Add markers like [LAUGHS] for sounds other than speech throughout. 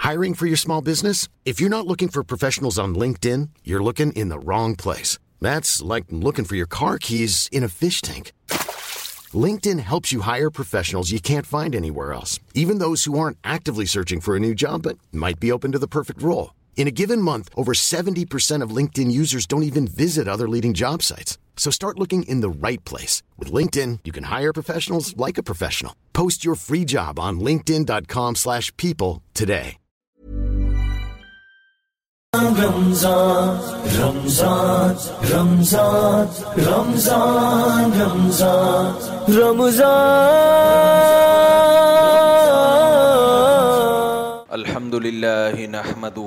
Hiring for your small business? If you're not looking for professionals on LinkedIn, you're looking in the wrong place. That's like looking for your car keys in a fish tank. LinkedIn helps you hire professionals you can't find anywhere else, even those who aren't actively searching for a new job but might be open to the perfect role. In a given month, over 70% of LinkedIn users don't even visit other leading job sites. So start looking in the right place. With LinkedIn, you can hire professionals like a professional. Post your free job on linkedin.com/people today. Ramzan Ramzan Ramzan الحمد للہ نحمد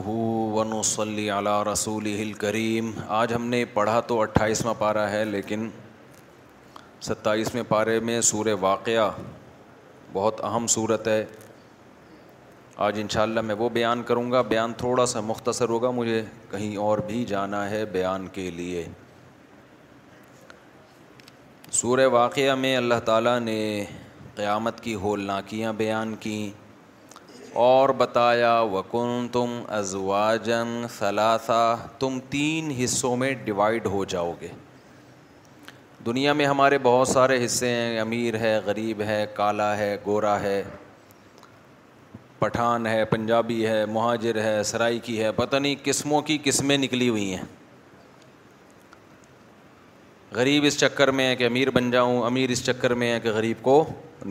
صلی علی رسول کریم آج ہم نے پڑھا تو اٹھائیسواں پارہ ہے لیکن ستائیسویں پارے میں سور واقعہ بہت اہم صورت ہے آج ان شاء اللہ میں وہ بیان کروں گا بیان تھوڑا سا مختصر ہوگا مجھے کہیں اور بھی جانا ہے بیان کے لیے سورہ واقعہ میں اللہ تعالیٰ نے قیامت کی ہولناکیاں بیان کیں اور بتایا وکن تم ازواجن ثلاثہ تم تین حصوں میں ڈیوائیڈ ہو جاؤ گے دنیا میں ہمارے بہت سارے حصے ہیں امیر ہے غریب ہے کالا ہے گورا ہے پٹھان ہے پنجابی ہے مہاجر ہے سرائی کی ہے پتہ نہیں قسموں کی قسمیں نکلی ہوئی ہیں غریب اس چکر میں ہے کہ امیر بن جاؤں امیر اس چکر میں ہے کہ غریب کو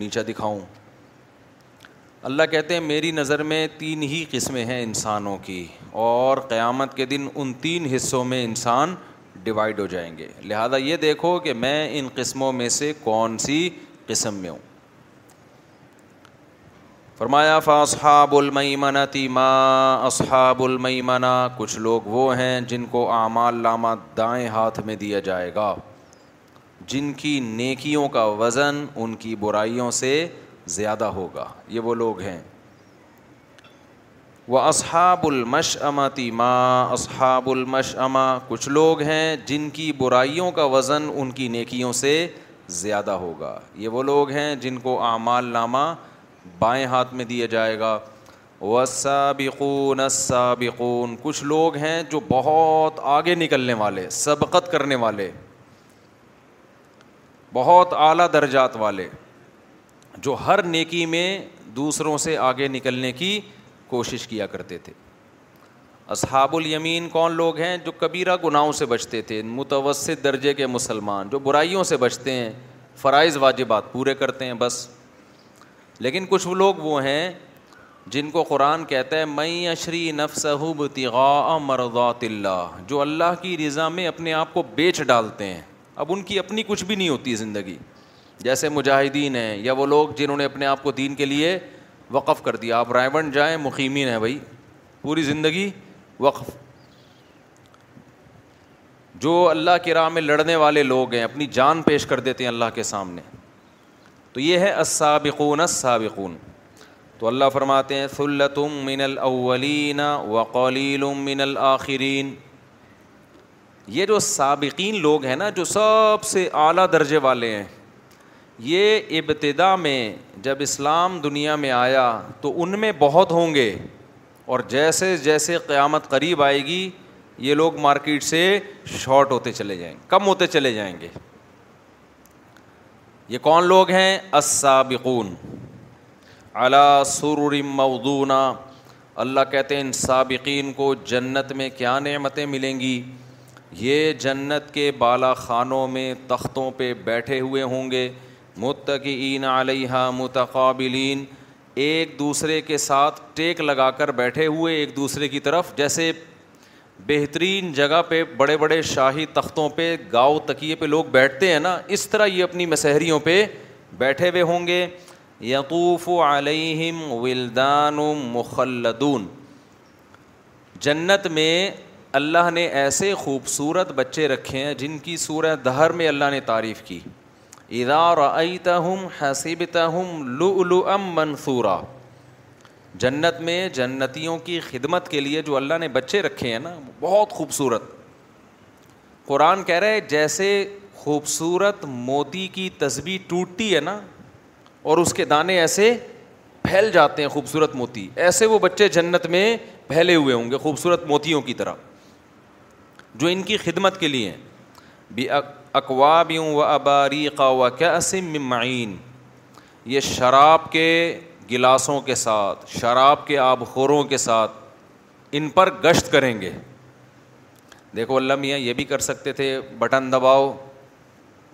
نیچا دکھاؤں اللہ کہتے ہیں میری نظر میں تین ہی قسمیں ہیں انسانوں کی اور قیامت کے دن ان تین حصوں میں انسان ڈیوائڈ ہو جائیں گے لہٰذا یہ دیکھو کہ میں ان قسموں میں سے کون سی قسم میں ہوں فرمایا فاصحاب المیمنتی ما اصحاب المیمنا کچھ لوگ وہ ہیں جن کو اعمال لامہ دائیں ہاتھ میں دیا جائے گا جن کی نیکیوں کا وزن ان کی برائیوں سے زیادہ ہوگا یہ وہ لوگ ہیں وہ اصحاب المش اماں ماں اصحاب المش اما کچھ لوگ ہیں جن کی برائیوں کا وزن ان کی نیکیوں سے زیادہ ہوگا یہ وہ لوگ ہیں جن کو اعمال نامہ بائیں ہاتھ میں دیا جائے گا وسابقون السابقون کچھ لوگ ہیں جو بہت آگے نکلنے والے سبقت کرنے والے بہت اعلیٰ درجات والے جو ہر نیکی میں دوسروں سے آگے نکلنے کی کوشش کیا کرتے تھے اصحاب الیمین کون لوگ ہیں جو کبیرہ گناہوں سے بچتے تھے متوسط درجے کے مسلمان جو برائیوں سے بچتے ہیں فرائض واجبات پورے کرتے ہیں بس لیکن کچھ وہ لوگ وہ ہیں جن کو قرآن کہتا ہے میں اشری نف صحبہ مرغات اللہ جو اللہ کی رضا میں اپنے آپ کو بیچ ڈالتے ہیں اب ان کی اپنی کچھ بھی نہیں ہوتی زندگی جیسے مجاہدین ہیں یا وہ لوگ جنہوں نے اپنے آپ کو دین کے لیے وقف کر دیا آپ رائے جائیں مقیمین ہیں بھائی پوری زندگی وقف جو اللہ کی راہ میں لڑنے والے لوگ ہیں اپنی جان پیش کر دیتے ہیں اللہ کے سامنے تو یہ ہے السابقون السابقون تو اللہ فرماتے ہیں ثلتم من الاولین وقلیل من الاخرین یہ جو سابقین لوگ ہیں نا جو سب سے اعلیٰ درجے والے ہیں یہ ابتدا میں جب اسلام دنیا میں آیا تو ان میں بہت ہوں گے اور جیسے جیسے قیامت قریب آئے گی یہ لوگ مارکیٹ سے شارٹ ہوتے چلے جائیں گے کم ہوتے چلے جائیں گے یہ کون لوگ ہیں السابقون سابقن سرور مودونہ اللہ کہتے ہیں ان سابقین کو جنت میں کیا نعمتیں ملیں گی یہ جنت کے بالا خانوں میں تختوں پہ بیٹھے ہوئے ہوں گے متقین علیہ متقابلین ایک دوسرے کے ساتھ ٹیک لگا کر بیٹھے ہوئے ایک دوسرے کی طرف جیسے بہترین جگہ پہ بڑے بڑے شاہی تختوں پہ گاؤں تکیے پہ لوگ بیٹھتے ہیں نا اس طرح یہ اپنی مسحریوں پہ بیٹھے ہوئے ہوں گے یقوف و علیہم ولدان مخلدون جنت میں اللہ نے ایسے خوبصورت بچے رکھے ہیں جن کی سورہ دہر میں اللہ نے تعریف کی ادار حسیب تہم لم منصورہ جنت میں جنتیوں کی خدمت کے لیے جو اللہ نے بچے رکھے ہیں نا بہت خوبصورت قرآن کہہ رہے جیسے خوبصورت موتی کی تصبیح ٹوٹتی ہے نا اور اس کے دانے ایسے پھیل جاتے ہیں خوبصورت موتی ایسے وہ بچے جنت میں پھیلے ہوئے ہوں گے خوبصورت موتیوں کی طرح جو ان کی خدمت کے لیے ہیں بے اقوابیوں و اباری و کیا معین یہ شراب کے گلاسوں کے ساتھ شراب کے آب خوروں کے ساتھ ان پر گشت کریں گے دیکھو اللہ میاں یہ بھی کر سکتے تھے بٹن دباؤ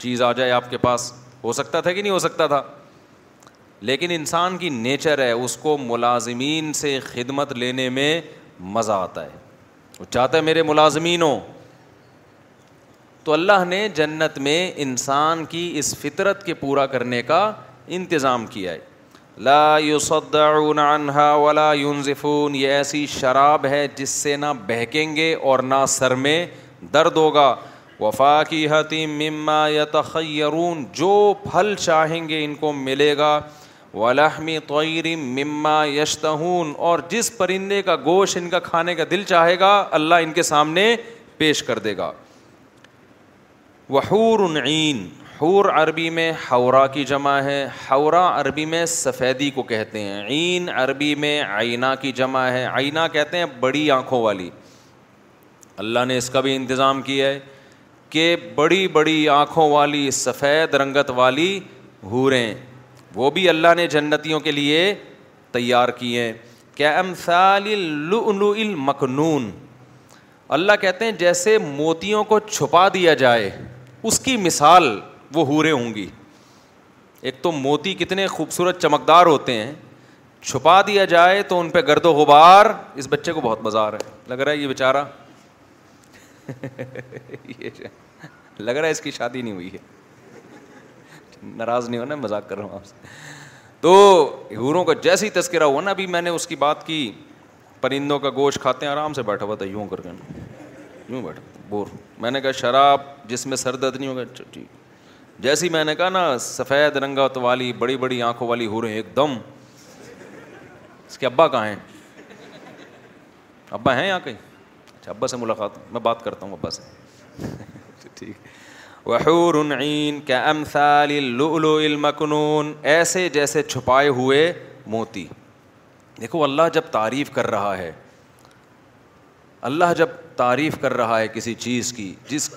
چیز آ جائے آپ کے پاس ہو سکتا تھا کہ نہیں ہو سکتا تھا لیکن انسان کی نیچر ہے اس کو ملازمین سے خدمت لینے میں مزہ آتا ہے وہ چاہتا ہے میرے ملازمین ہو تو اللہ نے جنت میں انسان کی اس فطرت کے پورا کرنے کا انتظام کیا ہے لا عنها ولا ينزفون یہ ایسی شراب ہے جس سے نہ بہکیں گے اور نہ سر میں درد ہوگا وفاقی حتیم مما یتخیرون جو پھل چاہیں گے ان کو ملے گا ولحمی طعیر مما یشتہون اور جس پرندے کا گوشت ان کا کھانے کا دل چاہے گا اللہ ان کے سامنے پیش کر دے گا وحور عین حور عربی میں حورا کی جمع ہے حورا عربی میں سفیدی کو کہتے ہیں عین عربی میں آئینہ کی جمع ہے آئینہ کہتے ہیں بڑی آنکھوں والی اللہ نے اس کا بھی انتظام کیا ہے کہ بڑی بڑی آنکھوں والی سفید رنگت والی حوریں وہ بھی اللہ نے جنتیوں کے لیے تیار کی ہیں کہ ام فالو المخنون اللہ کہتے ہیں جیسے موتیوں کو چھپا دیا جائے اس کی مثال وہ ہورے ہوں گی ایک تو موتی کتنے خوبصورت چمکدار ہوتے ہیں چھپا دیا جائے تو ان پہ گرد و غبار اس بچے کو بہت رہا ہے لگ رہا ہے یہ بیچارہ [LAUGHS] لگ رہا ہے اس کی شادی نہیں ہوئی ہے ناراض نہیں ہونا مزاق کر رہا ہوں آپ سے تو ہوروں کا جیسے ہی تذکرہ ہوا نا ابھی میں نے اس کی بات کی پرندوں کا گوشت کھاتے ہیں آرام سے بیٹھا ہوا تھا یوں کر کے یوں بیٹھا بور میں نے کہا شراب جس میں سر درد نہیں ہوگا ٹھیک جیسی میں نے کہا نا سفید رنگا والی بڑی بڑی آنکھوں والی ہو رہے ایک دم اس کے ابا کہاں ہیں ابا ہیں یہاں کہیں اچھا ابا سے ملاقات میں بات کرتا ہوں ابا سے [LAUGHS] ٹھیک عین کے لو الو المکنون ایسے جیسے چھپائے ہوئے موتی دیکھو اللہ جب تعریف کر رہا ہے اللہ جب تعریف کر رہا ہے کسی چیز کی جس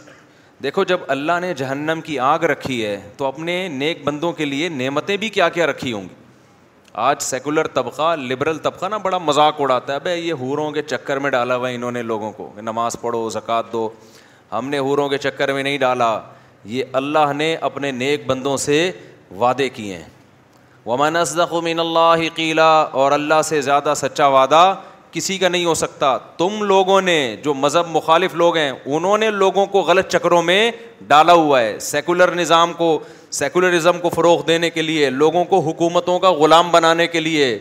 دیکھو جب اللہ نے جہنم کی آگ رکھی ہے تو اپنے نیک بندوں کے لیے نعمتیں بھی کیا کیا رکھی ہوں گی آج سیکولر طبقہ لبرل طبقہ نا بڑا مذاق اڑاتا ہے بھائی یہ حوروں کے چکر میں ڈالا ہوا ہے انہوں نے لوگوں کو نماز پڑھو زکوٰۃ دو ہم نے حوروں کے چکر میں نہیں ڈالا یہ اللہ نے اپنے نیک بندوں سے وعدے کیے ہیں ومن ازدق من مین قیلا اور اللہ سے زیادہ سچا وعدہ کسی کا نہیں ہو سکتا تم لوگوں نے جو مذہب مخالف لوگ ہیں انہوں نے لوگوں کو غلط چکروں میں ڈالا ہوا ہے سیکولر نظام کو سیکولرزم کو فروغ دینے کے لیے لوگوں کو حکومتوں کا غلام بنانے کے لیے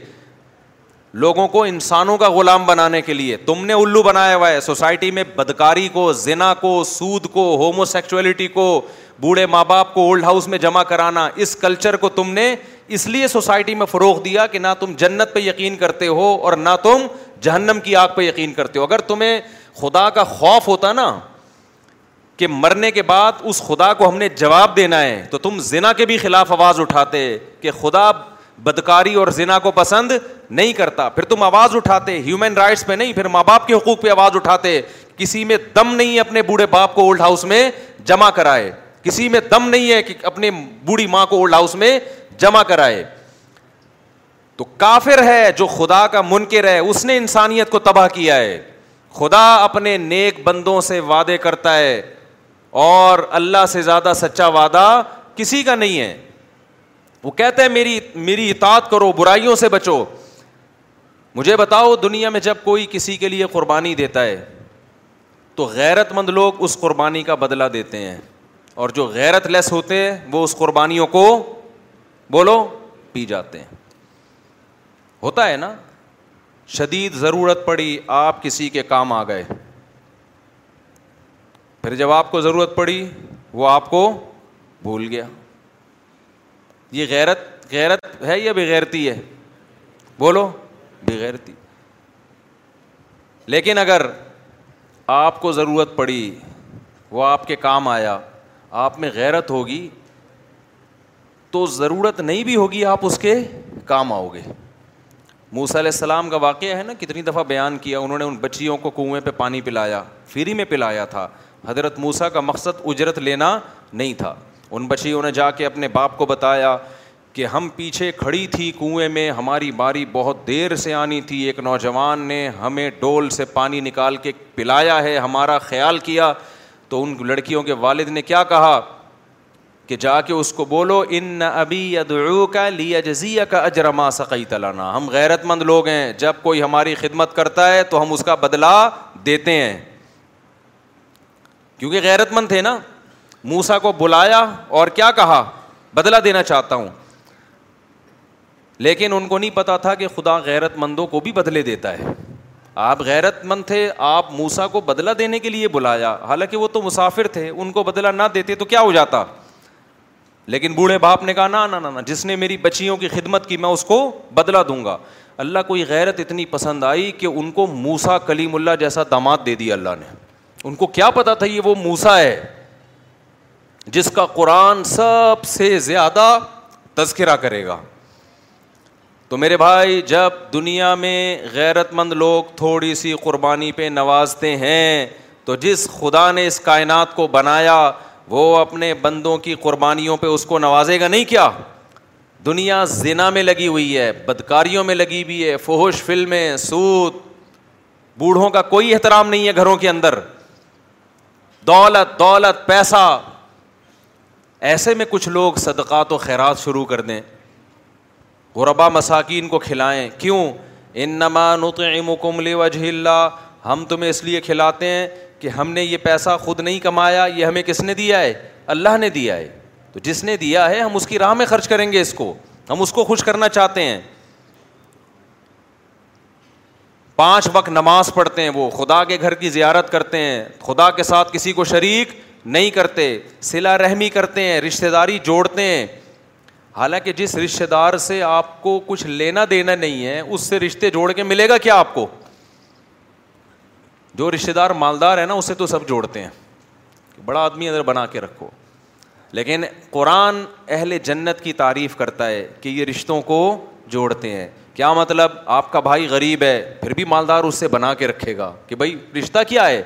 لوگوں کو انسانوں کا غلام بنانے کے لیے تم نے الو بنایا ہوا ہے سوسائٹی میں بدکاری کو زنا کو سود کو ہومو سیکچویلٹی کو بوڑھے ماں باپ کو اولڈ ہاؤس میں جمع کرانا اس کلچر کو تم نے اس لیے سوسائٹی میں فروغ دیا کہ نہ تم جنت پہ یقین کرتے ہو اور نہ تم جہنم کی آگ پہ یقین کرتے ہو اگر تمہیں خدا کا خوف ہوتا نا کہ مرنے کے بعد اس خدا کو ہم نے جواب دینا ہے تو تم زنا کے بھی خلاف آواز اٹھاتے کہ خدا بدکاری اور زنا کو پسند نہیں کرتا پھر تم آواز اٹھاتے ہیومن رائٹس پہ نہیں پھر ماں باپ کے حقوق پہ آواز اٹھاتے کسی میں دم نہیں ہے اپنے بوڑھے باپ کو اولڈ ہاؤس میں جمع کرائے کسی میں دم نہیں ہے کہ اپنے بوڑھی ماں کو اولڈ ہاؤس میں جمع کرائے تو کافر ہے جو خدا کا منکر ہے اس نے انسانیت کو تباہ کیا ہے خدا اپنے نیک بندوں سے وعدے کرتا ہے اور اللہ سے زیادہ سچا وعدہ کسی کا نہیں ہے وہ کہتے میری میری اطاعت کرو برائیوں سے بچو مجھے بتاؤ دنیا میں جب کوئی کسی کے لیے قربانی دیتا ہے تو غیرت مند لوگ اس قربانی کا بدلہ دیتے ہیں اور جو غیرت لیس ہوتے ہیں وہ اس قربانیوں کو بولو پی جاتے ہیں ہوتا ہے نا شدید ضرورت پڑی آپ کسی کے کام آ گئے پھر جب آپ کو ضرورت پڑی وہ آپ کو بھول گیا یہ غیرت غیرت ہے یا بغیرتی ہے بولو بغیرتی لیکن اگر آپ کو ضرورت پڑی وہ آپ کے کام آیا آپ میں غیرت ہوگی تو ضرورت نہیں بھی ہوگی آپ اس کے کام آؤ گے موسا علیہ السلام کا واقعہ ہے نا کتنی دفعہ بیان کیا انہوں نے ان بچیوں کو کنویں پہ پانی پلایا فری میں پلایا تھا حضرت موسا کا مقصد اجرت لینا نہیں تھا ان بچیوں نے جا کے اپنے باپ کو بتایا کہ ہم پیچھے کھڑی تھی کنویں میں ہماری باری بہت دیر سے آنی تھی ایک نوجوان نے ہمیں ڈول سے پانی نکال کے پلایا ہے ہمارا خیال کیا تو ان لڑکیوں کے والد نے کیا کہا کہ جا کے اس کو بولو ان نہ لیا جزیا کا اجرما سقی تلانا ہم غیرت مند لوگ ہیں جب کوئی ہماری خدمت کرتا ہے تو ہم اس کا بدلا دیتے ہیں کیونکہ غیرت مند تھے نا موسا کو بلایا اور کیا کہا بدلا دینا چاہتا ہوں لیکن ان کو نہیں پتا تھا کہ خدا غیرت مندوں کو بھی بدلے دیتا ہے آپ غیرت مند تھے آپ موسا کو بدلا دینے کے لیے بلایا حالانکہ وہ تو مسافر تھے ان کو بدلا نہ دیتے تو کیا ہو جاتا لیکن بوڑھے باپ نے کہا نہ جس نے میری بچیوں کی خدمت کی میں اس کو بدلا دوں گا اللہ کو یہ غیرت اتنی پسند آئی کہ ان کو موسا کلیم اللہ جیسا داماد دے دیا اللہ نے ان کو کیا پتا تھا یہ وہ موسا ہے جس کا قرآن سب سے زیادہ تذکرہ کرے گا تو میرے بھائی جب دنیا میں غیرت مند لوگ تھوڑی سی قربانی پہ نوازتے ہیں تو جس خدا نے اس کائنات کو بنایا وہ اپنے بندوں کی قربانیوں پہ اس کو نوازے گا نہیں کیا دنیا زنا میں لگی ہوئی ہے بدکاریوں میں لگی ہوئی ہے فوہش فلمیں سوت بوڑھوں کا کوئی احترام نہیں ہے گھروں کے اندر دولت دولت پیسہ ایسے میں کچھ لوگ صدقات و خیرات شروع کر دیں غربا مساکین کو کھلائیں کیوں ان نمانتی مکمل وج اللہ ہم تمہیں اس لیے کھلاتے ہیں کہ ہم نے یہ پیسہ خود نہیں کمایا یہ ہمیں کس نے دیا ہے اللہ نے دیا ہے تو جس نے دیا ہے ہم اس کی راہ میں خرچ کریں گے اس کو ہم اس کو خوش کرنا چاہتے ہیں پانچ وقت نماز پڑھتے ہیں وہ خدا کے گھر کی زیارت کرتے ہیں خدا کے ساتھ کسی کو شریک نہیں کرتے سلا رحمی کرتے ہیں رشتے داری جوڑتے ہیں حالانکہ جس رشتے دار سے آپ کو کچھ لینا دینا نہیں ہے اس سے رشتے جوڑ کے ملے گا کیا آپ کو جو رشتے دار مالدار ہے نا اسے تو سب جوڑتے ہیں بڑا آدمی ادھر بنا کے رکھو لیکن قرآن اہل جنت کی تعریف کرتا ہے کہ یہ رشتوں کو جوڑتے ہیں کیا مطلب آپ کا بھائی غریب ہے پھر بھی مالدار اس سے بنا کے رکھے گا کہ بھائی رشتہ کیا ہے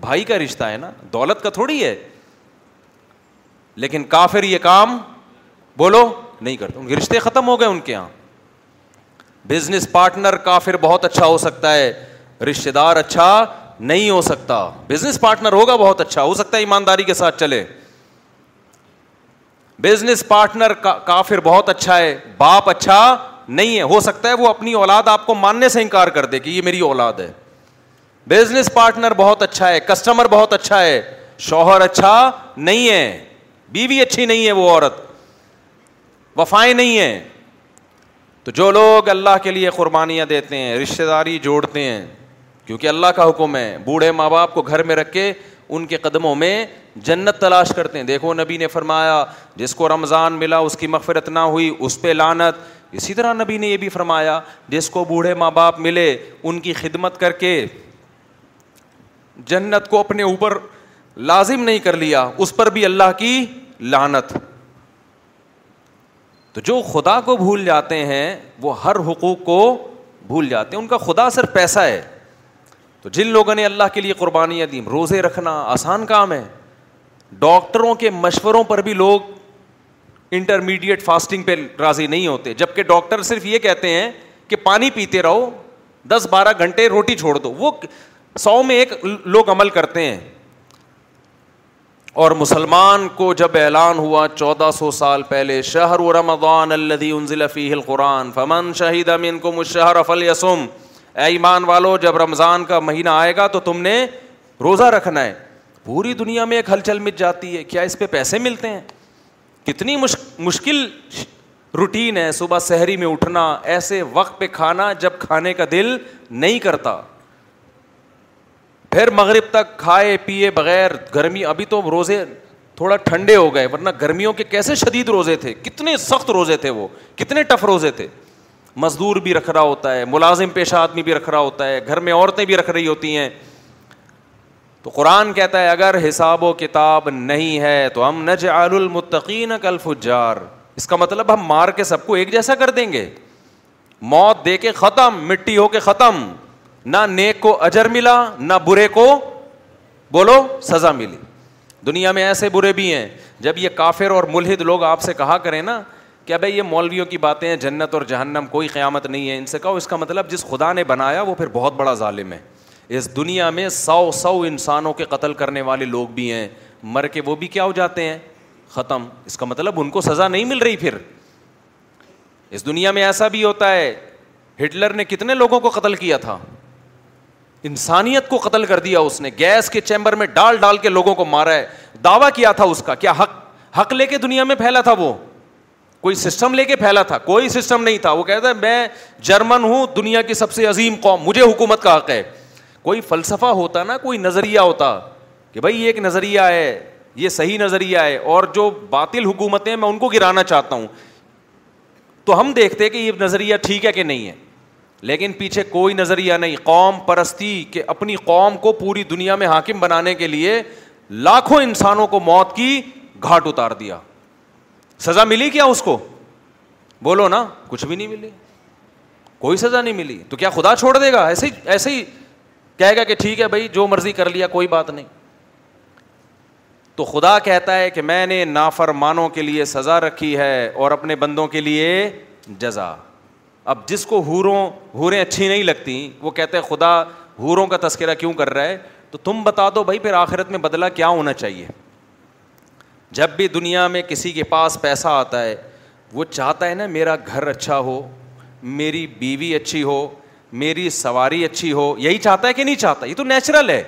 بھائی کا رشتہ ہے نا دولت کا تھوڑی ہے لیکن کافر یہ کام بولو نہیں کرتے رشتے ختم ہو گئے ان کے یہاں بزنس پارٹنر کافر بہت اچھا ہو سکتا ہے رشتے دار اچھا نہیں ہو سکتا بزنس پارٹنر ہوگا بہت اچھا ہو سکتا ہے ایمانداری کے ساتھ چلے بزنس پارٹنر کافر بہت اچھا ہے باپ اچھا نہیں ہے ہو سکتا ہے وہ اپنی اولاد آپ کو ماننے سے انکار کر دے کہ یہ میری اولاد ہے بزنس پارٹنر بہت اچھا ہے کسٹمر بہت اچھا ہے شوہر اچھا نہیں ہے بیوی اچھی نہیں ہے وہ عورت وفائیں نہیں ہے تو جو لوگ اللہ کے لیے قربانیاں دیتے ہیں رشتے داری جوڑتے ہیں کیونکہ اللہ کا حکم ہے بوڑھے ماں باپ کو گھر میں رکھ کے ان کے قدموں میں جنت تلاش کرتے ہیں دیکھو نبی نے فرمایا جس کو رمضان ملا اس کی مغفرت نہ ہوئی اس پہ لانت اسی طرح نبی نے یہ بھی فرمایا جس کو بوڑھے ماں باپ ملے ان کی خدمت کر کے جنت کو اپنے اوپر لازم نہیں کر لیا اس پر بھی اللہ کی لانت تو جو خدا کو بھول جاتے ہیں وہ ہر حقوق کو بھول جاتے ہیں ان کا خدا صرف پیسہ ہے تو جن لوگوں نے اللہ کے لیے قربانیاں دیں روزے رکھنا آسان کام ہے ڈاکٹروں کے مشوروں پر بھی لوگ انٹرمیڈیٹ فاسٹنگ پہ راضی نہیں ہوتے جبکہ ڈاکٹر صرف یہ کہتے ہیں کہ پانی پیتے رہو دس بارہ گھنٹے روٹی چھوڑ دو وہ سو میں ایک لوگ عمل کرتے ہیں اور مسلمان کو جب اعلان ہوا چودہ سو سال پہلے شہر و انزل اللہ القرآن فمن شہید امین کو یسم اے ایمان والو جب رمضان کا مہینہ آئے گا تو تم نے روزہ رکھنا ہے پوری دنیا میں ایک ہلچل مچ جاتی ہے کیا اس پہ پیسے ملتے ہیں کتنی مشکل روٹین ہے صبح شہری میں اٹھنا ایسے وقت پہ کھانا جب کھانے کا دل نہیں کرتا پھر مغرب تک کھائے پیے بغیر گرمی ابھی تو روزے تھوڑا ٹھنڈے ہو گئے ورنہ گرمیوں کے کیسے شدید روزے تھے کتنے سخت روزے تھے وہ کتنے ٹف روزے تھے مزدور بھی رکھ رہا ہوتا ہے ملازم پیشہ آدمی بھی رکھ رہا ہوتا ہے گھر میں عورتیں بھی رکھ رہی ہوتی ہیں تو قرآن کہتا ہے اگر حساب و کتاب نہیں ہے تو ہم نج المتقین کلف اس کا مطلب ہم مار کے سب کو ایک جیسا کر دیں گے موت دے کے ختم مٹی ہو کے ختم نہ نیک کو اجر ملا نہ برے کو بولو سزا ملی دنیا میں ایسے برے بھی ہیں جب یہ کافر اور ملحد لوگ آپ سے کہا کریں نا بھائی یہ مولویوں کی باتیں ہیں جنت اور جہنم کوئی قیامت نہیں ہے ان سے کہو اس کا مطلب جس خدا نے بنایا وہ پھر بہت بڑا ظالم ہے اس دنیا میں سو سو انسانوں کے قتل کرنے والے لوگ بھی ہیں مر کے وہ بھی کیا ہو جاتے ہیں ختم اس کا مطلب ان کو سزا نہیں مل رہی پھر اس دنیا میں ایسا بھی ہوتا ہے ہٹلر نے کتنے لوگوں کو قتل کیا تھا انسانیت کو قتل کر دیا اس نے گیس کے چیمبر میں ڈال ڈال کے لوگوں کو مارا ہے دعویٰ کیا تھا اس کا کیا حق حق لے کے دنیا میں پھیلا تھا وہ کوئی سسٹم لے کے پھیلا تھا کوئی سسٹم نہیں تھا وہ کہتا ہے میں جرمن ہوں دنیا کی سب سے عظیم قوم مجھے حکومت کا حق ہے کوئی فلسفہ ہوتا نا کوئی نظریہ ہوتا کہ بھائی یہ ایک نظریہ ہے یہ صحیح نظریہ ہے اور جو باطل حکومتیں میں ان کو گرانا چاہتا ہوں تو ہم دیکھتے کہ یہ نظریہ ٹھیک ہے کہ نہیں ہے لیکن پیچھے کوئی نظریہ نہیں قوم پرستی کہ اپنی قوم کو پوری دنیا میں حاکم بنانے کے لیے لاکھوں انسانوں کو موت کی گھاٹ اتار دیا سزا ملی کیا اس کو بولو نا کچھ بھی نہیں ملی کوئی سزا نہیں ملی تو کیا خدا چھوڑ دے گا ایسے ہی ایسے ہی کہے گا کہ ٹھیک ہے بھائی جو مرضی کر لیا کوئی بات نہیں تو خدا کہتا ہے کہ میں نے نافرمانوں کے لیے سزا رکھی ہے اور اپنے بندوں کے لیے جزا اب جس کو ہوروں ہوریں اچھی نہیں لگتی وہ کہتے خدا ہوروں کا تذکرہ کیوں کر رہا ہے تو تم بتا دو بھائی پھر آخرت میں بدلا کیا ہونا چاہیے جب بھی دنیا میں کسی کے پاس پیسہ آتا ہے وہ چاہتا ہے نا میرا گھر اچھا ہو میری بیوی اچھی ہو میری سواری اچھی ہو یہی چاہتا ہے کہ نہیں چاہتا یہ تو نیچرل ہے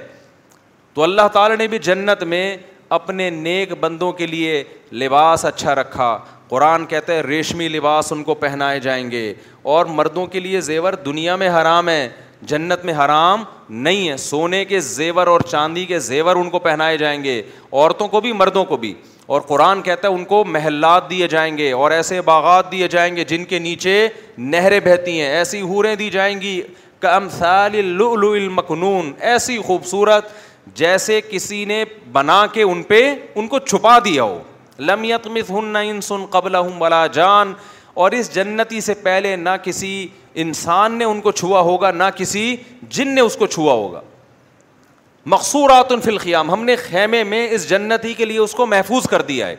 تو اللہ تعالیٰ نے بھی جنت میں اپنے نیک بندوں کے لیے لباس اچھا رکھا قرآن کہتا ہے ریشمی لباس ان کو پہنائے جائیں گے اور مردوں کے لیے زیور دنیا میں حرام ہے جنت میں حرام نہیں ہے سونے کے زیور اور چاندی کے زیور ان کو پہنائے جائیں گے عورتوں کو بھی مردوں کو بھی اور قرآن کہتا ہے ان کو محلات دیے جائیں گے اور ایسے باغات دیے جائیں گے جن کے نیچے نہریں بہتی ہیں ایسی حوریں دی جائیں گی المکنون ایسی خوبصورت جیسے کسی نے بنا کے ان پہ ان کو چھپا دیا ہو لمیت یتمس ہن نہ ان سن قبل بلا جان اور اس جنتی سے پہلے نہ کسی انسان نے ان کو چھوا ہوگا نہ کسی جن نے اس کو چھوا ہوگا مقصورات فی الخیام ہم نے خیمے میں اس جنتی کے لیے اس کو محفوظ کر دیا ہے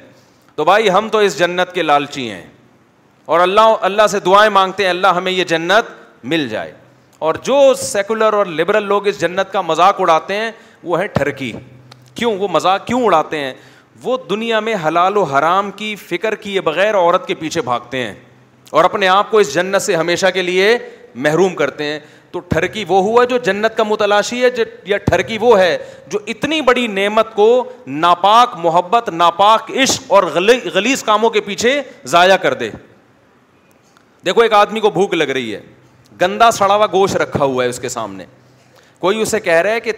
تو بھائی ہم تو اس جنت کے لالچی ہیں اور اللہ اللہ سے دعائیں مانگتے ہیں اللہ ہمیں یہ جنت مل جائے اور جو سیکولر اور لبرل لوگ اس جنت کا مذاق اڑاتے ہیں وہ ہے ٹھرکی کیوں وہ مذاق کیوں اڑاتے ہیں وہ دنیا میں حلال و حرام کی فکر کیے بغیر عورت کے پیچھے بھاگتے ہیں اور اپنے آپ کو اس جنت سے ہمیشہ کے لیے محروم کرتے ہیں تو ٹھرکی وہ ہوا جو جنت کا متلاشی ہے یا ٹھرکی وہ ہے جو اتنی بڑی نعمت کو ناپاک محبت ناپاک عشق اور غلیز کاموں کے پیچھے ضائع کر دے دیکھو ایک آدمی کو بھوک لگ رہی ہے گندا سڑا ہوا گوشت رکھا ہوا ہے اس کے سامنے کوئی اسے کہہ رہا ہے کہ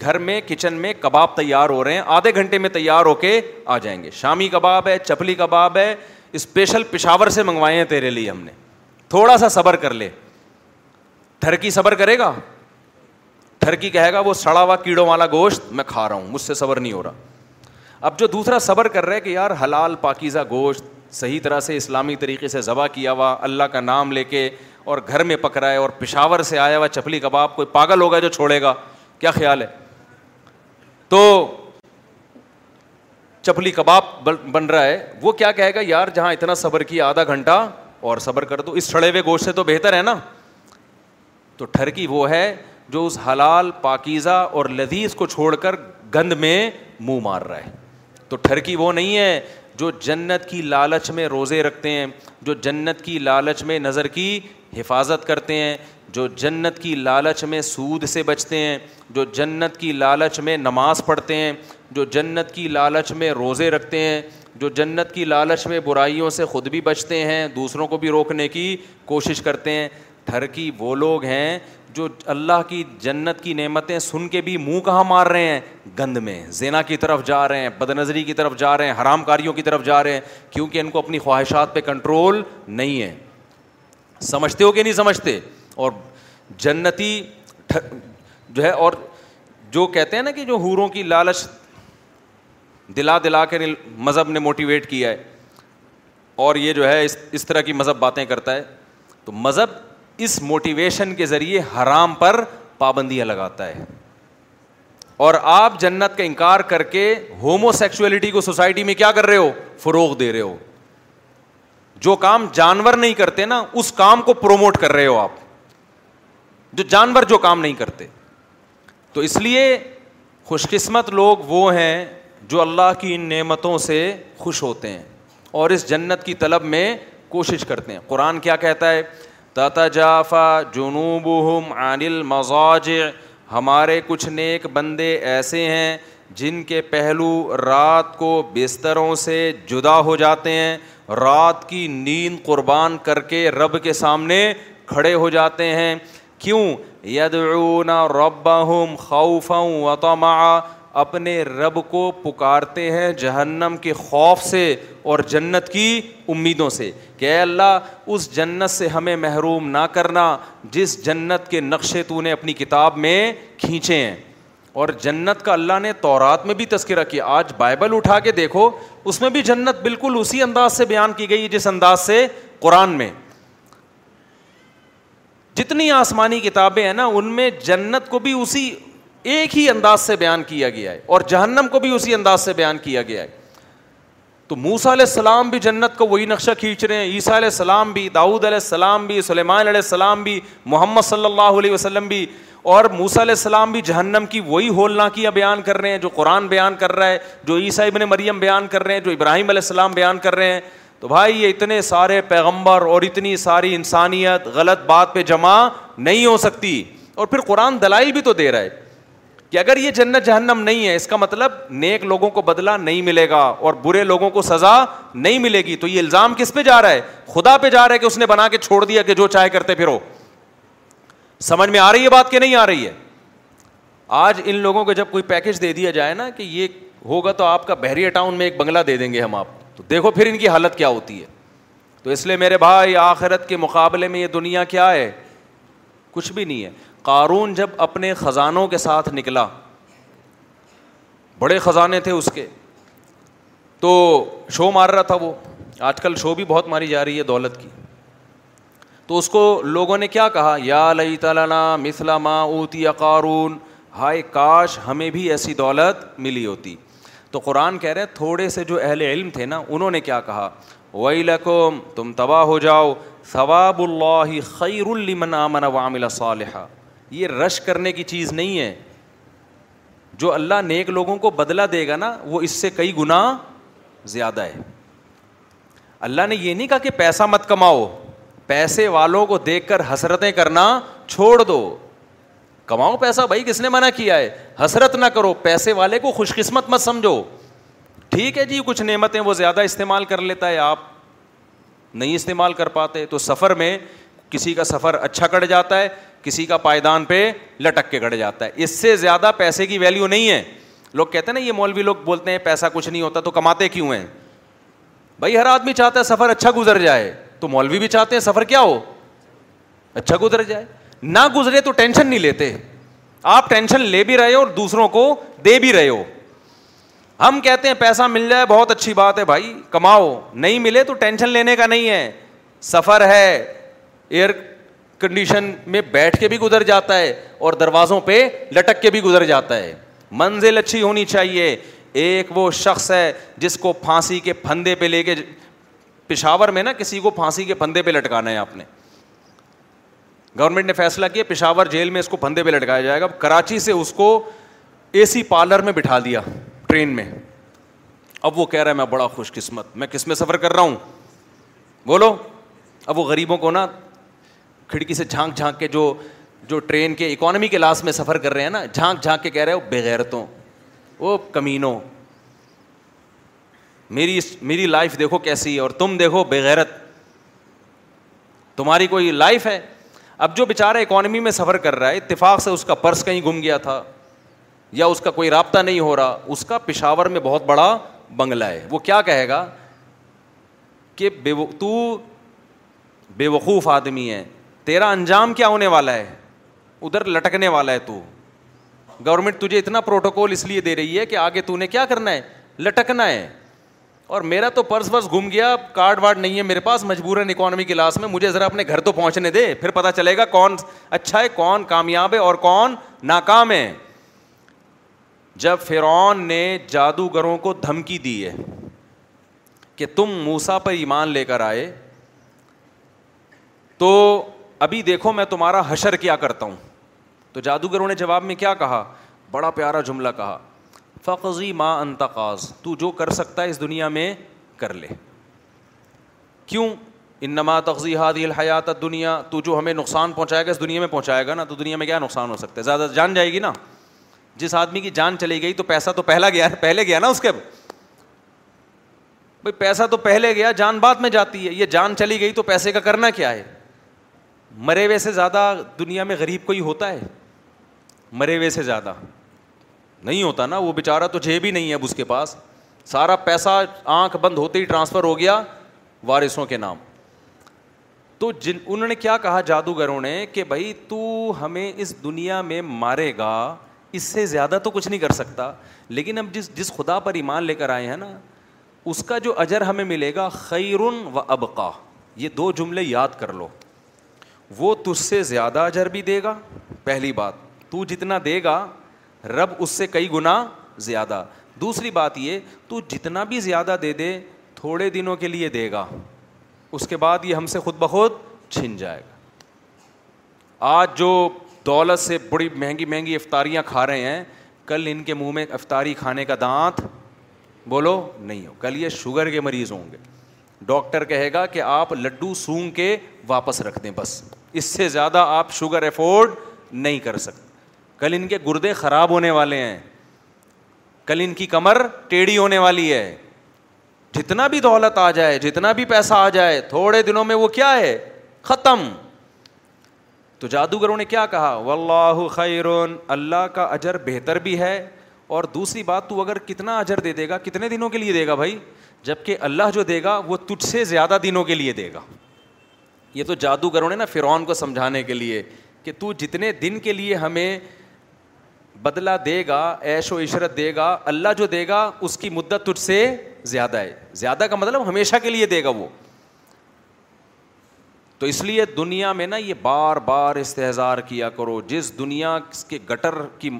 گھر میں کچن میں کباب تیار ہو رہے ہیں آدھے گھنٹے میں تیار ہو کے آ جائیں گے شامی کباب ہے چپلی کباب ہے اسپیشل پشاور سے منگوائے ہیں تیرے لیے ہم نے تھوڑا سا صبر کر لے ٹھرکی صبر کرے گا ٹھرکی کہے گا وہ سڑا ہوا کیڑوں والا گوشت میں کھا رہا ہوں مجھ سے صبر نہیں ہو رہا اب جو دوسرا صبر کر رہا ہے کہ یار حلال پاکیزہ گوشت صحیح طرح سے اسلامی طریقے سے ذبح کیا ہوا اللہ کا نام لے کے اور گھر میں پکڑا ہے اور پشاور سے آیا ہوا چپلی کباب کوئی پاگل ہوگا جو چھوڑے گا کیا خیال ہے تو چپلی کباب بن رہا ہے وہ کیا کہے گا یار جہاں اتنا صبر کیا آدھا گھنٹہ اور اور صبر کر کر دو اس اس ہوئے گوشت سے تو تو بہتر ہے ہے نا ٹھرکی وہ جو حلال پاکیزہ لذیذ کو چھوڑ گند میں منہ مار رہا ہے تو ٹھرکی وہ نہیں ہے جو جنت کی لالچ میں روزے رکھتے ہیں جو جنت کی لالچ میں نظر کی حفاظت کرتے ہیں جو جنت کی لالچ میں سود سے بچتے ہیں جو جنت کی لالچ میں نماز پڑھتے ہیں جو جنت کی لالچ میں روزے رکھتے ہیں جو جنت کی لالچ میں برائیوں سے خود بھی بچتے ہیں دوسروں کو بھی روکنے کی کوشش کرتے ہیں ٹھرکی وہ لوگ ہیں جو اللہ کی جنت کی نعمتیں سن کے بھی منہ کہاں مار رہے ہیں گند میں زینا کی طرف جا رہے ہیں بد نظری کی طرف جا رہے ہیں حرام کاریوں کی طرف جا رہے ہیں کیونکہ ان کو اپنی خواہشات پہ کنٹرول نہیں ہے سمجھتے ہو کہ نہیں سمجھتے اور جنتی جو ہے اور جو کہتے ہیں نا کہ جو حوروں کی لالچ دلا دلا کے مذہب نے موٹیویٹ کیا ہے اور یہ جو ہے اس طرح کی مذہب باتیں کرتا ہے تو مذہب اس موٹیویشن کے ذریعے حرام پر پابندیاں لگاتا ہے اور آپ جنت کا انکار کر کے ہومو سیکچولیٹی کو سوسائٹی میں کیا کر رہے ہو فروغ دے رہے ہو جو کام جانور نہیں کرتے نا اس کام کو پروموٹ کر رہے ہو آپ جو جانور جو کام نہیں کرتے تو اس لیے خوش قسمت لوگ وہ ہیں جو اللہ کی ان نعمتوں سے خوش ہوتے ہیں اور اس جنت کی طلب میں کوشش کرتے ہیں قرآن کیا کہتا ہے جافا جنوب ہم عنل مزاج ہمارے کچھ نیک بندے ایسے ہیں جن کے پہلو رات کو بستروں سے جدا ہو جاتے ہیں رات کی نیند قربان کر کے رب کے سامنے کھڑے ہو جاتے ہیں کیوں یدعون ربهم خوفا وطمعا اپنے رب کو پکارتے ہیں جہنم کے خوف سے اور جنت کی امیدوں سے کہ اے اللہ اس جنت سے ہمیں محروم نہ کرنا جس جنت کے نقشے تو نے اپنی کتاب میں کھینچے ہیں اور جنت کا اللہ نے تورات میں بھی تذکرہ کیا آج بائبل اٹھا کے دیکھو اس میں بھی جنت بالکل اسی انداز سے بیان کی گئی جس انداز سے قرآن میں جتنی آسمانی کتابیں ہیں نا ان میں جنت کو بھی اسی ایک ہی انداز سے بیان کیا گیا ہے اور جہنم کو بھی اسی انداز سے بیان کیا گیا ہے تو موسا علیہ السلام بھی جنت کو وہی نقشہ کھینچ رہے ہیں عیسیٰ علیہ السلام بھی داؤد علیہ السلام بھی سلیمان علیہ السلام بھی محمد صلی اللہ علیہ وسلم بھی اور موسا علیہ السلام بھی جہنم کی وہی ہولناکیاں بیان کر رہے ہیں جو قرآن بیان کر رہا ہے جو عیسیٰ ابن مریم بیان کر رہے ہیں جو ابراہیم علیہ السلام بیان کر رہے ہیں تو بھائی یہ اتنے سارے پیغمبر اور اتنی ساری انسانیت غلط بات پہ جمع نہیں ہو سکتی اور پھر قرآن دلائی بھی تو دے رہا ہے کہ اگر یہ جنت جہنم نہیں ہے اس کا مطلب نیک لوگوں کو بدلا نہیں ملے گا اور برے لوگوں کو سزا نہیں ملے گی تو یہ الزام کس پہ جا رہا ہے خدا پہ جا رہا ہے کہ اس نے بنا کے چھوڑ دیا کہ جو چاہے کرتے پھر سمجھ میں آ رہی ہے بات کہ نہیں آ رہی ہے آج ان لوگوں کو جب کوئی پیکج دے دیا جائے نا کہ یہ ہوگا تو آپ کا بحریہ ٹاؤن میں ایک بنگلہ دے دیں گے ہم آپ تو دیکھو پھر ان کی حالت کیا ہوتی ہے تو اس لیے میرے بھائی آخرت کے مقابلے میں یہ دنیا کیا ہے کچھ بھی نہیں ہے قارون جب اپنے خزانوں کے ساتھ نکلا بڑے خزانے تھے اس کے تو شو مار رہا تھا وہ آج کل شو بھی بہت ماری جا رہی ہے دولت کی تو اس کو لوگوں نے کیا کہا یا لئی تلانا اوتی قارون ہائے کاش ہمیں بھی ایسی دولت ملی ہوتی تو قرآن کہہ رہے تھوڑے سے جو اہل علم تھے نا انہوں نے کیا کہا وئی لقوم تم تباہ ہو جاؤ ثواب اللہ خیر المن امن وامل صالحہ یہ رش کرنے کی چیز نہیں ہے جو اللہ نیک لوگوں کو بدلا دے گا نا وہ اس سے کئی گنا زیادہ ہے اللہ نے یہ نہیں کہا کہ پیسہ مت کماؤ پیسے والوں کو دیکھ کر حسرتیں کرنا چھوڑ دو کماؤ پیسہ بھائی کس نے منع کیا ہے حسرت نہ کرو پیسے والے کو خوش قسمت مت سمجھو ٹھیک ہے جی کچھ نعمتیں وہ زیادہ استعمال کر لیتا ہے آپ نہیں استعمال کر پاتے تو سفر میں کسی کا سفر اچھا کٹ جاتا ہے کسی کا پائدان پہ لٹک کے گڑ جاتا ہے اس سے زیادہ پیسے کی ویلیو نہیں ہے لوگ کہتے ہیں نا یہ مولوی لوگ بولتے ہیں پیسہ کچھ نہیں ہوتا تو کماتے کیوں ہیں بھائی ہر آدمی چاہتا ہے سفر اچھا گزر جائے تو مولوی بھی چاہتے ہیں سفر کیا ہو اچھا گزر جائے نہ گزرے تو ٹینشن نہیں لیتے آپ ٹینشن لے بھی رہے ہو اور دوسروں کو دے بھی رہے ہو ہم کہتے ہیں پیسہ مل جائے بہت اچھی بات ہے بھائی کماؤ نہیں ملے تو ٹینشن لینے کا نہیں ہے سفر ہے ایئر کنڈیشن میں بیٹھ کے بھی گزر جاتا ہے اور دروازوں پہ لٹک کے بھی گزر جاتا ہے منزل اچھی ہونی چاہیے ایک وہ شخص ہے جس کو پھانسی کے پھندے پہ لے کے پشاور میں نا کسی کو پھانسی کے پھندے پہ لٹکانا ہے آپ نے گورنمنٹ نے فیصلہ کیا پشاور جیل میں اس کو پھندے پہ لٹکایا جائے گا کراچی سے اس کو اے سی پارلر میں بٹھا دیا ٹرین میں اب وہ کہہ رہا ہے میں بڑا خوش قسمت میں کس میں سفر کر رہا ہوں بولو اب وہ غریبوں کو نا کھڑکی سے جھانک جھانک کے جو جو ٹرین کے اکانومی کے لاس میں سفر کر رہے ہیں نا جھانک جھانک کے کہہ رہے ہو بغیرتوں وہ کمینوں میری میری لائف دیکھو کیسی اور تم دیکھو بغیرت تمہاری کوئی لائف ہے اب جو بیچارہ اکانومی میں سفر کر رہا ہے اتفاق سے اس کا پرس کہیں گم گیا تھا یا اس کا کوئی رابطہ نہیں ہو رہا اس کا پشاور میں بہت بڑا بنگلہ ہے وہ کیا کہے گا کہ بے تو بے وقوف آدمی ہے تیرا انجام کیا ہونے والا ہے ادھر لٹکنے والا ہے تو گورنمنٹ تجھے اتنا پروٹوکول اس لیے دے رہی ہے کہ آگے تو نے کیا کرنا ہے لٹکنا ہے اور میرا تو پرس ورس گم گیا کارڈ وارڈ نہیں ہے میرے پاس مجبور ہے اکانومی کلاس میں مجھے ذرا اپنے گھر تو پہنچنے دے پھر پتا چلے گا کون اچھا ہے کون کامیاب ہے اور کون ناکام ہے جب فرعون نے جادوگروں کو دھمکی دی ہے کہ تم موسا پر ایمان لے کر آئے تو ابھی دیکھو میں تمہارا حشر کیا کرتا ہوں تو جادوگروں نے جواب میں کیا کہا بڑا پیارا جملہ کہا فقضی ماں انتقاز تو جو کر سکتا ہے اس دنیا میں کر لے کیوں انما تقزی حادی الحیات دنیا تو جو ہمیں نقصان پہنچائے گا اس دنیا میں پہنچائے گا نا تو دنیا میں کیا نقصان ہو سکتا ہے زیادہ جان جائے گی نا جس آدمی کی جان چلی گئی تو پیسہ تو پہلا گیا پہلے گیا نا اس کے بھائی پیسہ تو پہلے گیا جان بعد میں جاتی ہے یہ جان چلی گئی تو پیسے کا کرنا کیا ہے مرے ہوئے سے زیادہ دنیا میں غریب کوئی ہوتا ہے مرے ہوئے سے زیادہ نہیں ہوتا نا وہ بیچارہ تو جے بھی نہیں ہے اب اس کے پاس سارا پیسہ آنکھ بند ہوتے ہی ٹرانسفر ہو گیا وارثوں کے نام تو جن انہوں نے کیا کہا جادوگروں نے کہ بھائی تو ہمیں اس دنیا میں مارے گا اس سے زیادہ تو کچھ نہیں کر سکتا لیکن ہم جس جس خدا پر ایمان لے کر آئے ہیں نا اس کا جو اجر ہمیں ملے گا خیرن و ابقا یہ دو جملے یاد کر لو وہ تجھ سے زیادہ اجر بھی دے گا پہلی بات تو جتنا دے گا رب اس سے کئی گنا زیادہ دوسری بات یہ تو جتنا بھی زیادہ دے دے تھوڑے دنوں کے لیے دے گا اس کے بعد یہ ہم سے خود بخود چھن جائے گا آج جو دولت سے بڑی مہنگی مہنگی افطاریاں کھا رہے ہیں کل ان کے منہ میں افطاری کھانے کا دانت بولو نہیں ہو کل یہ شوگر کے مریض ہوں گے ڈاکٹر کہے گا کہ آپ لڈو سونگ کے واپس رکھ دیں بس اس سے زیادہ آپ شوگر افورڈ نہیں کر سکتے کل ان کے گردے خراب ہونے والے ہیں کل ان کی کمر ٹیڑھی ہونے والی ہے جتنا بھی دولت آ جائے جتنا بھی پیسہ آ جائے تھوڑے دنوں میں وہ کیا ہے ختم تو جادوگروں نے کیا کہا و اللہ خیرون اللہ کا اجر بہتر بھی ہے اور دوسری بات تو اگر کتنا اجر دے دے گا کتنے دنوں کے لیے دے گا بھائی جب کہ اللہ جو دے گا وہ تجھ سے زیادہ دنوں کے لیے دے گا یہ تو جادوگروں نے نا فرعون کو سمجھانے کے لیے کہ تو جتنے دن کے لیے ہمیں بدلہ دے گا ایش و عشرت دے گا اللہ جو دے گا اس کی مدت تجھ سے زیادہ ہے زیادہ کا مطلب ہمیشہ کے لیے دے گا وہ تو اس لیے دنیا میں نا یہ بار بار استحظار کیا کرو جس دنیا کے گٹر کی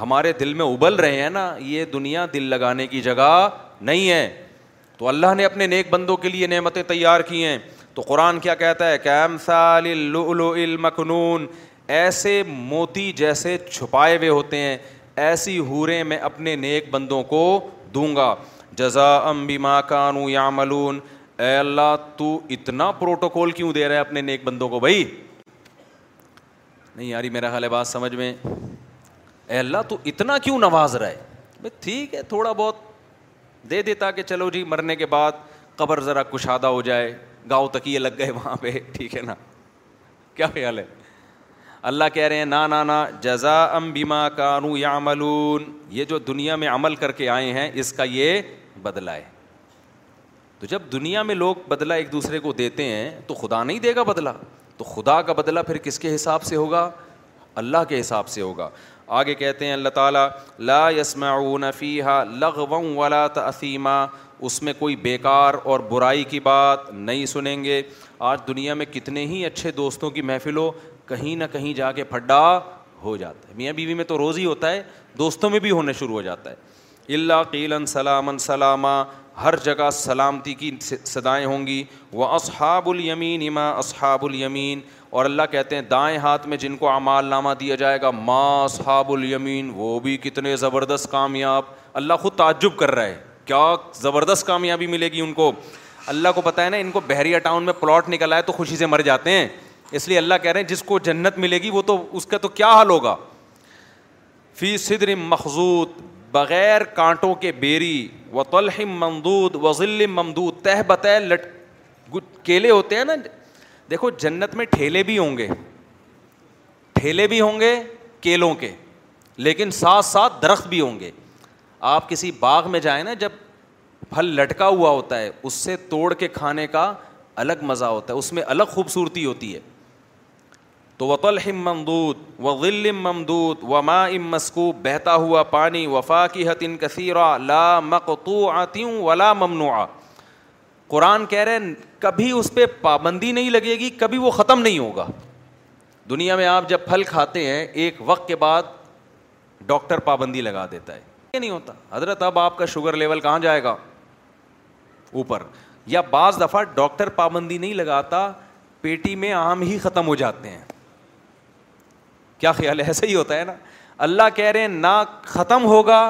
ہمارے دل میں ابل رہے ہیں نا یہ دنیا دل لگانے کی جگہ نہیں ہے تو اللہ نے اپنے نیک بندوں کے لیے نعمتیں تیار کی ہیں تو قرآن کیا کہتا ہے کیم سال المکنون ایسے موتی جیسے چھپائے ہوئے ہوتے ہیں ایسی میں اپنے نیک بندوں کو دوں گا جزا کانو یا ملون اے اللہ تو اتنا پروٹوکول کیوں دے رہے اپنے نیک بندوں کو بھائی نہیں یاری میرا حال بات سمجھ میں اے اللہ تو اتنا کیوں نواز رہے ٹھیک ہے تھوڑا بہت دے دیتا کہ چلو جی مرنے کے بعد قبر ذرا کشادہ ہو جائے گاؤں تکیے لگ گئے وہاں پہ ٹھیک ہے نا کیا خیال ہے اللہ کہہ رہے ہیں نا نا جزا ام بیما کانو یا یہ جو دنیا میں عمل کر کے آئے ہیں اس کا یہ بدلا ہے تو جب دنیا میں لوگ بدلا ایک دوسرے کو دیتے ہیں تو خدا نہیں دے گا بدلا تو خدا کا بدلا پھر کس کے حساب سے ہوگا اللہ کے حساب سے ہوگا آگے کہتے ہیں اللہ تعالیٰ لا ولا اس میں کوئی بیکار اور برائی کی بات نہیں سنیں گے آج دنیا میں کتنے ہی اچھے دوستوں کی محفل ہو کہیں نہ کہیں جا کے پھڈا ہو جاتا ہے میاں بیوی میں تو روز ہی ہوتا ہے دوستوں میں بھی ہونے شروع ہو جاتا ہے اللہ قیلن سلام سلامہ ہر جگہ سلامتی کی صدائیں ہوں گی وہ اصحاب الیمین اما اصحاب الیمین اور اللہ کہتے ہیں دائیں ہاتھ میں جن کو اعمال نامہ دیا جائے گا ما اصحاب الیمین وہ بھی کتنے زبردست کامیاب اللہ خود تعجب کر رہا ہے کیا زبردست کامیابی ملے گی ان کو اللہ کو ہے نا ان کو بحریہ ٹاؤن میں پلاٹ نکل آئے تو خوشی سے مر جاتے ہیں اس لیے اللہ کہہ رہے ہیں جس کو جنت ملے گی وہ تو اس کا تو کیا حل ہوگا فی صدر مخضوط بغیر کانٹوں کے بیری و تلحم ممدود وزل ممدود تہ بتہ لٹ کیلے ہوتے ہیں نا دیکھو جنت میں ٹھیلے بھی ہوں گے ٹھیلے بھی ہوں گے کیلوں کے لیکن ساتھ ساتھ درخت بھی ہوں گے آپ کسی باغ میں جائیں نا جب پھل لٹکا ہوا ہوتا ہے اس سے توڑ کے کھانے کا الگ مزہ ہوتا ہے اس میں الگ خوبصورتی ہوتی ہے تو وطل ام ممدود و غل ممدود و ما ام مسکو بہتا ہوا پانی وفا کی حت ان لا مقتو آتی آتیوں ولا ممنوع قرآن کہہ رہے ہیں کبھی اس پہ پابندی نہیں لگے گی کبھی وہ ختم نہیں ہوگا دنیا میں آپ جب پھل کھاتے ہیں ایک وقت کے بعد ڈاکٹر پابندی لگا دیتا ہے کہ نہیں ہوتا حضرت اب آپ کا شوگر لیول کہاں جائے گا اوپر یا بعض دفعہ ڈاکٹر پابندی نہیں لگاتا پیٹی میں آم ہی ختم ہو جاتے ہیں کیا خیال ہے ایسا ہی ہوتا ہے نا اللہ کہہ رہے ہیں نہ ختم ہوگا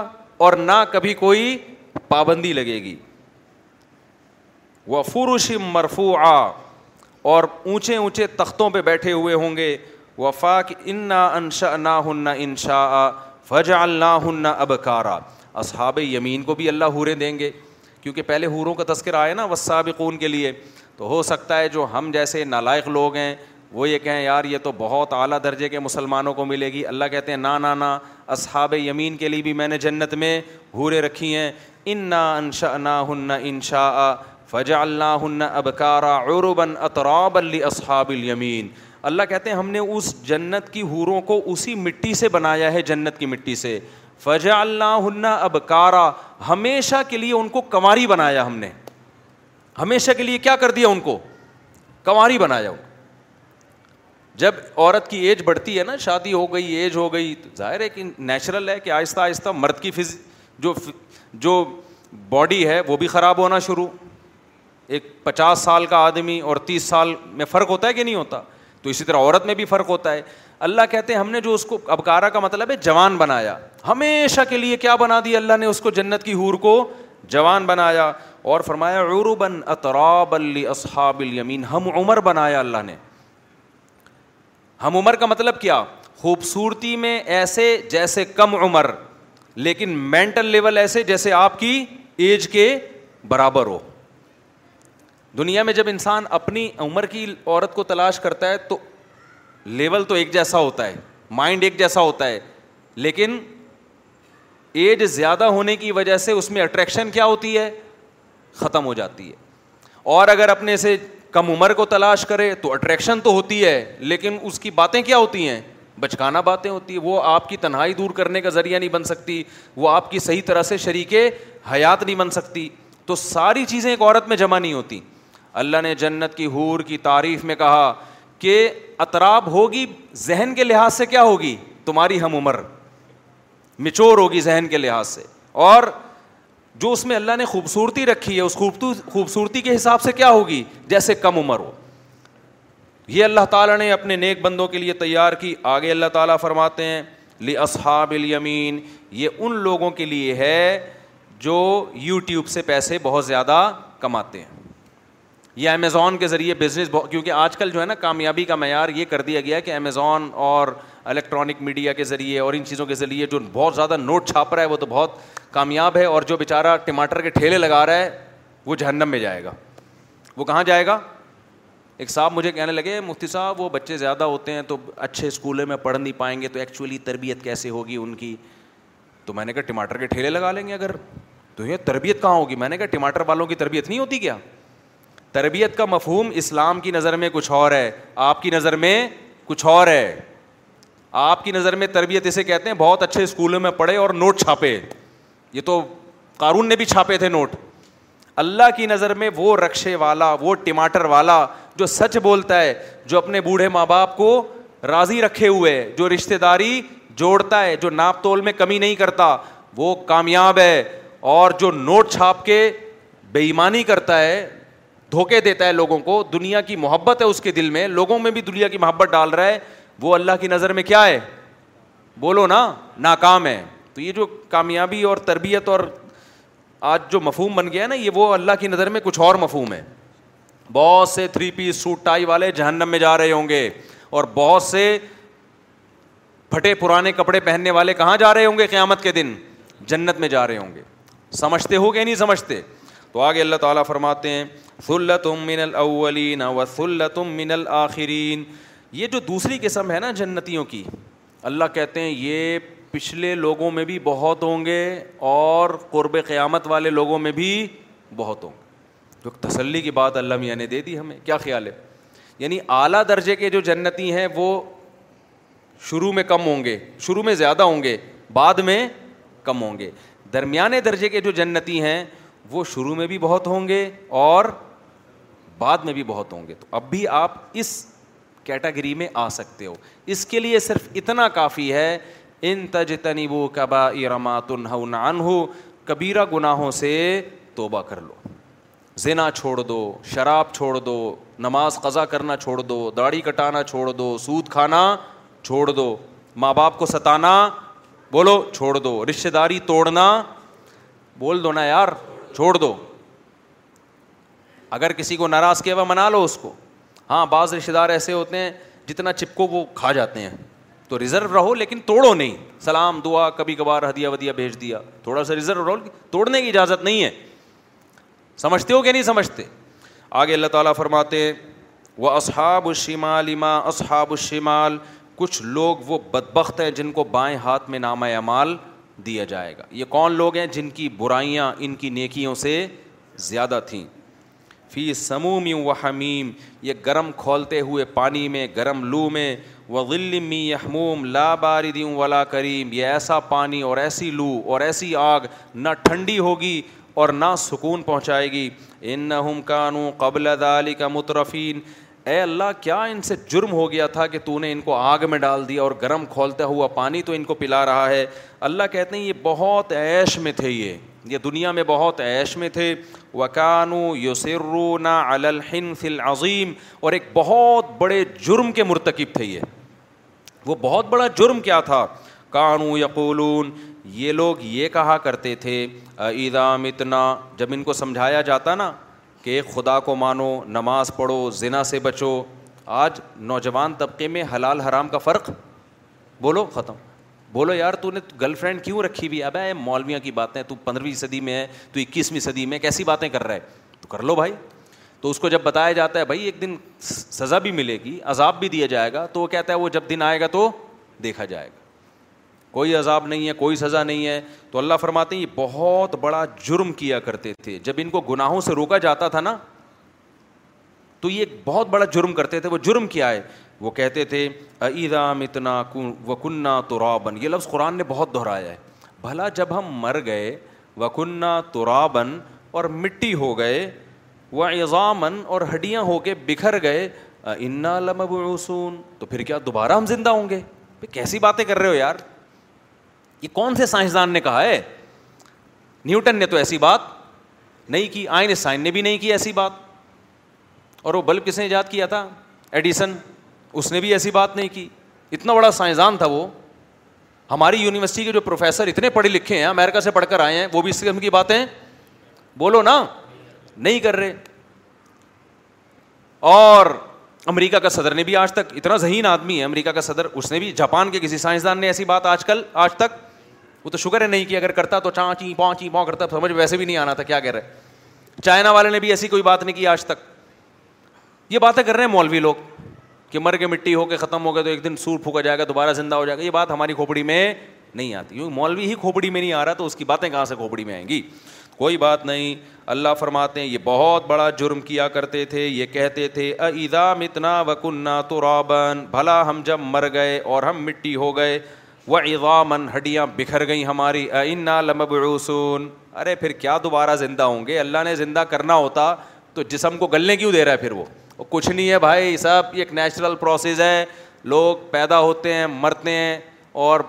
اور نہ کبھی کوئی پابندی لگے گی وہ فروش مرفو آ اور اونچے اونچے تختوں پہ بیٹھے ہوئے ہوں گے وفاق انا انشا نہ ہننا انشا فج اللہ ہن اب اصحاب یمین کو بھی اللہ حورے دیں گے کیونکہ پہلے حوروں کا تذکرہ آیا نا وصاب خون کے لیے تو ہو سکتا ہے جو ہم جیسے نالائق لوگ ہیں وہ یہ کہیں یار یہ تو بہت اعلیٰ درجے کے مسلمانوں کو ملے گی اللہ کہتے ہیں نا نا نا اصحاب یمین کے لیے بھی میں نے جنت میں حورے رکھی ہیں ان نا انشا نا ہن انشا فج اللہ ہن اب کارآر و اصحاب الیمین اللہ کہتے ہیں ہم نے اس جنت کی حوروں کو اسی مٹی سے بنایا ہے جنت کی مٹی سے فجا اللہ ابکارا ہمیشہ کے لیے ان کو کنواری بنایا ہم نے ہمیشہ کے لیے کیا کر دیا ان کو کنواری بنایا وہ جب عورت کی ایج بڑھتی ہے نا شادی ہو گئی ایج ہو گئی تو ظاہر ہے کہ نیچرل ہے کہ آہستہ آہستہ مرد کی فز جو جو باڈی ہے وہ بھی خراب ہونا شروع ایک پچاس سال کا آدمی اور تیس سال میں فرق ہوتا ہے کہ نہیں ہوتا تو اسی طرح عورت میں بھی فرق ہوتا ہے اللہ کہتے ہیں ہم نے جو اس کو ابکارا کا مطلب ہے جوان بنایا ہمیشہ کے لیے کیا بنا دی اللہ نے اس کو جنت کی حور کو جوان بنایا اور فرمایا عروبن اطراب بن اصحاب الیمین ہم عمر بنایا اللہ نے ہم عمر کا مطلب کیا خوبصورتی میں ایسے جیسے کم عمر لیکن مینٹل لیول ایسے جیسے آپ کی ایج کے برابر ہو دنیا میں جب انسان اپنی عمر کی عورت کو تلاش کرتا ہے تو لیول تو ایک جیسا ہوتا ہے مائنڈ ایک جیسا ہوتا ہے لیکن ایج زیادہ ہونے کی وجہ سے اس میں اٹریکشن کیا ہوتی ہے ختم ہو جاتی ہے اور اگر اپنے سے کم عمر کو تلاش کرے تو اٹریکشن تو ہوتی ہے لیکن اس کی باتیں کیا ہوتی ہیں بچکانا باتیں ہوتی ہیں وہ آپ کی تنہائی دور کرنے کا ذریعہ نہیں بن سکتی وہ آپ کی صحیح طرح سے شریک حیات نہیں بن سکتی تو ساری چیزیں ایک عورت میں جمع نہیں ہوتیں اللہ نے جنت کی حور کی تعریف میں کہا کہ اطراب ہوگی ذہن کے لحاظ سے کیا ہوگی تمہاری ہم عمر مچور ہوگی ذہن کے لحاظ سے اور جو اس میں اللہ نے خوبصورتی رکھی ہے اس خوبصورتی کے حساب سے کیا ہوگی جیسے کم عمر ہو یہ اللہ تعالیٰ نے اپنے نیک بندوں کے لیے تیار کی آگے اللہ تعالیٰ فرماتے ہیں لی اصحاب الیمین یہ ان لوگوں کے لیے ہے جو یوٹیوب سے پیسے بہت زیادہ کماتے ہیں یا امیزون کے ذریعے بزنس بہت کیونکہ آج کل جو ہے نا کامیابی کا معیار یہ کر دیا گیا ہے کہ امیزون اور الیکٹرانک میڈیا کے ذریعے اور ان چیزوں کے ذریعے جو بہت زیادہ نوٹ چھاپ رہا ہے وہ تو بہت کامیاب ہے اور جو بیچارہ ٹماٹر کے ٹھیلے لگا رہا ہے وہ جہنم میں جائے گا وہ کہاں جائے گا ایک صاحب مجھے کہنے لگے مفتی صاحب وہ بچے زیادہ ہوتے ہیں تو اچھے اسکولوں میں پڑھ نہیں پائیں گے تو ایکچولی تربیت کیسے ہوگی ان کی تو میں نے کہا ٹماٹر کے ٹھیلے لگا لیں گے اگر تو یہ تربیت کہاں ہوگی میں نے کہا ٹماٹر والوں کی تربیت نہیں ہوتی کیا تربیت کا مفہوم اسلام کی نظر میں کچھ اور ہے آپ کی نظر میں کچھ اور ہے آپ کی نظر میں تربیت اسے کہتے ہیں بہت اچھے اسکولوں میں پڑھے اور نوٹ چھاپے یہ تو قارون نے بھی چھاپے تھے نوٹ اللہ کی نظر میں وہ رقشے والا وہ ٹماٹر والا جو سچ بولتا ہے جو اپنے بوڑھے ماں باپ کو راضی رکھے ہوئے جو رشتے داری جوڑتا ہے جو ناپ تول میں کمی نہیں کرتا وہ کامیاب ہے اور جو نوٹ چھاپ کے بے ایمانی کرتا ہے دھوکے دیتا ہے لوگوں کو دنیا کی محبت ہے اس کے دل میں لوگوں میں بھی دنیا کی محبت ڈال رہا ہے وہ اللہ کی نظر میں کیا ہے بولو نا ناکام ہے تو یہ جو کامیابی اور تربیت اور آج جو مفہوم بن گیا نا یہ وہ اللہ کی نظر میں کچھ اور مفہوم ہے بہت سے تھری پیس سوٹ ٹائی والے جہنم میں جا رہے ہوں گے اور بہت سے پھٹے پرانے کپڑے پہننے والے کہاں جا رہے ہوں گے قیامت کے دن جنت میں جا رہے ہوں گے سمجھتے ہو کہ نہیں سمجھتے تو آگے اللہ تعالیٰ فرماتے ہیں سلتم تم من الاولین و سلتم تم من الآخرین یہ جو دوسری قسم ہے نا جنتیوں کی اللہ کہتے ہیں یہ پچھلے لوگوں میں بھی بہت ہوں گے اور قرب قیامت والے لوگوں میں بھی بہت ہوں گے جو تسلی کی بات اللہ میاں نے دے دی ہمیں کیا خیال ہے یعنی اعلیٰ درجے کے جو جنتی ہیں وہ شروع میں کم ہوں گے شروع میں زیادہ ہوں گے بعد میں کم ہوں گے درمیانے درجے کے جو جنتی ہیں وہ شروع میں بھی بہت ہوں گے اور بعد میں بھی بہت ہوں گے تو اب بھی آپ اس کیٹیگری میں آ سکتے ہو اس کے لیے صرف اتنا کافی ہے ان تنی وہ کبا ارما تنہان ہو کبیرہ گناہوں سے توبہ کر لو زنا چھوڑ دو شراب چھوڑ دو نماز قضا کرنا چھوڑ دو داڑھی کٹانا چھوڑ دو سود کھانا چھوڑ دو ماں باپ کو ستانا بولو چھوڑ دو رشتے داری توڑنا بول دو نا یار چھوڑ دو اگر کسی کو ناراض کیا ہوا منا لو اس کو ہاں بعض رشتے دار ایسے ہوتے ہیں جتنا چپکو وہ کھا جاتے ہیں تو ریزرو رہو لیکن توڑو نہیں سلام دعا کبھی کبھار ہدیہ ودیا بھیج دیا تھوڑا سا ریزرو رہو توڑنے کی اجازت نہیں ہے سمجھتے ہو کہ نہیں سمجھتے آگے اللہ تعالیٰ فرماتے وہ اصحاب الشمال اما اصحاب الشمال کچھ لوگ وہ بدبخت ہیں جن کو بائیں ہاتھ میں نامہ اعمال دیا جائے گا یہ کون لوگ ہیں جن کی برائیاں ان کی نیکیوں سے زیادہ تھیں فی سموم و حمیم یہ گرم کھولتے ہوئے پانی میں گرم لو میں وہ غلمی یحموم لا دیوں ولا کریم یہ ایسا پانی اور ایسی لو اور ایسی آگ نہ ٹھنڈی ہوگی اور نہ سکون پہنچائے گی ان نہ ہمکانوں قبل دالی کا مترفین اے اللہ کیا ان سے جرم ہو گیا تھا کہ تو نے ان کو آگ میں ڈال دیا اور گرم کھولتا ہوا پانی تو ان کو پلا رہا ہے اللہ کہتے ہیں یہ بہت عیش میں تھے یہ یہ دنیا میں بہت عیش میں تھے وکانو یوسرونا الحنف العظیم اور ایک بہت بڑے جرم کے مرتکب تھے یہ وہ بہت بڑا جرم کیا تھا کانو یقولون یہ لوگ یہ کہا کرتے تھے ادا متنا جب ان کو سمجھایا جاتا نا کہ ایک خدا کو مانو نماز پڑھو زنا سے بچو آج نوجوان طبقے میں حلال حرام کا فرق بولو ختم بولو یار تو نے گرل فرینڈ کیوں رکھی ہوئی ابے مولویاں کی باتیں تو پندرہویں صدی میں ہے تو اکیسویں صدی میں کیسی باتیں کر رہا ہے تو کر لو بھائی تو اس کو جب بتایا جاتا ہے بھائی ایک دن سزا بھی ملے گی عذاب بھی دیا جائے گا تو وہ کہتا ہے وہ جب دن آئے گا تو دیکھا جائے گا کوئی عذاب نہیں ہے کوئی سزا نہیں ہے تو اللہ فرماتے ہیں یہ بہت بڑا جرم کیا کرتے تھے جب ان کو گناہوں سے روکا جاتا تھا نا تو یہ ایک بہت بڑا جرم کرتے تھے وہ جرم کیا ہے وہ کہتے تھے عیدا متنا وکنہ تو رابن یہ لفظ قرآن نے بہت دہرایا ہے بھلا جب ہم مر گئے وکنہ تو رابن اور مٹی ہو گئے وہ اضامن اور ہڈیاں ہو کے بکھر گئے انا لمب رسون تو پھر کیا دوبارہ ہم زندہ ہوں گے کیسی باتیں کر رہے ہو یار یہ کون سے سائنسدان نے کہا ہے نیوٹن نے تو ایسی بات نہیں کی آئن سائن نے بھی نہیں کی ایسی بات اور وہ بلب کس نے ایجاد کیا تھا ایڈیسن اس نے بھی ایسی بات نہیں کی اتنا بڑا سائنسدان تھا وہ ہماری یونیورسٹی کے جو پروفیسر اتنے پڑھے لکھے ہیں امیرکا سے پڑھ کر آئے ہیں وہ بھی اس قسم کی باتیں بولو نا نہیں کر رہے اور امریکہ کا صدر نے بھی آج تک اتنا ذہین آدمی ہے امریکہ کا صدر اس نے بھی جاپان کے کسی سائنسدان نے ایسی بات آج کل آج تک وہ تو شکر ہے نہیں کہ اگر کرتا تو چاں چی پاں چی پو کرتا سمجھ ویسے بھی نہیں آنا تھا کیا کہہ رہے چائنا والے نے بھی ایسی کوئی بات نہیں کی آج تک یہ باتیں کر رہے ہیں مولوی لوگ کہ مر کے مٹی ہو کے ختم ہو گئے تو ایک دن سور پھونکا جائے گا دوبارہ زندہ ہو جائے گا یہ بات ہماری کھوپڑی میں نہیں آتی کیونکہ مولوی ہی کھوپڑی میں نہیں آ رہا تو اس کی باتیں کہاں سے کھوپڑی میں آئیں گی کوئی بات نہیں اللہ فرماتے ہیں یہ بہت بڑا جرم کیا کرتے تھے یہ کہتے تھے ادا متنا وکنہ تو رابن بھلا ہم جب مر گئے اور ہم مٹی ہو گئے وہ اضامن ہڈیاں بکھر گئیں ہماری اے انا لمبس ارے پھر کیا دوبارہ زندہ ہوں گے اللہ نے زندہ کرنا ہوتا تو جسم کو گلنے کیوں دے رہا ہے پھر وہ کچھ نہیں ہے بھائی سب ایک نیچرل پروسیز ہے لوگ پیدا ہوتے ہیں مرتے ہیں اور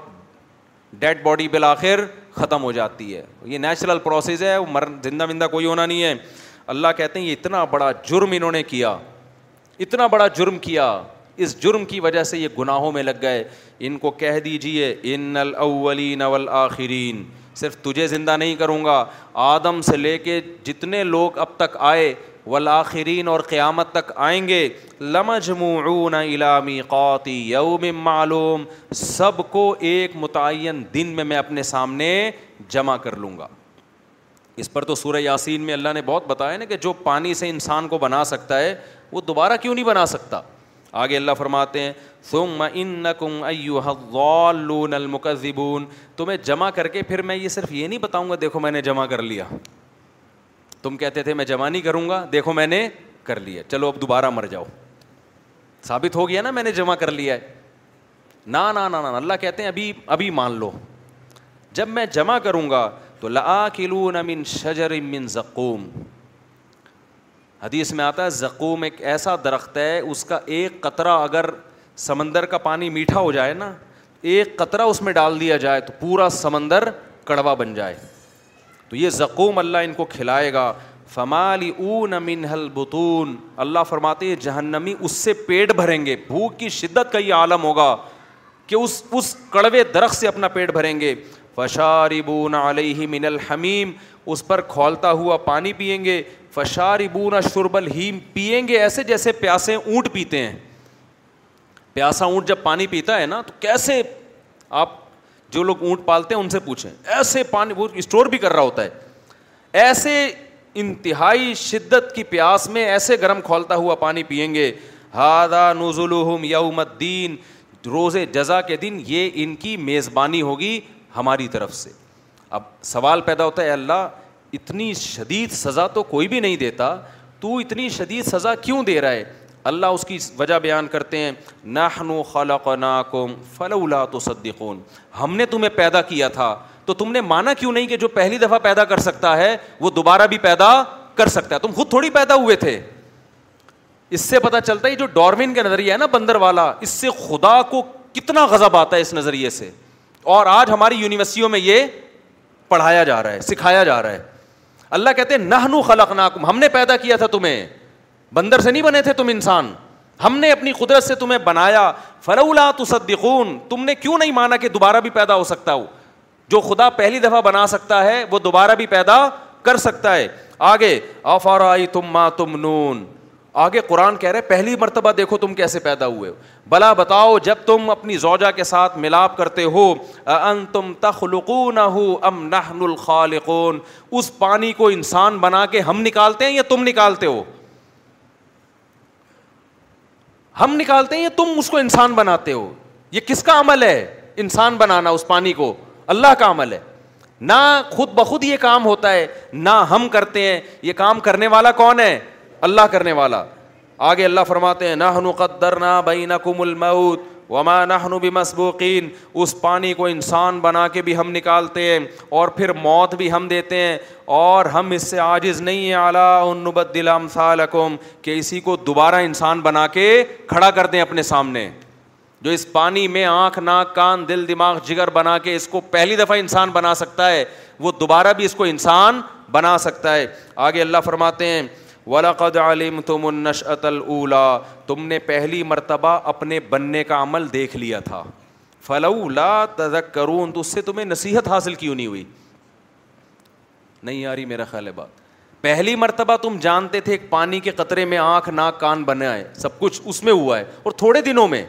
ڈیڈ باڈی بالآخر ختم ہو جاتی ہے یہ نیچرل پروسیز ہے مر زندہ وندہ کوئی ہونا نہیں ہے اللہ کہتے ہیں یہ اتنا بڑا جرم انہوں نے کیا اتنا بڑا جرم کیا اس جرم کی وجہ سے یہ گناہوں میں لگ گئے ان کو کہہ دیجیے ان الاولین والآخرین صرف تجھے زندہ نہیں کروں گا آدم سے لے کے جتنے لوگ اب تک آئے والآخرین اور قیامت تک آئیں گے یوم معلوم سب کو ایک متعین دن میں میں اپنے سامنے جمع کر لوں گا اس پر تو سورہ یاسین میں اللہ نے بہت بتایا نا کہ جو پانی سے انسان کو بنا سکتا ہے وہ دوبارہ کیوں نہیں بنا سکتا آگے اللہ فرماتے ہیں ثم انکم ایوہ الضالون المکذبون تمہیں جمع کر کے پھر میں یہ صرف یہ نہیں بتاؤں گا دیکھو میں نے جمع کر لیا تم کہتے تھے میں جمع نہیں کروں گا دیکھو میں نے کر لیا چلو اب دوبارہ مر جاؤ ثابت ہو گیا نا میں نے جمع کر لیا ہے نہ اللہ کہتے ہیں ابھی ابھی مان لو جب میں جمع کروں گا تو لا کلون شجر امن زکوم حدیث میں آتا ہے زکوم ایک ایسا درخت ہے اس کا ایک قطرہ اگر سمندر کا پانی میٹھا ہو جائے نا ایک قطرہ اس میں ڈال دیا جائے تو پورا سمندر کڑوا بن جائے تو یہ زقوم اللہ ان کو کھلائے گا فمالی اون منہ البتون اللہ فرماتے ہیں جہنمی اس سے پیٹ بھریں گے بھوک کی شدت کا یہ عالم ہوگا کہ اس اس کڑوے درخت سے اپنا پیٹ بھریں گے فشاری علیہ من الحمیم اس پر کھولتا ہوا پانی پئیں گے فشاری شرب الحیم پئیں گے ایسے جیسے پیاسے اونٹ پیتے ہیں پیاسا اونٹ جب پانی پیتا ہے نا تو کیسے آپ جو لوگ اونٹ پالتے ہیں ان سے پوچھیں ایسے پانی وہ اسٹور بھی کر رہا ہوتا ہے ایسے انتہائی شدت کی پیاس میں ایسے گرم کھولتا ہوا پانی پئیں گے ہادا نو یوم الدین روز جزا کے دن یہ ان کی میزبانی ہوگی ہماری طرف سے اب سوال پیدا ہوتا ہے اللہ اتنی شدید سزا تو کوئی بھی نہیں دیتا تو اتنی شدید سزا کیوں دے رہا ہے اللہ اس کی وجہ بیان کرتے ہیں ہم نے تمہیں پیدا کیا تھا تو تم نے مانا کیوں نہیں کہ جو پہلی دفعہ پیدا کر سکتا ہے وہ دوبارہ بھی پیدا کر سکتا ہے تم خود تھوڑی پیدا ہوئے تھے اس سے چلتا ہے جو ڈارمن کا نظریہ ہے نا بندر والا اس سے خدا کو کتنا غضب آتا ہے اس نظریے سے اور آج ہماری یونیورسٹیوں میں یہ پڑھایا جا رہا ہے سکھایا جا رہا ہے اللہ کہتے ہیں نہنو خلق ناکم ہم نے پیدا کیا تھا تمہیں بندر سے نہیں بنے تھے تم انسان ہم نے اپنی قدرت سے تمہیں بنایا فلولا تو صدیقون تم نے کیوں نہیں مانا کہ دوبارہ بھی پیدا ہو سکتا ہو جو خدا پہلی دفعہ بنا سکتا ہے وہ دوبارہ بھی پیدا کر سکتا ہے آگے تم ماں تم نون آگے قرآن کہہ رہے پہلی مرتبہ دیکھو تم کیسے پیدا ہوئے بلا بتاؤ جب تم اپنی زوجا کے ساتھ ملاپ کرتے ہو ان تم ہو تخلون الخالقون اس پانی کو انسان بنا کے ہم نکالتے ہیں یا تم نکالتے ہو ہم نکالتے ہیں یا تم اس کو انسان بناتے ہو یہ کس کا عمل ہے انسان بنانا اس پانی کو اللہ کا عمل ہے نہ خود بخود یہ کام ہوتا ہے نہ ہم کرتے ہیں یہ کام کرنے والا کون ہے اللہ کرنے والا آگے اللہ فرماتے ہیں نہ ہنو قدر نہ بھائی نہ کمل وما نحن مصبوقین اس پانی کو انسان بنا کے بھی ہم نکالتے ہیں اور پھر موت بھی ہم دیتے ہیں اور ہم اس سے عاجز نہیں ہیں اعلیٰ نب دلام صاءم کہ اسی کو دوبارہ انسان بنا کے کھڑا کر دیں اپنے سامنے جو اس پانی میں آنکھ ناک کان دل دماغ جگر بنا کے اس کو پہلی دفعہ انسان بنا سکتا ہے وہ دوبارہ بھی اس کو انسان بنا سکتا ہے آگے اللہ فرماتے ہیں ولاقد عالم تم انشل الا تم نے پہلی مرتبہ اپنے بننے کا عمل دیکھ لیا تھا لا تزک کرون تو اس سے تمہیں نصیحت حاصل کیوں نہیں ہوئی نہیں آ رہی میرا خیال ہے بات پہلی مرتبہ تم جانتے تھے پانی کے قطرے میں آنکھ ناک کان بنا ہے سب کچھ اس میں ہوا ہے اور تھوڑے دنوں میں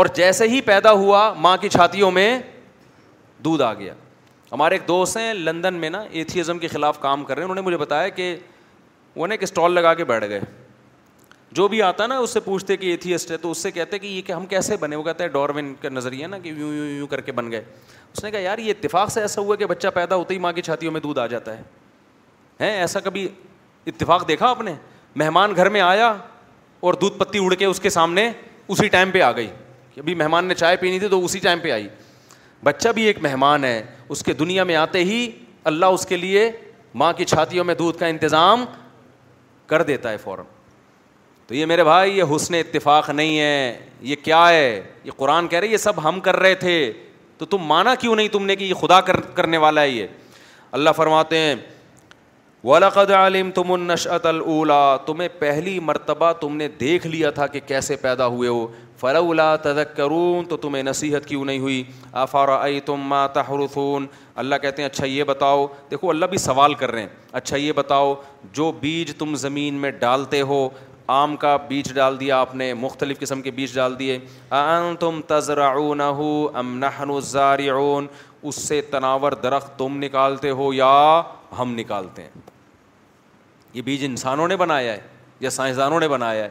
اور جیسے ہی پیدا ہوا ماں کی چھاتیوں میں دودھ آ گیا ہمارے ایک دوست ہیں لندن میں نا ایتھیزم کے خلاف کام کر رہے ہیں انہوں نے مجھے بتایا کہ وہ نا ایک اسٹال لگا کے بیٹھ گئے جو بھی آتا نا اس سے پوچھتے کہ ایتھیسٹ ہے تو اس سے کہتے کہ یہ کہ ہم کیسے بنے وہ کہتے ہیں ڈور کا نظریہ نا کہ یوں یوں یوں کر کے بن گئے اس نے کہا یار یہ اتفاق سے ایسا ہوا کہ بچہ پیدا ہوتا ہی ماں کی چھاتیوں میں دودھ آ جاتا ہے ہیں ایسا کبھی اتفاق دیکھا آپ نے مہمان گھر میں آیا اور دودھ پتی اڑ کے اس کے سامنے اسی ٹائم پہ آ گئی ابھی مہمان نے چائے پینی تھی تو اسی ٹائم پہ آئی بچہ بھی ایک مہمان ہے اس کے دنیا میں آتے ہی اللہ اس کے لیے ماں کی چھاتیوں میں دودھ کا انتظام کر دیتا ہے فوراً تو یہ میرے بھائی یہ حسن اتفاق نہیں ہے یہ کیا ہے یہ قرآن کہہ رہے یہ سب ہم کر رہے تھے تو تم مانا کیوں نہیں تم نے کہ یہ خدا کرنے والا ہے یہ اللہ فرماتے ہیں ولاقد عالم تم انشت اللہ تمہیں پہلی مرتبہ تم نے دیکھ لیا تھا کہ کیسے پیدا ہوئے ہو فلولا تذکرون تو تمہیں نصیحت کیوں نہیں ہوئی آفار آئی تم ما تحرفون اللہ کہتے ہیں اچھا یہ بتاؤ دیکھو اللہ بھی سوال کر رہے ہیں اچھا یہ بتاؤ جو بیج تم زمین میں ڈالتے ہو آم کا بیج ڈال دیا آپ نے مختلف قسم کے بیج ڈال دیے آن تم تذرا ذار اون اس سے تناور درخت تم نکالتے ہو یا ہم نکالتے ہیں یہ بیج انسانوں نے بنایا ہے یا سائنسدانوں نے بنایا ہے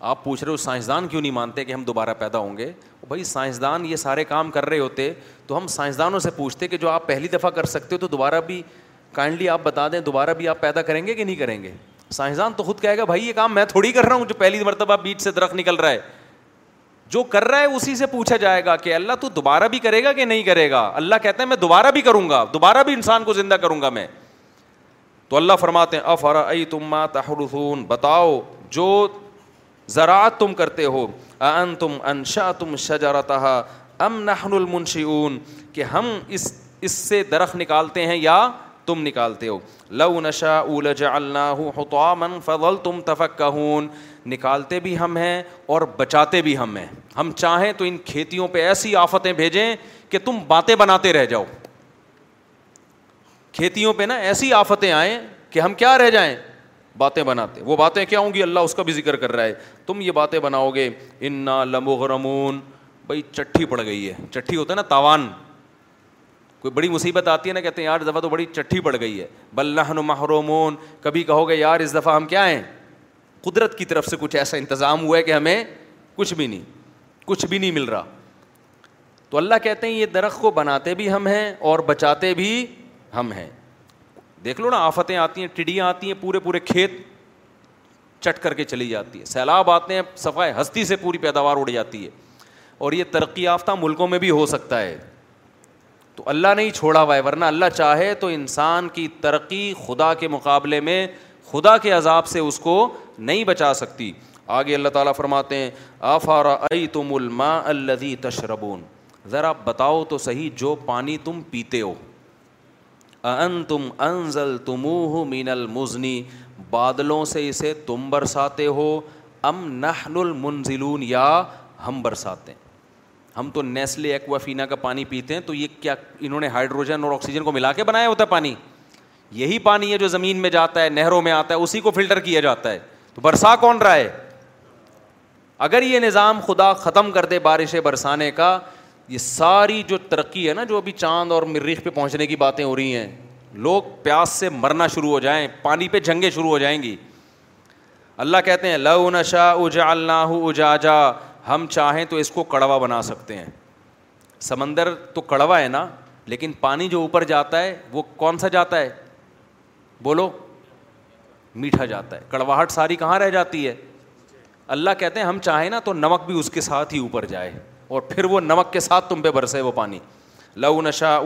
آپ پوچھ رہے ہو سائنسدان کیوں نہیں مانتے کہ ہم دوبارہ پیدا ہوں گے بھائی سائنسدان یہ سارے کام کر رہے ہوتے تو ہم سائنسدانوں سے پوچھتے کہ جو آپ پہلی دفعہ کر سکتے ہو تو دوبارہ بھی کائنڈلی آپ بتا دیں دوبارہ بھی آپ پیدا کریں گے کہ نہیں کریں گے سائنسدان تو خود کہے گا بھائی یہ کام میں تھوڑی کر رہا ہوں جو پہلی مرتبہ بیچ سے درخت نکل رہا ہے جو کر رہا ہے اسی سے پوچھا جائے گا کہ اللہ تو دوبارہ بھی کرے گا کہ نہیں کرے گا اللہ کہتے ہیں میں دوبارہ بھی کروں گا دوبارہ بھی انسان کو زندہ کروں گا میں تو اللہ فرماتے ہیں افرا تم تما تاہ بتاؤ جو زراعت تم کرتے ہو ان تم انشا تم ام کہ ہم اس اس سے درخت نکالتے ہیں یا تم نکالتے ہو لو نشا فضل تم تفک نکالتے بھی ہم ہیں اور بچاتے بھی ہم ہیں ہم چاہیں تو ان کھیتیوں پہ ایسی آفتیں بھیجیں کہ تم باتیں بناتے رہ جاؤ کھیتیوں پہ نا ایسی آفتیں آئیں کہ ہم کیا رہ جائیں باتیں بناتے وہ باتیں کیا ہوں گی اللہ اس کا بھی ذکر کر رہا ہے تم یہ باتیں بناؤ گے انا لمغرمون بھائی چٹھی پڑ گئی ہے چٹھی ہوتا ہے نا تاوان کوئی بڑی مصیبت آتی ہے نا کہتے ہیں یار اس دفعہ تو بڑی چٹھی پڑ گئی ہے بلّہ نما کبھی کہو گے یار اس دفعہ ہم کیا ہیں قدرت کی طرف سے کچھ ایسا انتظام ہوا ہے کہ ہمیں کچھ بھی نہیں کچھ بھی نہیں مل رہا تو اللہ کہتے ہیں یہ درخت کو بناتے بھی ہم ہیں اور بچاتے بھی ہم ہیں دیکھ لو نا آفتیں آتی ہیں ٹڈیاں آتی ہیں پورے پورے کھیت چٹ کر کے چلی جاتی ہے سیلاب آتے ہیں صفائی ہستی سے پوری پیداوار اڑ جاتی ہے اور یہ ترقی یافتہ ملکوں میں بھی ہو سکتا ہے تو اللہ نہیں چھوڑا ہوا ہے ورنہ اللہ چاہے تو انسان کی ترقی خدا کے مقابلے میں خدا کے عذاب سے اس کو نہیں بچا سکتی آگے اللہ تعالیٰ فرماتے ہیں ائی تم الما الدی تشربون ذرا بتاؤ تو صحیح جو پانی تم پیتے ہو تم مین المزنی بادلوں سے اسے تم برساتے ہو ام المنزلون یا ہم ہم برساتے ہیں تو نیسلے ایکوافینا کا پانی پیتے ہیں تو یہ کیا انہوں نے ہائیڈروجن اور آکسیجن کو ملا کے بنایا ہوتا ہے پانی یہی پانی ہے جو زمین میں جاتا ہے نہروں میں آتا ہے اسی کو فلٹر کیا جاتا ہے تو برسا کون رہا ہے اگر یہ نظام خدا ختم کر دے بارشیں برسانے کا یہ ساری جو ترقی ہے نا جو ابھی چاند اور مریخ پہ پہنچنے کی باتیں ہو رہی ہیں لوگ پیاس سے مرنا شروع ہو جائیں پانی پہ جھنگیں شروع ہو جائیں گی اللہ کہتے ہیں لو نشا اجا اللہ اجا جا ہم چاہیں تو اس کو کڑوا بنا سکتے ہیں سمندر تو کڑوا ہے نا لیکن پانی جو اوپر جاتا ہے وہ کون سا جاتا ہے بولو میٹھا جاتا ہے کڑواہٹ ساری کہاں رہ جاتی ہے اللہ کہتے ہیں ہم چاہیں نا تو نمک بھی اس کے ساتھ ہی اوپر جائے اور پھر وہ نمک کے ساتھ تم پہ برسے وہ پانی لو نشا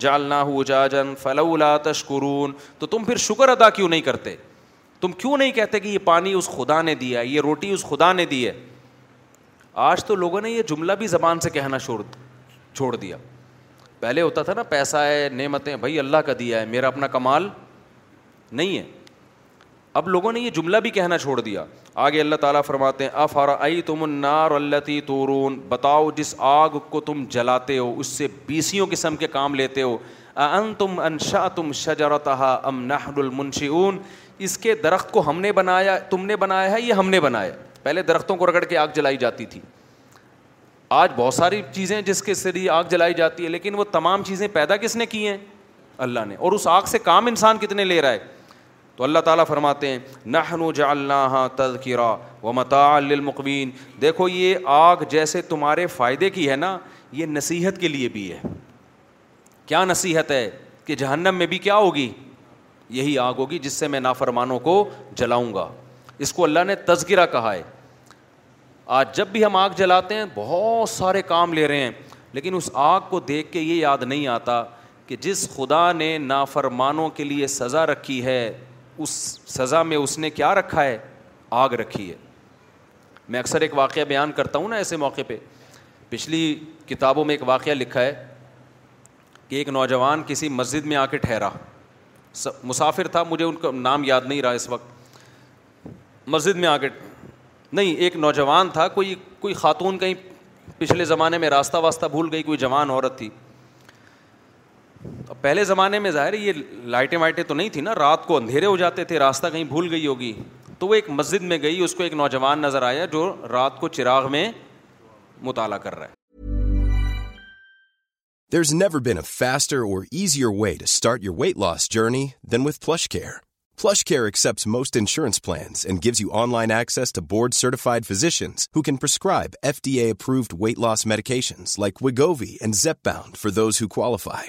جالنا ہو جاجن فلا الا تشکرون تو تم پھر شکر ادا کیوں نہیں کرتے تم کیوں نہیں کہتے کہ یہ پانی اس خدا نے دیا ہے یہ روٹی اس خدا نے دی ہے آج تو لوگوں نے یہ جملہ بھی زبان سے کہنا چھوڑ چھوڑ دیا پہلے ہوتا تھا نا پیسہ ہے نعمتیں بھائی اللہ کا دیا ہے میرا اپنا کمال نہیں ہے اب لوگوں نے یہ جملہ بھی کہنا چھوڑ دیا آگے اللہ تعالیٰ فرماتے ہیں افار ائی تم انار التی تورون بتاؤ جس آگ کو تم جلاتے ہو اس سے بیسیوں قسم کے کام لیتے ہو ان تم انشا ان ام تم شروع اس کے درخت کو ہم نے بنایا تم نے بنایا ہے یہ ہم نے بنایا پہلے درختوں کو رگڑ کے آگ جلائی جاتی تھی آج بہت ساری چیزیں جس کے ذریعے آگ جلائی جاتی ہے لیکن وہ تمام چیزیں پیدا کس نے کی ہیں اللہ نے اور اس آگ سے کام انسان کتنے لے رہا ہے تو اللہ تعالیٰ فرماتے ہیں نہنو جا اللہ تذکیرہ و مطالمین دیکھو یہ آگ جیسے تمہارے فائدے کی ہے نا یہ نصیحت کے لیے بھی ہے کیا نصیحت ہے کہ جہنم میں بھی کیا ہوگی یہی آگ ہوگی جس سے میں نافرمانوں کو جلاؤں گا اس کو اللہ نے تذکرہ کہا ہے آج جب بھی ہم آگ جلاتے ہیں بہت سارے کام لے رہے ہیں لیکن اس آگ کو دیکھ کے یہ یاد نہیں آتا کہ جس خدا نے نافرمانوں کے لیے سزا رکھی ہے اس سزا میں اس نے کیا رکھا ہے آگ رکھی ہے میں اکثر ایک واقعہ بیان کرتا ہوں نا ایسے موقع پہ پچھلی کتابوں میں ایک واقعہ لکھا ہے کہ ایک نوجوان کسی مسجد میں آ کے ٹھہرا مسافر تھا مجھے ان کا نام یاد نہیں رہا اس وقت مسجد میں آ کے نہیں ایک نوجوان تھا کوئی کوئی خاتون کہیں پچھلے زمانے میں راستہ واسطہ بھول گئی کوئی جوان عورت تھی اب پہلے زمانے میں ظاہر یہ لائٹیں وائٹیں تو نہیں تھیں نا رات کو اندھیرے ہو جاتے تھے راستہ کہیں بھول گئی ہوگی تو وہ ایک مسجد میں گئی اس کو ایک نوجوان نظر آیا جو رات کو چراغ میں مطالعہ کر رہا ہے there is never been a faster or easier way to start your weight loss journey then with flush care flush care accepts most insurance plans and gives you online access to board certified physicians who can prescribe F D A approved weight loss medications like Wegovy and Zepbound for those who qualify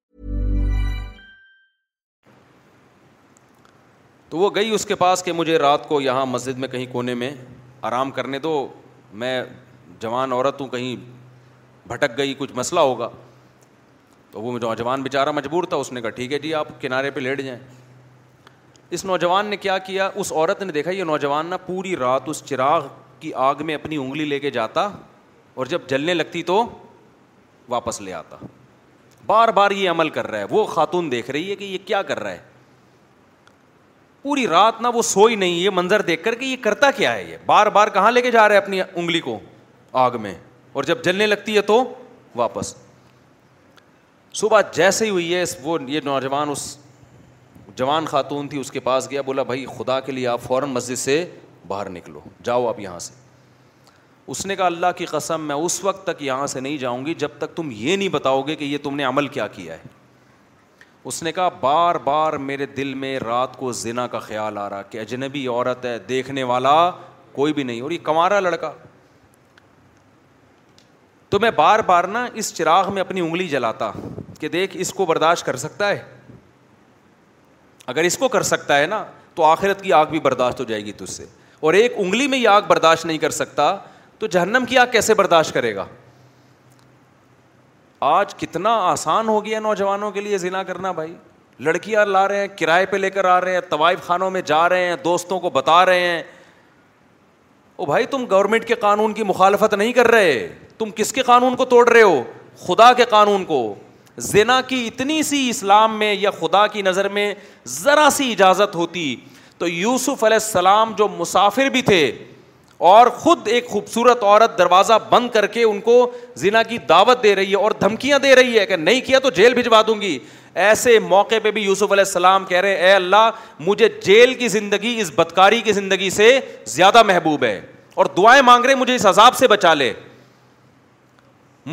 تو وہ گئی اس کے پاس کہ مجھے رات کو یہاں مسجد میں کہیں کونے میں آرام کرنے دو میں جوان عورت ہوں کہیں بھٹک گئی کچھ مسئلہ ہوگا تو وہ نوجوان بے چارہ مجبور تھا اس نے کہا ٹھیک ہے جی آپ کنارے پہ لیٹ جائیں اس نوجوان نے کیا کیا اس عورت نے دیکھا یہ نوجوان نا پوری رات اس چراغ کی آگ میں اپنی انگلی لے کے جاتا اور جب جلنے لگتی تو واپس لے آتا بار بار یہ عمل کر رہا ہے وہ خاتون دیکھ رہی ہے کہ یہ کیا کر رہا ہے پوری رات نہ وہ سوئی نہیں یہ منظر دیکھ کر کہ یہ کرتا کیا ہے یہ بار بار کہاں لے کے جا رہے ہیں اپنی انگلی کو آگ میں اور جب جلنے لگتی ہے تو واپس صبح جیسے ہی ہوئی ہے وہ یہ نوجوان اس جوان خاتون تھی اس کے پاس گیا بولا بھائی خدا کے لیے آپ فوراً مسجد سے باہر نکلو جاؤ آپ یہاں سے اس نے کہا اللہ کی قسم میں اس وقت تک یہاں سے نہیں جاؤں گی جب تک تم یہ نہیں بتاؤ گے کہ یہ تم نے عمل کیا کیا ہے اس نے کہا بار بار میرے دل میں رات کو زنا کا خیال آ رہا کہ اجنبی عورت ہے دیکھنے والا کوئی بھی نہیں اور یہ کمارا لڑکا تو میں بار بار نا اس چراغ میں اپنی انگلی جلاتا کہ دیکھ اس کو برداشت کر سکتا ہے اگر اس کو کر سکتا ہے نا تو آخرت کی آگ بھی برداشت ہو جائے گی تجھ سے اور ایک انگلی میں یہ آگ برداشت نہیں کر سکتا تو جہنم کی آگ کیسے برداشت کرے گا آج کتنا آسان ہو گیا نوجوانوں کے لیے ذنا کرنا بھائی لڑکیاں لا رہے ہیں کرائے پہ لے کر آ رہے ہیں طوائف خانوں میں جا رہے ہیں دوستوں کو بتا رہے ہیں او بھائی تم گورنمنٹ کے قانون کی مخالفت نہیں کر رہے تم کس کے قانون کو توڑ رہے ہو خدا کے قانون کو زنا کی اتنی سی اسلام میں یا خدا کی نظر میں ذرا سی اجازت ہوتی تو یوسف علیہ السلام جو مسافر بھی تھے اور خود ایک خوبصورت عورت دروازہ بند کر کے ان کو زنا کی دعوت دے رہی ہے اور دھمکیاں دے رہی ہے کہ نہیں کیا تو جیل بھجوا دوں گی ایسے موقع پہ بھی یوسف علیہ السلام کہہ رہے اے اللہ مجھے جیل کی زندگی اس بدکاری کی زندگی سے زیادہ محبوب ہے اور دعائیں مانگ رہے مجھے اس عذاب سے بچا لے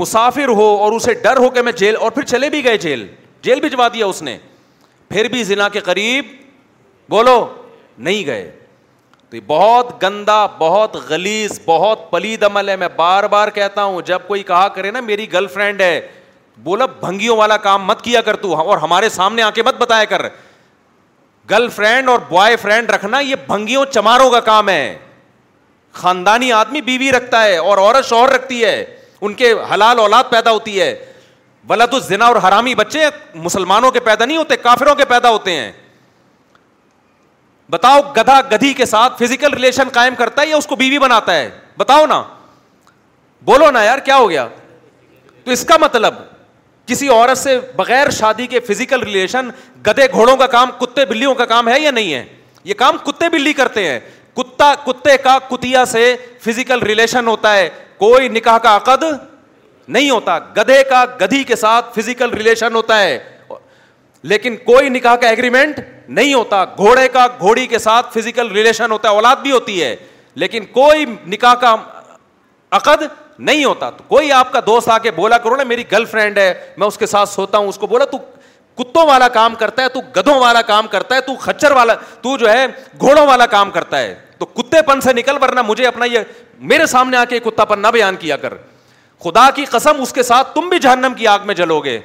مسافر ہو اور اسے ڈر ہو کہ میں جیل اور پھر چلے بھی گئے جیل جیل بھجوا دیا اس نے پھر بھی زنا کے قریب بولو نہیں گئے تو یہ بہت گندا بہت غلیظ بہت پلید عمل ہے میں بار بار کہتا ہوں جب کوئی کہا کرے نا میری گرل فرینڈ ہے بولا بھنگیوں والا کام مت کیا کر تو اور ہمارے سامنے آ کے مت بتایا کر گرل فرینڈ اور بوائے فرینڈ رکھنا یہ بھنگیوں چماروں کا کام ہے خاندانی آدمی بیوی رکھتا ہے اور عورت شوہر رکھتی ہے ان کے حلال اولاد پیدا ہوتی ہے بلا تو زنا اور حرامی بچے مسلمانوں کے پیدا نہیں ہوتے کافروں کے پیدا ہوتے ہیں بتاؤ گدھا گدھی کے ساتھ فزیکل ریلیشن قائم کرتا ہے یا اس کو بیوی بناتا ہے بتاؤ نا بولو نا یار کیا ہو گیا تو اس کا مطلب کسی عورت سے بغیر شادی کے فزیکل ریلیشن گدھے گھوڑوں کا کام کتے بلیوں کا کام ہے یا نہیں ہے یہ کام کتے بلی کرتے ہیں کتا کتے کا کتیا سے فزیکل ریلیشن ہوتا ہے کوئی نکاح کا عقد نہیں ہوتا گدھے کا گدھی کے ساتھ فزیکل ریلیشن ہوتا ہے لیکن کوئی نکاح کا ایگریمنٹ نہیں ہوتا گھوڑے کا گھوڑی کے ساتھ فزیکل ریلیشن ہوتا ہے اولاد بھی ہوتی ہے لیکن کوئی نکاح کا عقد نہیں ہوتا تو کوئی آپ کا دوست آ کے بولا کرو نا میری گرل فرینڈ ہے میں اس کے ساتھ سوتا ہوں اس کو بولا تو کتوں والا کام کرتا ہے تو گدوں والا کام کرتا ہے تو خچر والا تو جو ہے گھوڑوں والا کام کرتا ہے تو کتے پن سے نکل ورنہ مجھے اپنا یہ میرے سامنے آ کے کتا پن نہ بیان کیا کر خدا کی قسم اس کے ساتھ تم بھی جہنم کی آگ میں جلو گے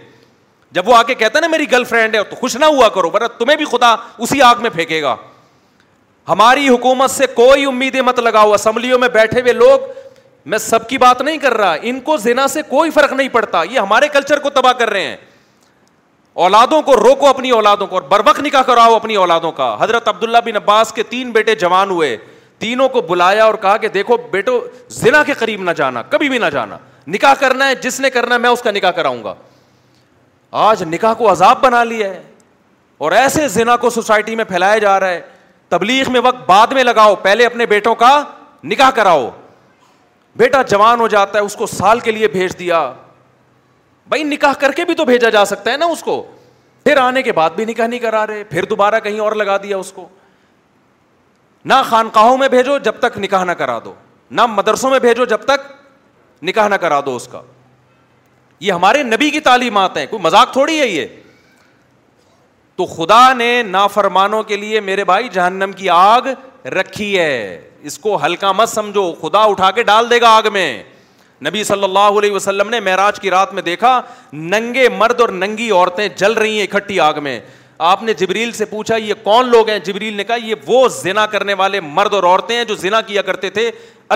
جب وہ آ کے کہتا ہے نا میری گرل فرینڈ ہے تو خوش نہ ہوا کرو ورنہ تمہیں بھی خدا اسی آگ میں پھینکے گا ہماری حکومت سے کوئی امیدیں مت لگاؤ اسمبلیوں میں بیٹھے ہوئے لوگ میں سب کی بات نہیں کر رہا ان کو زنا سے کوئی فرق نہیں پڑتا یہ ہمارے کلچر کو تباہ کر رہے ہیں اولادوں کو روکو اپنی اولادوں کو اور بربک نکاح کراؤ اپنی اولادوں کا حضرت عبداللہ بن عباس کے تین بیٹے جوان ہوئے تینوں کو بلایا اور کہا کہ دیکھو بیٹو زنا کے قریب نہ جانا کبھی بھی نہ جانا نکاح کرنا ہے جس نے کرنا ہے میں اس کا نکاح کراؤں گا آج نکاح کو عذاب بنا لیا ہے اور ایسے زنا کو سوسائٹی میں پھیلایا جا رہا ہے تبلیغ میں وقت بعد میں لگاؤ پہلے اپنے بیٹوں کا نکاح کراؤ بیٹا جوان ہو جاتا ہے اس کو سال کے لیے بھیج دیا بھائی نکاح کر کے بھی تو بھیجا جا سکتا ہے نا اس کو پھر آنے کے بعد بھی نکاح نہیں کرا رہے پھر دوبارہ کہیں اور لگا دیا اس کو نہ خانقاہوں میں بھیجو جب تک نکاح نہ کرا دو نہ مدرسوں میں بھیجو جب تک نکاح نہ کرا دو اس کا یہ ہمارے نبی کی تعلیمات ہیں کوئی مذاق تھوڑی ہے یہ تو خدا نے نا فرمانوں کے لیے میرے بھائی جہنم کی آگ رکھی ہے اس کو ہلکا مت سمجھو خدا اٹھا کے ڈال دے گا آگ میں نبی صلی اللہ علیہ وسلم نے معراج کی رات میں دیکھا ننگے مرد اور ننگی عورتیں جل رہی ہیں اکٹھی آگ میں آپ نے جبریل سے پوچھا یہ کون لوگ ہیں جبریل نے کہا یہ وہ زنا کرنے والے مرد اور عورتیں ہیں جو زنا کیا کرتے تھے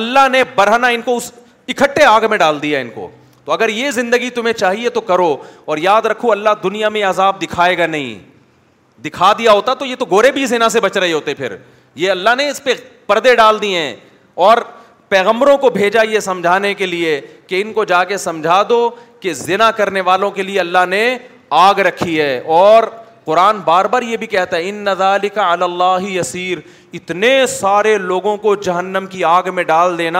اللہ نے برہنا ان کو اس اکٹھے آگ میں ڈال دیا ان کو تو اگر یہ زندگی تمہیں چاہیے تو کرو اور یاد رکھو اللہ دنیا میں عذاب دکھائے گا نہیں دکھا دیا ہوتا تو یہ تو گورے بھی زینا سے بچ رہے ہوتے پھر یہ اللہ نے اس پہ پردے ڈال دیے ہیں اور پیغمبروں کو بھیجا یہ سمجھانے کے لیے کہ ان کو جا کے سمجھا دو کہ زنا کرنے والوں کے لیے اللہ نے آگ رکھی ہے اور قرآن بار بار یہ بھی کہتا ہے ان نظال کا اللّہ یسیر اتنے سارے لوگوں کو جہنم کی آگ میں ڈال دینا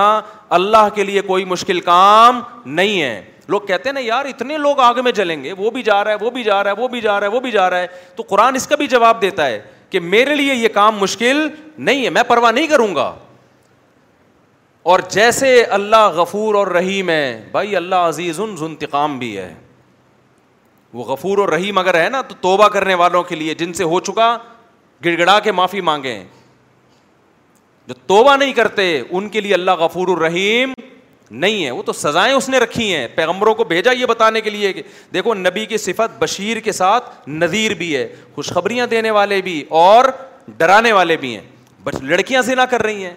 اللہ کے لیے کوئی مشکل کام نہیں ہے لوگ کہتے ہیں نا یار اتنے لوگ آگ میں جلیں گے وہ بھی جا رہا ہے وہ بھی جا رہا ہے وہ بھی جا رہا ہے وہ بھی جا رہا ہے تو قرآن اس کا بھی جواب دیتا ہے کہ میرے لیے یہ کام مشکل نہیں ہے میں پرواہ نہیں کروں گا اور جیسے اللہ غفور اور رحیم ہے بھائی اللہ عزیز ان ظُنتقام بھی ہے وہ غفور رحیم اگر ہے نا تو توبہ کرنے والوں کے لیے جن سے ہو چکا گڑ گڑا کے معافی مانگے جو توبہ نہیں کرتے ان کے لیے اللہ غفور الرحیم نہیں ہے وہ تو سزائیں اس نے رکھی ہیں پیغمبروں کو بھیجا یہ بتانے کے لیے کہ دیکھو نبی کی صفت بشیر کے ساتھ نذیر بھی ہے خوشخبریاں دینے والے بھی اور ڈرانے والے بھی ہیں بس لڑکیاں سے نہ کر رہی ہیں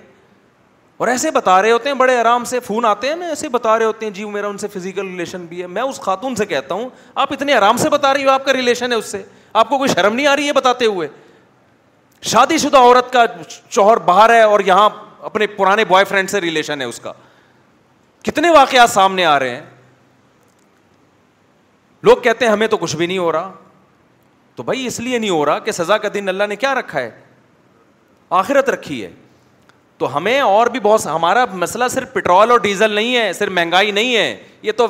اور ایسے بتا رہے ہوتے ہیں بڑے آرام سے فون آتے ہیں نا ایسے بتا رہے ہوتے ہیں جی میرا ان سے فزیکل ریلیشن بھی ہے میں اس خاتون سے کہتا ہوں آپ اتنے آرام سے بتا رہی ہو آپ کا ریلیشن ہے اس سے آپ کو کوئی شرم نہیں آ رہی ہے بتاتے ہوئے شادی شدہ عورت کا چوہر باہر ہے اور یہاں اپنے پرانے بوائے فرینڈ سے ریلیشن ہے اس کا کتنے واقعات سامنے آ رہے ہیں لوگ کہتے ہیں ہمیں تو کچھ بھی نہیں ہو رہا تو بھائی اس لیے نہیں ہو رہا کہ سزا کا دن اللہ نے کیا رکھا ہے آخرت رکھی ہے تو ہمیں اور بھی بہت ہمارا مسئلہ صرف پٹرول اور ڈیزل نہیں ہے صرف مہنگائی نہیں ہے یہ تو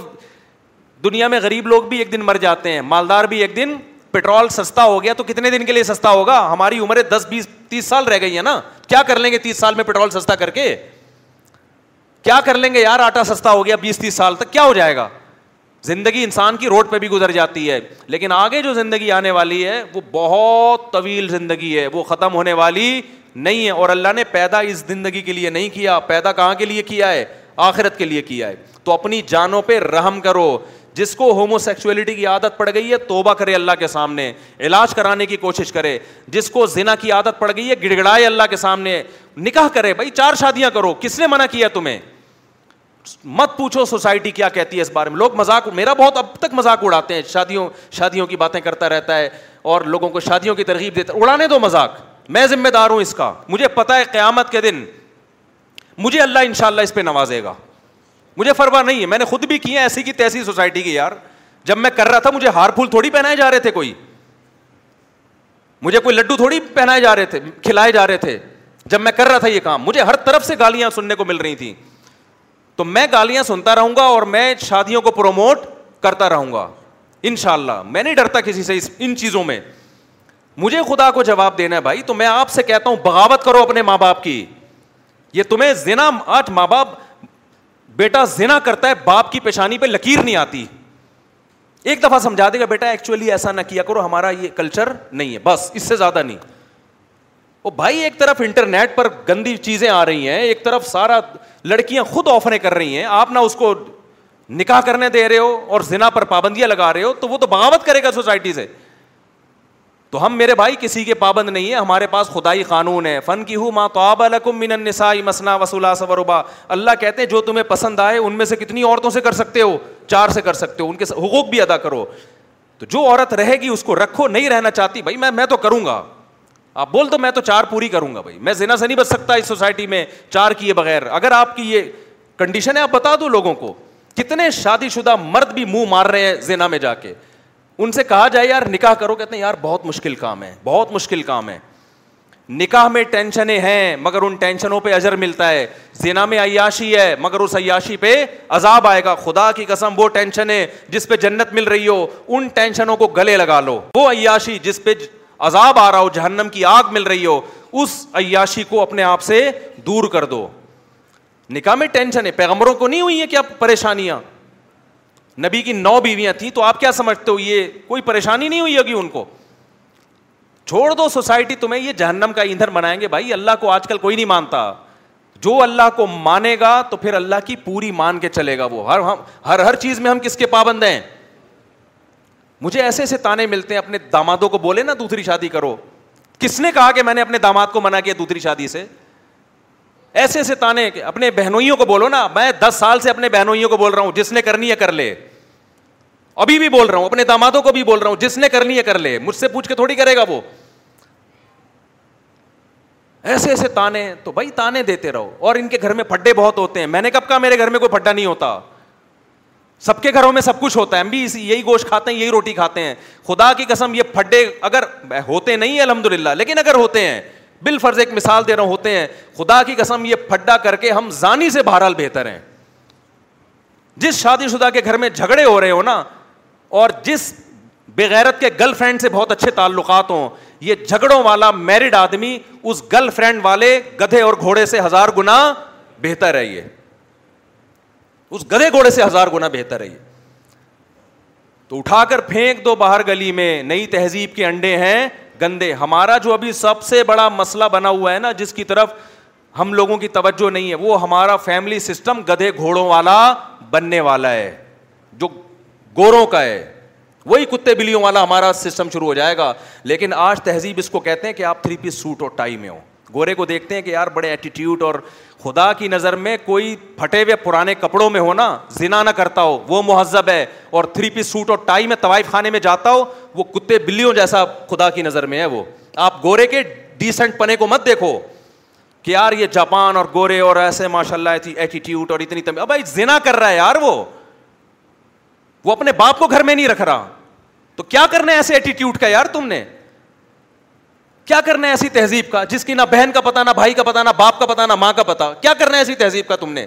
دنیا میں غریب لوگ بھی ایک دن مر جاتے ہیں مالدار بھی ایک دن پٹرول سستا ہو گیا تو کتنے دن کے لیے سستا ہوگا ہماری عمریں دس بیس تیس سال رہ گئی ہے نا کیا کر لیں گے تیس سال میں پٹرول سستا کر کے کیا کر لیں گے یار آٹا سستا ہو گیا بیس تیس سال تک کیا ہو جائے گا زندگی انسان کی روڈ پہ بھی گزر جاتی ہے لیکن آگے جو زندگی آنے والی ہے وہ بہت طویل زندگی ہے وہ ختم ہونے والی نہیں ہے اور اللہ نے پیدا اس زندگی کے لیے نہیں کیا پیدا کہاں کے لیے کیا ہے آخرت کے لیے کیا ہے تو اپنی جانوں پہ رحم کرو جس کو ہومو سیکچولیٹی کی عادت پڑ گئی ہے توبہ کرے اللہ کے سامنے علاج کرانے کی کوشش کرے جس کو زنا کی عادت پڑ گئی ہے گڑگڑائے اللہ کے سامنے نکاح کرے بھائی چار شادیاں کرو کس نے منع کیا تمہیں مت پوچھو سوسائٹی کیا کہتی ہے اس بارے میں لوگ مذاق میرا بہت اب تک مذاق اڑاتے ہیں شادیوں شادیوں کی باتیں کرتا رہتا ہے اور لوگوں کو شادیوں کی ترغیب دیتا اڑانے دو مذاق میں ذمہ دار ہوں اس کا مجھے پتا ہے قیامت کے دن مجھے اللہ ان شاء اللہ اس پہ نوازے گا مجھے فروا نہیں ہے میں نے خود بھی کی ہے ایسی کی تیسی سوسائٹی کی یار جب میں کر رہا تھا مجھے ہار پھول تھوڑی پہنائے جا رہے تھے کوئی مجھے کوئی لڈو تھوڑی پہنائے جا رہے تھے کھلائے جا رہے تھے جب میں کر رہا تھا یہ کام مجھے ہر طرف سے گالیاں سننے کو مل رہی تھیں تو میں گالیاں سنتا رہوں گا اور میں شادیوں کو پروموٹ کرتا رہوں گا ان شاء اللہ میں نہیں ڈرتا کسی سے ان چیزوں میں مجھے خدا کو جواب دینا ہے بھائی تو میں آپ سے کہتا ہوں بغاوت کرو اپنے ماں باپ کی یہ تمہیں زنا آٹھ ماں باپ بیٹا زنا کرتا ہے باپ کی پیشانی پہ لکیر نہیں آتی ایک دفعہ سمجھا دے گا بیٹا ایکچولی ایسا نہ کیا کرو ہمارا یہ کلچر نہیں ہے بس اس سے زیادہ نہیں وہ بھائی ایک طرف انٹرنیٹ پر گندی چیزیں آ رہی ہیں ایک طرف سارا لڑکیاں خود آفریں کر رہی ہیں آپ نہ اس کو نکاح کرنے دے رہے ہو اور زنا پر پابندیاں لگا رہے ہو تو وہ تو بغاوت کرے گا سوسائٹی سے تو ہم میرے بھائی کسی کے پابند نہیں ہے ہمارے پاس خدائی قانون ہے فن کی ہوں ماں تو آب المنس مسنا وسولہ اللہ کہتے ہیں جو تمہیں پسند آئے ان میں سے کتنی عورتوں سے کر سکتے ہو چار سے کر سکتے ہو ان کے حقوق بھی ادا کرو تو جو عورت رہے گی اس کو رکھو نہیں رہنا چاہتی بھائی میں تو کروں گا آپ بول تو میں تو چار پوری کروں گا بھائی میں زینا سے نہیں بچ سکتا اس سوسائٹی میں چار کیے بغیر اگر آپ کی یہ کنڈیشن ہے آپ بتا دو لوگوں کو کتنے شادی شدہ مرد بھی منہ مار رہے ہیں زینا میں جا کے ان سے کہا جائے یار نکاح کرو کہتے ہیں یار بہت مشکل کام ہے بہت مشکل کام ہے نکاح میں ٹینشنیں ہیں مگر ان ٹینشنوں پہ اجر ملتا ہے زینا میں عیاشی ہے مگر اس عیاشی پہ عذاب آئے گا خدا کی قسم وہ ٹینشن ہے جس پہ جنت مل رہی ہو ان ٹینشنوں کو گلے لگا لو وہ عیاشی جس پہ عذاب آ رہا ہو جہنم کی آگ مل رہی ہو اس عیاشی کو اپنے آپ سے دور کر دو نکاح میں ٹینشن ہے پیغمبروں کو نہیں ہوئی ہے کیا پریشانیاں نبی کی نو بیویاں تھیں تو آپ کیا سمجھتے ہو یہ کوئی پریشانی نہیں ہوئی ہوگی ان کو چھوڑ دو سوسائٹی تمہیں یہ جہنم کا ایندھن بنائیں گے بھائی اللہ کو آج کل کوئی نہیں مانتا جو اللہ کو مانے گا تو پھر اللہ کی پوری مان کے چلے گا وہ ہر ہر ہر چیز میں ہم کس کے پابند ہیں مجھے ایسے ایسے تانے ملتے ہیں اپنے دامادوں کو بولے نا دوسری شادی کرو کس نے کہا کہ میں نے اپنے داماد کو منع کیا دوسری شادی سے ایسے ایسے تانے اپنے بہنوئیوں کو بولو نا میں دس سال سے اپنے بہنوئیوں کو بول رہا ہوں جس نے کرنی ہے کر لے ابھی بھی بول رہا ہوں اپنے دامادوں کو بھی بول رہا ہوں جس نے کرنی ہے کر لے مجھ سے پوچھ کے تھوڑی کرے گا وہ ایسے ایسے تانے تو بھائی تانے دیتے رہو اور ان کے گھر میں پڈے بہت ہوتے ہیں میں نے کب کہا میرے گھر میں کوئی پھڈا نہیں ہوتا سب کے گھروں میں سب کچھ ہوتا ہے ہم بھی یہی گوشت کھاتے ہیں یہی روٹی کھاتے ہیں خدا کی قسم یہ پڈے اگر ہوتے نہیں الحمد للہ لیکن اگر ہوتے ہیں بال فرض ایک مثال دے رہا ہوں ہوتے ہیں خدا کی قسم یہ پھڈا کر کے ہم زانی سے بہرحال بہتر ہیں جس شادی شدہ کے گھر میں جھگڑے ہو رہے ہو نا اور جس بغیرت کے گرل فرینڈ سے بہت اچھے تعلقات ہوں یہ جھگڑوں والا میرڈ آدمی اس گرل فرینڈ والے گدھے اور گھوڑے سے ہزار گنا بہتر ہے یہ اس گدھے گھوڑے سے ہزار گنا بہتر ہے یہ تو اٹھا کر پھینک دو باہر گلی میں نئی تہذیب کے انڈے ہیں گندے ہمارا جو ابھی سب سے بڑا مسئلہ بنا ہوا ہے نا جس کی طرف ہم لوگوں کی توجہ نہیں ہے وہ ہمارا فیملی سسٹم گدھے گھوڑوں والا بننے والا ہے جو گوروں کا ہے وہی کتے بلیوں والا ہمارا سسٹم شروع ہو جائے گا لیکن آج تہذیب اس کو کہتے ہیں کہ آپ تھری پیس سوٹ اور ٹائی میں ہو گورے کو دیکھتے ہیں کہ یار بڑے ایٹیٹیوڈ اور خدا کی نظر میں کوئی پھٹے ہوئے پرانے کپڑوں میں ہو نا زنا نہ کرتا ہو وہ مہذب ہے اور تھری پیس سوٹ اور ٹائی میں طوائف خانے میں جاتا ہو وہ کتے بلیوں جیسا خدا کی نظر میں ہے وہ آپ گورے کے ڈیسنٹ پنے کو مت دیکھو کہ یار یہ جاپان اور گورے اور ایسے ماشاء اللہ ایسی ایٹیٹیوٹ اور اتنی بھائی زنا کر رہا ہے یار وہ وہ اپنے باپ کو گھر میں نہیں رکھ رہا تو کیا کرنا ہے ایسے ایٹیٹیوڈ کا یار تم نے کیا کرنا ہے ایسی تہذیب کا جس کی نہ بہن کا پتا نہ بھائی کا پتا نہ باپ کا پتا نہ ماں کا پتا کیا کرنا ہے ایسی تہذیب کا تم نے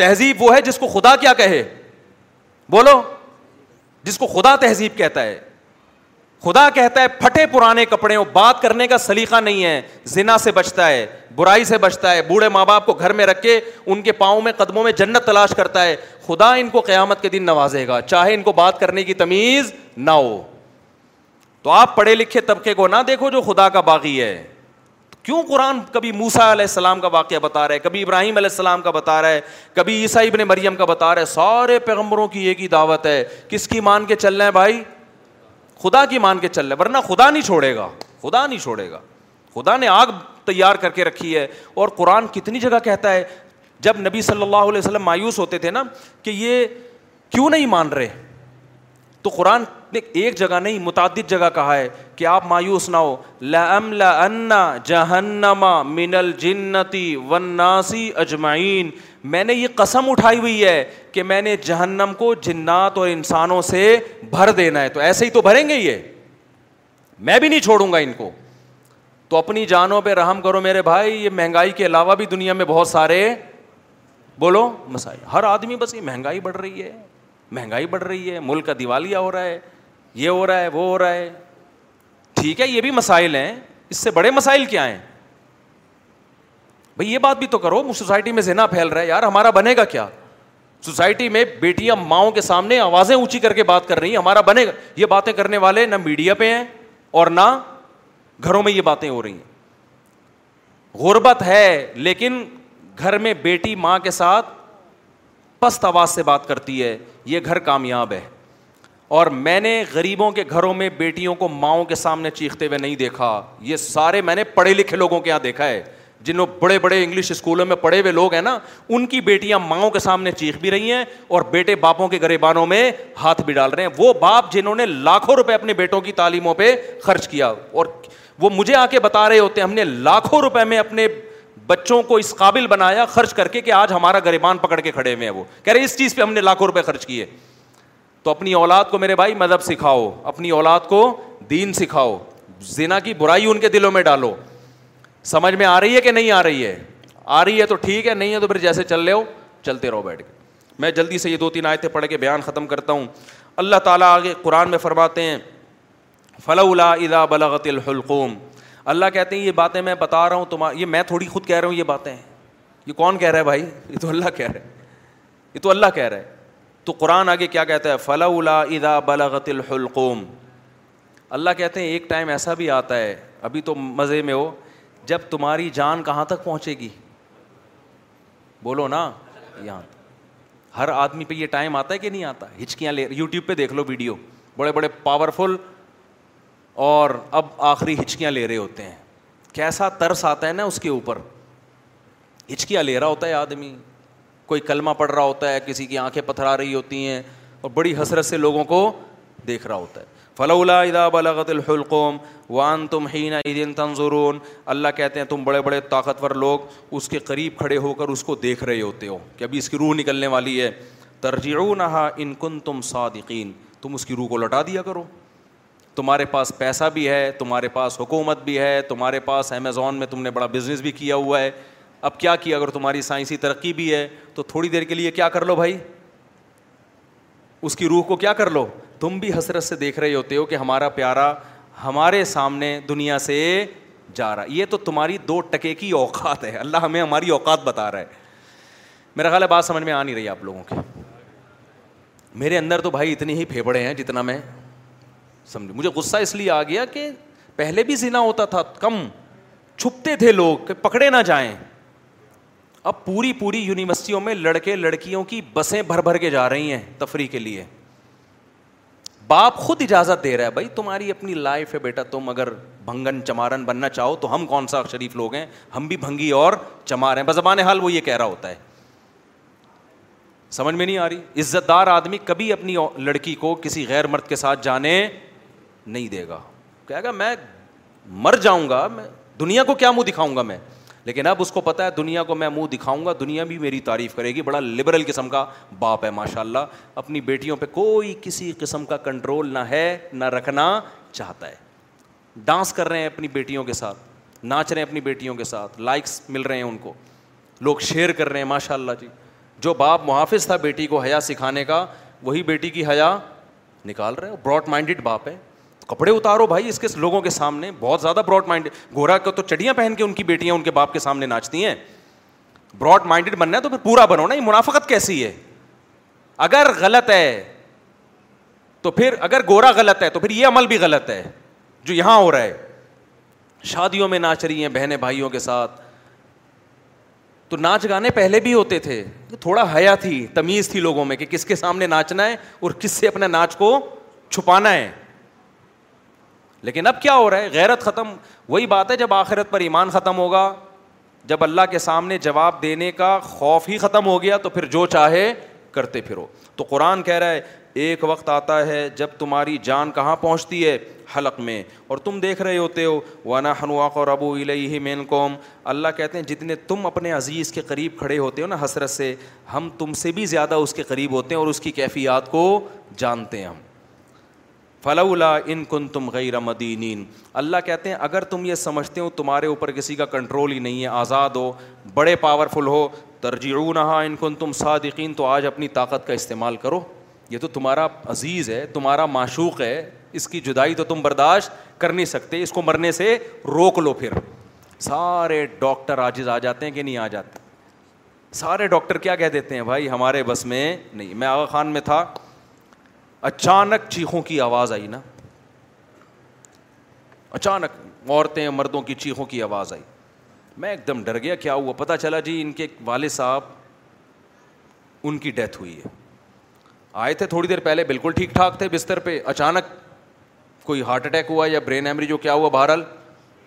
تہذیب وہ ہے جس کو خدا کیا کہے بولو جس کو خدا تہذیب کہتا ہے خدا کہتا ہے پھٹے پرانے کپڑے ہو بات کرنے کا سلیقہ نہیں ہے زنا سے بچتا ہے برائی سے بچتا ہے بوڑھے ماں باپ کو گھر میں رکھ کے ان کے پاؤں میں قدموں میں جنت تلاش کرتا ہے خدا ان کو قیامت کے دن نوازے گا چاہے ان کو بات کرنے کی تمیز نہ ہو تو آپ پڑھے لکھے طبقے کو نہ دیکھو جو خدا کا باغی ہے کیوں قرآن کبھی موسا علیہ السلام کا واقعہ بتا رہا ہے کبھی ابراہیم علیہ السلام کا بتا رہا ہے کبھی عیسائی ابن مریم کا بتا رہا ہے سارے پیغمبروں کی ایک ہی دعوت ہے کس کی مان کے چل رہے ہیں بھائی خدا کی مان کے چل رہے ورنہ خدا نہیں چھوڑے گا خدا نہیں چھوڑے گا خدا نے آگ تیار کر کے رکھی ہے اور قرآن کتنی جگہ کہتا ہے جب نبی صلی اللہ علیہ وسلم مایوس ہوتے تھے نا کہ یہ کیوں نہیں مان رہے تو قرآن نے ایک جگہ نہیں متعدد جگہ کہا ہے کہ آپ مایوس نہ ہو لنا جہنما من الجنتی وناسی اجمعین میں نے یہ قسم اٹھائی ہوئی ہے کہ میں نے جہنم کو جنات اور انسانوں سے بھر دینا ہے تو ایسے ہی تو بھریں گے یہ میں بھی نہیں چھوڑوں گا ان کو تو اپنی جانوں پہ رحم کرو میرے بھائی یہ مہنگائی کے علاوہ بھی دنیا میں بہت سارے بولو مسائل ہر آدمی بس یہ مہنگائی بڑھ رہی ہے مہنگائی بڑھ رہی ہے ملک کا دیوالیہ ہو رہا ہے یہ ہو رہا ہے وہ ہو رہا ہے ٹھیک ہے یہ بھی مسائل ہیں اس سے بڑے مسائل کیا ہیں بھائی یہ بات بھی تو کرو سوسائٹی میں ذہنا پھیل رہا ہے یار ہمارا بنے گا کیا سوسائٹی میں بیٹیاں ماؤں کے سامنے آوازیں اونچی کر کے بات کر رہی ہیں ہمارا بنے گا یہ باتیں کرنے والے نہ میڈیا پہ ہیں اور نہ گھروں میں یہ باتیں ہو رہی ہیں غربت ہے لیکن گھر میں بیٹی ماں کے ساتھ پست آواز سے بات کرتی ہے یہ گھر کامیاب ہے اور میں نے غریبوں کے گھروں میں بیٹیوں کو ماؤں کے سامنے چیختے ہوئے نہیں دیکھا یہ سارے میں نے پڑھے لکھے لوگوں کے یہاں دیکھا ہے جنہوں بڑے بڑے انگلش اسکولوں میں پڑھے ہوئے لوگ ہیں نا ان کی بیٹیاں ماؤں کے سامنے چیخ بھی رہی ہیں اور بیٹے باپوں کے گریبانوں میں ہاتھ بھی ڈال رہے ہیں وہ باپ جنہوں نے لاکھوں روپئے اپنے بیٹوں کی تعلیموں پہ خرچ کیا اور وہ مجھے آ کے بتا رہے ہوتے ہیں ہم نے لاکھوں روپئے میں اپنے بچوں کو اس قابل بنایا خرچ کر کے کہ آج ہمارا گریبان پکڑ کے کھڑے ہوئے ہیں وہ کہہ رہے اس چیز پہ ہم نے لاکھوں روپئے خرچ کیے تو اپنی اولاد کو میرے بھائی مذہب سکھاؤ اپنی اولاد کو دین سکھاؤ زینا کی برائی ان کے دلوں میں ڈالو سمجھ میں آ رہی ہے کہ نہیں آ رہی ہے آ رہی ہے تو ٹھیک ہے نہیں ہے تو پھر جیسے چل رہے ہو چلتے رہو بیٹھ کے میں جلدی سے یہ دو تین آیتیں پڑھ کے بیان ختم کرتا ہوں اللہ تعالیٰ آگے قرآن میں فرماتے ہیں فلاح اذا بلاغت الحلقوم اللہ کہتے ہیں یہ باتیں میں بتا رہا ہوں تم یہ میں تھوڑی خود کہہ رہا ہوں یہ باتیں یہ کون کہہ رہا ہے بھائی یہ تو اللہ کہہ رہا ہے یہ تو اللہ کہہ رہا ہے تو قرآن آگے کیا کہتا ہے فلا الا ادا بلاغت الحلقوم اللہ کہتے ہیں ایک ٹائم ایسا بھی آتا ہے ابھی تو مزے میں ہو جب تمہاری جان کہاں تک پہنچے گی بولو نا یہاں ہر آدمی پہ یہ ٹائم آتا ہے کہ نہیں آتا ہچکیاں لے یوٹیوب پہ دیکھ لو ویڈیو بڑے بڑے پاورفل اور اب آخری ہچکیاں لے رہے ہوتے ہیں کیسا ترس آتا ہے نا اس کے اوپر ہچکیاں لے رہا ہوتا ہے آدمی کوئی کلمہ پڑ رہا ہوتا ہے کسی کی آنکھیں پتھرا رہی ہوتی ہیں اور بڑی حسرت سے لوگوں کو دیکھ رہا ہوتا ہے فلولا ادا بلغت الحلقوم وان تم عیدین تنظرون اللہ کہتے ہیں تم بڑے بڑے طاقتور لوگ اس کے قریب کھڑے ہو کر اس کو دیکھ رہے ہوتے ہو کہ ابھی اس کی روح نکلنے والی ہے ترجیح نہا ان کن تم صادقین تم اس کی روح کو لٹا دیا کرو تمہارے پاس پیسہ بھی ہے تمہارے پاس حکومت بھی ہے تمہارے پاس امیزون میں تم نے بڑا بزنس بھی کیا ہوا ہے اب کیا کیا اگر تمہاری سائنسی ترقی بھی ہے تو تھوڑی دیر کے لیے کیا کر لو بھائی اس کی روح کو کیا کر لو تم بھی حسرت سے دیکھ رہے ہوتے ہو کہ ہمارا پیارا ہمارے سامنے دنیا سے جا رہا یہ تو تمہاری دو ٹکے کی اوقات ہے اللہ ہمیں ہماری اوقات بتا رہا ہے میرا خیال ہے بات سمجھ میں آ نہیں رہی آپ لوگوں کی میرے اندر تو بھائی اتنے ہی پھیپڑے ہیں جتنا میں مجھے غصہ اس لیے آ گیا کہ پہلے بھی زنا ہوتا تھا کم چھپتے تھے لوگ کہ پکڑے نہ جائیں اب پوری پوری یونیورسٹیوں میں لڑکے لڑکیوں کی بسیں بھر بھر کے جا رہی ہیں تفریح کے لیے باپ خود اجازت دے رہا ہے بھائی تمہاری اپنی لائف ہے بیٹا تم اگر بھنگن چمارن بننا چاہو تو ہم کون سا شریف لوگ ہیں ہم بھی بھنگی اور چمار ہیں بزبان حال وہ یہ کہہ رہا ہوتا ہے سمجھ میں نہیں آ رہی عزت دار آدمی کبھی اپنی لڑکی کو کسی غیر مرد کے ساتھ جانے نہیں دے گا گا میں مر جاؤں گا میں دنیا کو کیا منہ دکھاؤں گا میں لیکن اب اس کو پتا ہے دنیا کو میں منہ دکھاؤں گا دنیا بھی میری تعریف کرے گی بڑا لبرل قسم کا باپ ہے ماشاء اللہ اپنی بیٹیوں پہ کوئی کسی قسم کا کنٹرول نہ ہے نہ رکھنا چاہتا ہے ڈانس کر رہے ہیں اپنی بیٹیوں کے ساتھ ناچ رہے ہیں اپنی بیٹیوں کے ساتھ لائکس مل رہے ہیں ان کو لوگ شیئر کر رہے ہیں ماشاء اللہ جی جو باپ محافظ تھا بیٹی کو حیا سکھانے کا وہی بیٹی کی حیا نکال رہے ہیں براڈ مائنڈیڈ باپ ہے کپڑے اتارو بھائی اس کے لوگوں کے سامنے بہت زیادہ براڈ مائنڈ گورا کا تو چڑیاں پہن کے ان کی بیٹیاں ان کے باپ کے سامنے ناچتی ہیں براڈ مائنڈیڈ بننا ہے تو پھر پورا بنو نا یہ منافقت کیسی ہے اگر غلط ہے تو پھر اگر گورا غلط ہے تو پھر یہ عمل بھی غلط ہے جو یہاں ہو رہا ہے شادیوں میں ناچ رہی ہیں بہنیں بھائیوں کے ساتھ تو ناچ گانے پہلے بھی ہوتے تھے تھوڑا حیا تھی تمیز تھی لوگوں میں کہ کس کے سامنے ناچنا ہے اور کس سے اپنا ناچ کو چھپانا ہے لیکن اب کیا ہو رہا ہے غیرت ختم وہی بات ہے جب آخرت پر ایمان ختم ہوگا جب اللہ کے سامنے جواب دینے کا خوف ہی ختم ہو گیا تو پھر جو چاہے کرتے پھرو تو قرآن کہہ رہا ہے ایک وقت آتا ہے جب تمہاری جان کہاں پہنچتی ہے حلق میں اور تم دیکھ رہے ہوتے ہو وانا ہنوا ربو الہی مین قوم اللہ کہتے ہیں جتنے تم اپنے عزیز کے قریب کھڑے ہوتے ہو نا حسرت سے ہم تم سے بھی زیادہ اس کے قریب ہوتے ہیں اور اس کی کیفیات کو جانتے ہیں ہم فلولا ان کن تم غیر مدینین اللہ کہتے ہیں اگر تم یہ سمجھتے ہو تمہارے اوپر کسی کا کنٹرول ہی نہیں ہے آزاد ہو بڑے پاورفل ہو نہا ان کن تم صادقین تو آج اپنی طاقت کا استعمال کرو یہ تو تمہارا عزیز ہے تمہارا معشوق ہے اس کی جدائی تو تم برداشت کر نہیں سکتے اس کو مرنے سے روک لو پھر سارے ڈاکٹر عاجز آ جاتے ہیں کہ نہیں آ جاتے سارے ڈاکٹر کیا کہہ دیتے ہیں بھائی ہمارے بس میں نہیں میں آغا خان میں تھا اچانک چیخوں کی آواز آئی نا اچانک عورتیں مردوں کی چیخوں کی آواز آئی میں ایک دم ڈر گیا کیا ہوا پتہ چلا جی ان کے والد صاحب ان کی ڈیتھ ہوئی ہے آئے تھے تھوڑی دیر پہلے بالکل ٹھیک ٹھاک تھے بستر پہ اچانک کوئی ہارٹ اٹیک ہوا یا برین ایمری جو کیا ہوا بہرحال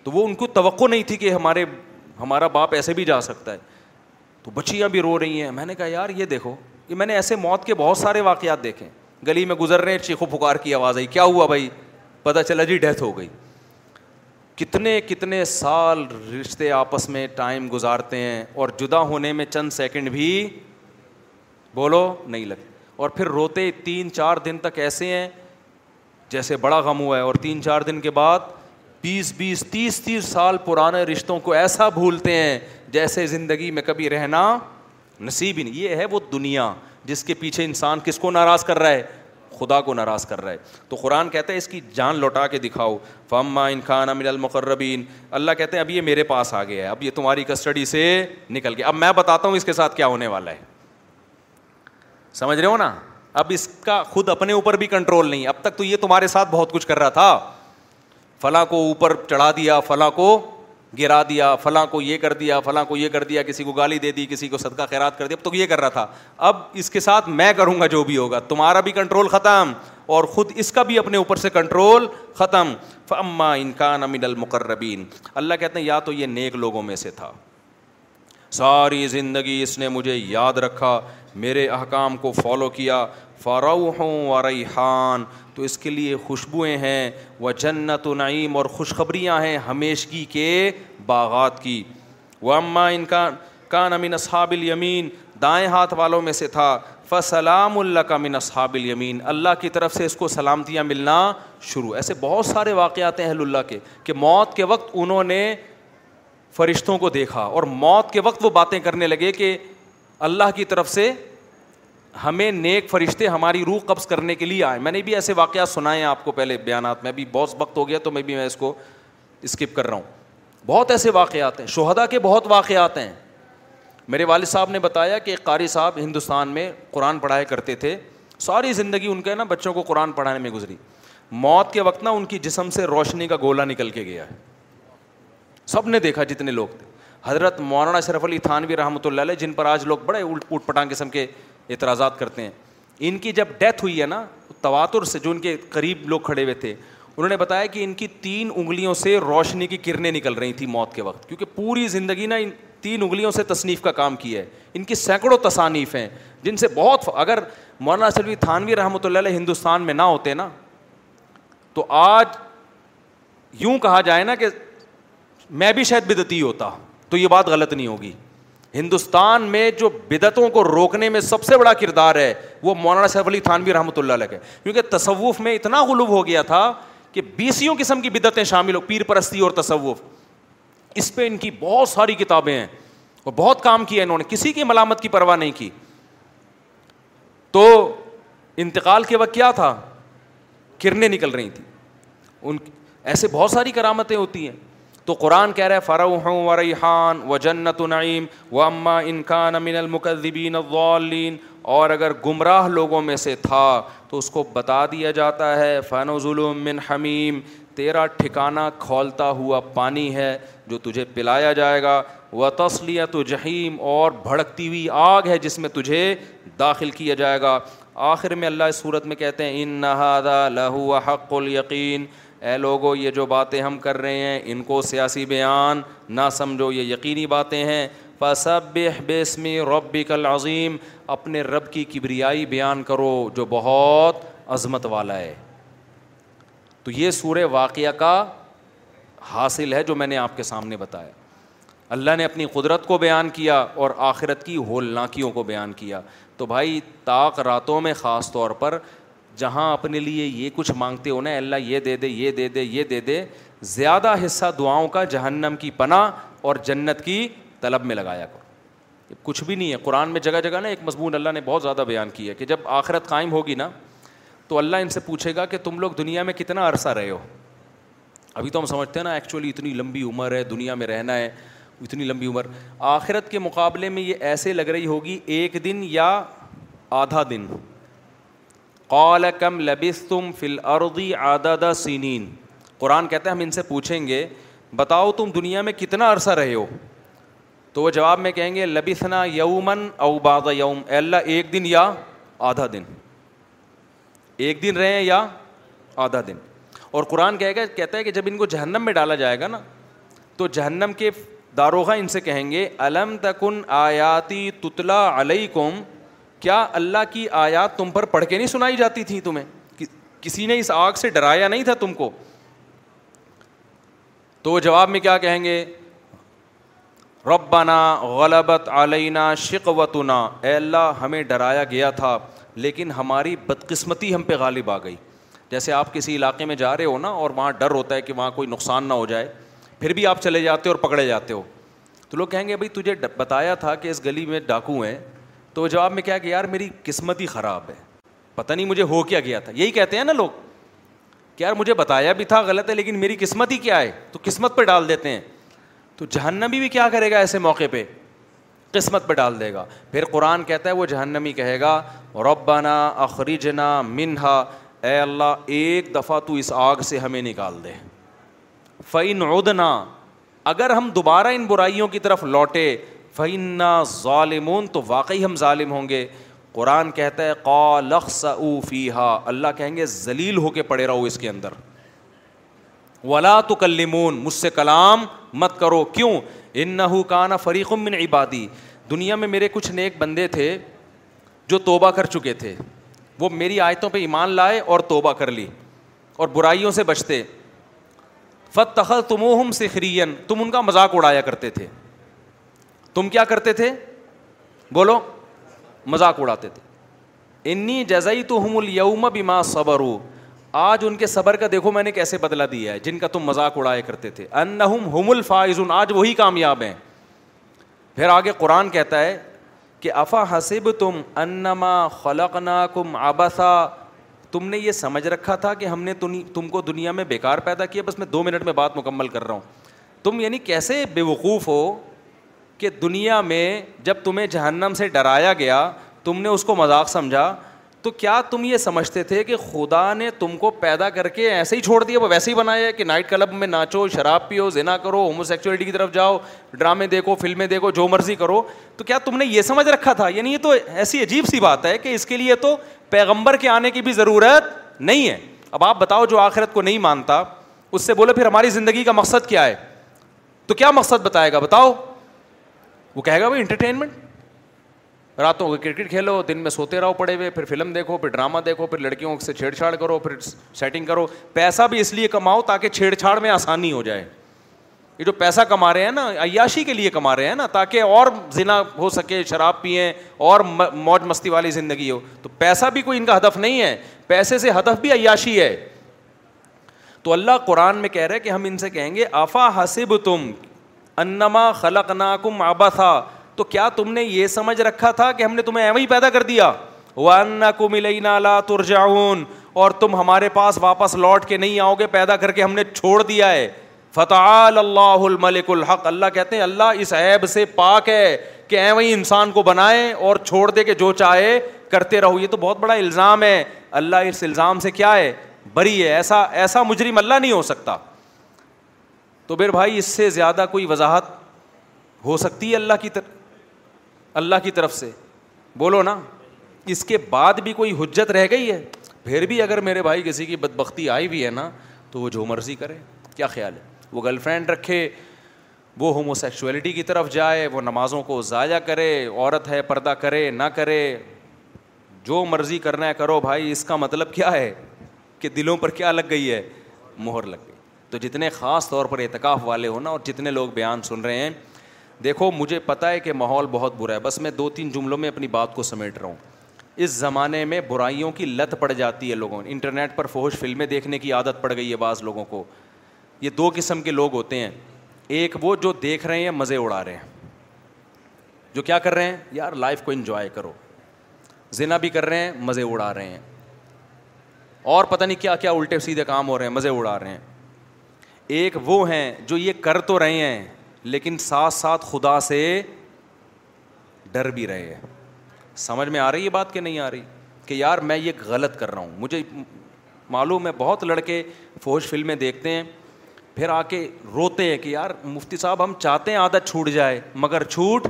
تو وہ ان کو توقع نہیں تھی کہ ہمارے ہمارا باپ ایسے بھی جا سکتا ہے تو بچیاں بھی رو رہی ہیں میں نے کہا یار یہ دیکھو کہ میں نے ایسے موت کے بہت سارے واقعات دیکھے گلی میں گزر رہے چیخو پکار کی آواز آئی کیا ہوا بھائی پتہ چلا جی ڈیتھ ہو گئی کتنے کتنے سال رشتے آپس میں ٹائم گزارتے ہیں اور جدا ہونے میں چند سیکنڈ بھی بولو نہیں لگے اور پھر روتے تین چار دن تک ایسے ہیں جیسے بڑا غم ہوا ہے اور تین چار دن کے بعد بیس بیس تیس تیس سال پرانے رشتوں کو ایسا بھولتے ہیں جیسے زندگی میں کبھی رہنا نصیب ہی نہیں یہ ہے وہ دنیا جس کے پیچھے انسان کس کو ناراض کر رہا ہے خدا کو ناراض کر رہا ہے تو قرآن کہتا ہے اس کی جان لوٹا کے دکھاؤ فما ان خان امن المقربین اللہ کہتے ہیں اب یہ میرے پاس آ گیا ہے اب یہ تمہاری کسٹڈی سے نکل گیا اب میں بتاتا ہوں اس کے ساتھ کیا ہونے والا ہے سمجھ رہے ہو نا اب اس کا خود اپنے اوپر بھی کنٹرول نہیں اب تک تو یہ تمہارے ساتھ بہت کچھ کر رہا تھا فلاں کو اوپر چڑھا دیا فلاں کو گرا دیا فلاں کو یہ کر دیا فلاں کو یہ کر دیا کسی کو گالی دے دی کسی کو صدقہ خیرات کر دیا اب تو یہ کر رہا تھا اب اس کے ساتھ میں کروں گا جو بھی ہوگا تمہارا بھی کنٹرول ختم اور خود اس کا بھی اپنے اوپر سے کنٹرول ختم فما انکان امن المقربین اللہ کہتے ہیں یا تو یہ نیک لوگوں میں سے تھا ساری زندگی اس نے مجھے یاد رکھا میرے احکام کو فالو کیا و ریحان تو اس کے لیے خوشبوئیں ہیں وہ جنت و نعیم اور خوشخبریاں ہیں ہمیشگی کے باغات کی وہ اماں ان کا کان اصحاب یمین دائیں ہاتھ والوں میں سے تھا فسلام اللہ کا من اصحاب الیمین اللہ کی طرف سے اس کو سلامتیاں ملنا شروع ایسے بہت سارے واقعات اہل اللہ کے کہ موت کے وقت انہوں نے فرشتوں کو دیکھا اور موت کے وقت وہ باتیں کرنے لگے کہ اللہ کی طرف سے ہمیں نیک فرشتے ہماری روح قبض کرنے کے لیے آئے میں نے بھی ایسے واقعات سنائے ہیں آپ کو پہلے بیانات میں بھی بہت وقت ہو گیا تو میں بھی میں اس کو اسکپ کر رہا ہوں بہت ایسے واقعات ہیں شہدا کے بہت واقعات ہیں میرے والد صاحب نے بتایا کہ ایک قاری صاحب ہندوستان میں قرآن پڑھائے کرتے تھے ساری زندگی ان کے نا بچوں کو قرآن پڑھانے میں گزری موت کے وقت نا ان کی جسم سے روشنی کا گولا نکل کے گیا ہے سب نے دیکھا جتنے لوگ تھے حضرت مولانا شرف علی تھانوی رحمۃ اللہ علیہ جن پر آج لوگ بڑے اٹھ پٹانگ قسم کے اعتراضات کرتے ہیں ان کی جب ڈیتھ ہوئی ہے نا تواتر سے جو ان کے قریب لوگ کھڑے ہوئے تھے انہوں نے بتایا کہ ان کی تین انگلیوں سے روشنی کی کرنیں نکل رہی تھیں موت کے وقت کیونکہ پوری زندگی نا ان تین انگلیوں سے تصنیف کا کام کیا ہے ان کی سینکڑوں تصانیف ہیں جن سے بہت ف... اگر مولانا سلوی تھانوی رحمۃ اللہ علیہ ہندوستان میں نہ ہوتے نا تو آج یوں کہا جائے نا کہ میں بھی شاید بدتی ہوتا تو یہ بات غلط نہیں ہوگی ہندوستان میں جو بدعتوں کو روکنے میں سب سے بڑا کردار ہے وہ مولانا سیف علی تھانوی رحمۃ اللہ علیہ کا کیونکہ تصوف میں اتنا غلوب ہو گیا تھا کہ بیسیوں قسم کی بدعتیں شامل ہو پیر پرستی اور تصوف اس پہ ان کی بہت ساری کتابیں ہیں اور بہت کام کیا انہوں نے کسی کی ملامت کی پرواہ نہیں کی تو انتقال کے وقت کیا تھا کرنیں نکل رہی تھیں ان ایسے بہت ساری کرامتیں ہوتی ہیں تو قرآن کہہ رہے فروح و ریحان و جنت نعیم و امّا انکان امین المقبین الضالین اور اگر گمراہ لوگوں میں سے تھا تو اس کو بتا دیا جاتا ہے فن و ظلم من حمیم تیرا ٹھکانہ کھولتا ہوا پانی ہے جو تجھے پلایا جائے گا و تسلیت و جہیم اور بھڑکتی ہوئی آگ ہے جس میں تجھے داخل کیا جائے گا آخر میں اللہ اس صورت میں کہتے ہیں ان نہ لہو حق القین اے لوگو یہ جو باتیں ہم کر رہے ہیں ان کو سیاسی بیان نہ سمجھو یہ یقینی باتیں ہیں فَسَبِّحْ بِاسْمِ رَبِّكَ الْعَظِيمِ اپنے رب کی کبریائی بیان کرو جو بہت عظمت والا ہے تو یہ سورہ واقعہ کا حاصل ہے جو میں نے آپ کے سامنے بتایا اللہ نے اپنی قدرت کو بیان کیا اور آخرت کی ہولناکیوں کو بیان کیا تو بھائی طاق راتوں میں خاص طور پر جہاں اپنے لیے یہ کچھ مانگتے ہو نا اللہ یہ دے دے یہ دے دے یہ دے دے زیادہ حصہ دعاؤں کا جہنم کی پناہ اور جنت کی طلب میں لگایا کرو کچھ بھی نہیں ہے قرآن میں جگہ جگہ نا ایک مضمون اللہ نے بہت زیادہ بیان کیا ہے کہ جب آخرت قائم ہوگی نا تو اللہ ان سے پوچھے گا کہ تم لوگ دنیا میں کتنا عرصہ رہے ہو ابھی تو ہم سمجھتے ہیں نا ایکچولی اتنی لمبی عمر ہے دنیا میں رہنا ہے اتنی لمبی عمر آخرت کے مقابلے میں یہ ایسے لگ رہی ہوگی ایک دن یا آدھا دن کم لبستم فل اردی آدھا سینین قرآن کہتے ہیں ہم ان سے پوچھیں گے بتاؤ تم دنیا میں کتنا عرصہ رہے ہو تو وہ جواب میں کہیں گے لبسنا یومن او باد یوم اللہ ایک دن یا آدھا دن ایک دن رہے ہیں یا آدھا دن اور قرآن کہے گا کہتا ہے کہ جب ان کو جہنم میں ڈالا جائے گا نا تو جہنم کے داروغہ ان سے کہیں گے علم تکن آیاتی تتلا علیہ کیا اللہ کی آیات تم پر پڑھ کے نہیں سنائی جاتی تھیں تمہیں کسی نے اس آگ سے ڈرایا نہیں تھا تم کو تو وہ جواب میں کیا کہیں گے ربنا غلبت علینا شکوتنا اے اللہ ہمیں ڈرایا گیا تھا لیکن ہماری بدقسمتی ہم پہ غالب آ گئی جیسے آپ کسی علاقے میں جا رہے ہو نا اور وہاں ڈر ہوتا ہے کہ وہاں کوئی نقصان نہ ہو جائے پھر بھی آپ چلے جاتے ہو اور پکڑے جاتے ہو تو لوگ کہیں گے بھائی تجھے بتایا تھا کہ اس گلی میں ڈاکو ہیں تو وہ جواب میں کیا کہ یار میری قسمت ہی خراب ہے پتہ نہیں مجھے ہو کیا گیا تھا یہی کہتے ہیں نا لوگ کہ یار مجھے بتایا بھی تھا غلط ہے لیکن میری قسمت ہی کیا ہے تو قسمت پہ ڈال دیتے ہیں تو جہنمی بھی کیا کرے گا ایسے موقع پہ قسمت پہ ڈال دے گا پھر قرآن کہتا ہے وہ جہنمی کہے گا ربنا اخرجنا منہا اے اللہ ایک دفعہ تو اس آگ سے ہمیں نکال دے فعین اگر ہم دوبارہ ان برائیوں کی طرف لوٹے فعنا ظالمون تو واقعی ہم ظالم ہوں گے قرآن کہتا ہے قالخص او ہا اللہ کہیں گے ذلیل ہو کے پڑے رہو اس کے اندر ولا تو کلون مجھ سے کلام مت کرو کیوں ان نہ ہو فریق من عبادی دنیا میں میرے کچھ نیک بندے تھے جو توبہ کر چکے تھے وہ میری آیتوں پہ ایمان لائے اور توبہ کر لی اور برائیوں سے بچتے فتخ تمو ہم سکھرین تم ان کا مذاق اڑایا کرتے تھے تم کیا کرتے تھے بولو مذاق اڑاتے تھے انی جزئی تو ہم الوم بیما صبر آج ان کے صبر کا دیکھو میں نے کیسے بدلا دیا ہے جن کا تم مذاق اڑایا کرتے تھے ان ہم انفاعظ آج وہی کامیاب ہیں پھر آگے قرآن کہتا ہے کہ افا حسب تم انما خلق نا کم آباسا تم نے یہ سمجھ رکھا تھا کہ ہم نے تم کو دنیا میں بیکار پیدا کیا بس میں دو منٹ میں بات مکمل کر رہا ہوں تم یعنی کیسے بے وقوف ہو کہ دنیا میں جب تمہیں جہنم سے ڈرایا گیا تم نے اس کو مذاق سمجھا تو کیا تم یہ سمجھتے تھے کہ خدا نے تم کو پیدا کر کے ایسے ہی چھوڑ دیا وہ ویسے ہی بنایا کہ نائٹ کلب میں ناچو شراب پیو زنا کرو ہومو سیکچولیٹی کی طرف جاؤ ڈرامے دیکھو فلمیں دیکھو جو مرضی کرو تو کیا تم نے یہ سمجھ رکھا تھا یعنی یہ تو ایسی عجیب سی بات ہے کہ اس کے لیے تو پیغمبر کے آنے کی بھی ضرورت نہیں ہے اب آپ بتاؤ جو آخرت کو نہیں مانتا اس سے بولو پھر ہماری زندگی کا مقصد کیا ہے تو کیا مقصد بتائے گا بتاؤ وہ کہے گا بھائی انٹرٹینمنٹ راتوں کو کرکٹ کھیلو دن میں سوتے رہو پڑے ہوئے پھر فلم دیکھو پھر ڈرامہ دیکھو پھر لڑکیوں سے چھیڑ چھاڑ کرو پھر سیٹنگ کرو پیسہ بھی اس لیے کماؤ تاکہ چھیڑ چھاڑ میں آسانی ہو جائے یہ جو پیسہ کما رہے ہیں نا عیاشی کے لیے کما رہے ہیں نا تاکہ اور ذنا ہو سکے شراب پئیں اور موج مستی والی زندگی ہو تو پیسہ بھی کوئی ان کا ہدف نہیں ہے پیسے سے ہدف بھی عیاشی ہے تو اللہ قرآن میں کہہ رہے کہ ہم ان سے کہیں گے آفا حسب تم انما خلق نا کم آبا تھا تو کیا تم نے یہ سمجھ رکھا تھا کہ ہم نے تمہیں ہی پیدا کر دیا کو نالا اور تم ہمارے پاس واپس لوٹ کے نہیں آؤ گے پیدا کر کے ہم نے چھوڑ دیا ہے فتح اللہ الملک الحق اللہ کہتے ہیں اللہ اس ایب سے پاک ہے کہ ہی انسان کو بنائے اور چھوڑ دے کے جو چاہے کرتے رہو یہ تو بہت بڑا الزام ہے اللہ اس الزام سے کیا ہے بری ہے ایسا ایسا مجرم اللہ نہیں ہو سکتا تو بھر بھائی اس سے زیادہ کوئی وضاحت ہو سکتی ہے اللہ کی طرف اللہ کی طرف سے بولو نا اس کے بعد بھی کوئی حجت رہ گئی ہے پھر بھی اگر میرے بھائی کسی کی بد بختی آئی بھی ہے نا تو وہ جو مرضی کرے کیا خیال ہے وہ گرل فرینڈ رکھے وہ ہومو سیکچولیٹی کی طرف جائے وہ نمازوں کو ضائع کرے عورت ہے پردہ کرے نہ کرے جو مرضی کرنا ہے کرو بھائی اس کا مطلب کیا ہے کہ دلوں پر کیا لگ گئی ہے مہر لگ گئی تو جتنے خاص طور پر اعتکاف والے ہونا اور جتنے لوگ بیان سن رہے ہیں دیکھو مجھے پتہ ہے کہ ماحول بہت برا ہے بس میں دو تین جملوں میں اپنی بات کو سمیٹ رہا ہوں اس زمانے میں برائیوں کی لت پڑ جاتی ہے لوگوں نے انٹرنیٹ پر فوش فلمیں دیکھنے کی عادت پڑ گئی ہے بعض لوگوں کو یہ دو قسم کے لوگ ہوتے ہیں ایک وہ جو دیکھ رہے ہیں مزے اڑا رہے ہیں جو کیا کر رہے ہیں یار لائف کو انجوائے کرو زنا بھی کر رہے ہیں مزے اڑا رہے ہیں اور پتہ نہیں کیا کیا الٹے سیدھے کام ہو رہے ہیں مزے اڑا رہے ہیں ایک وہ ہیں جو یہ کر تو رہے ہیں لیکن ساتھ ساتھ خدا سے ڈر بھی رہے ہیں سمجھ میں آ رہی ہے بات کہ نہیں آ رہی کہ یار میں یہ غلط کر رہا ہوں مجھے معلوم ہے بہت لڑکے فوج فلمیں دیکھتے ہیں پھر آ کے روتے ہیں کہ یار مفتی صاحب ہم چاہتے ہیں عادت چھوٹ جائے مگر چھوٹ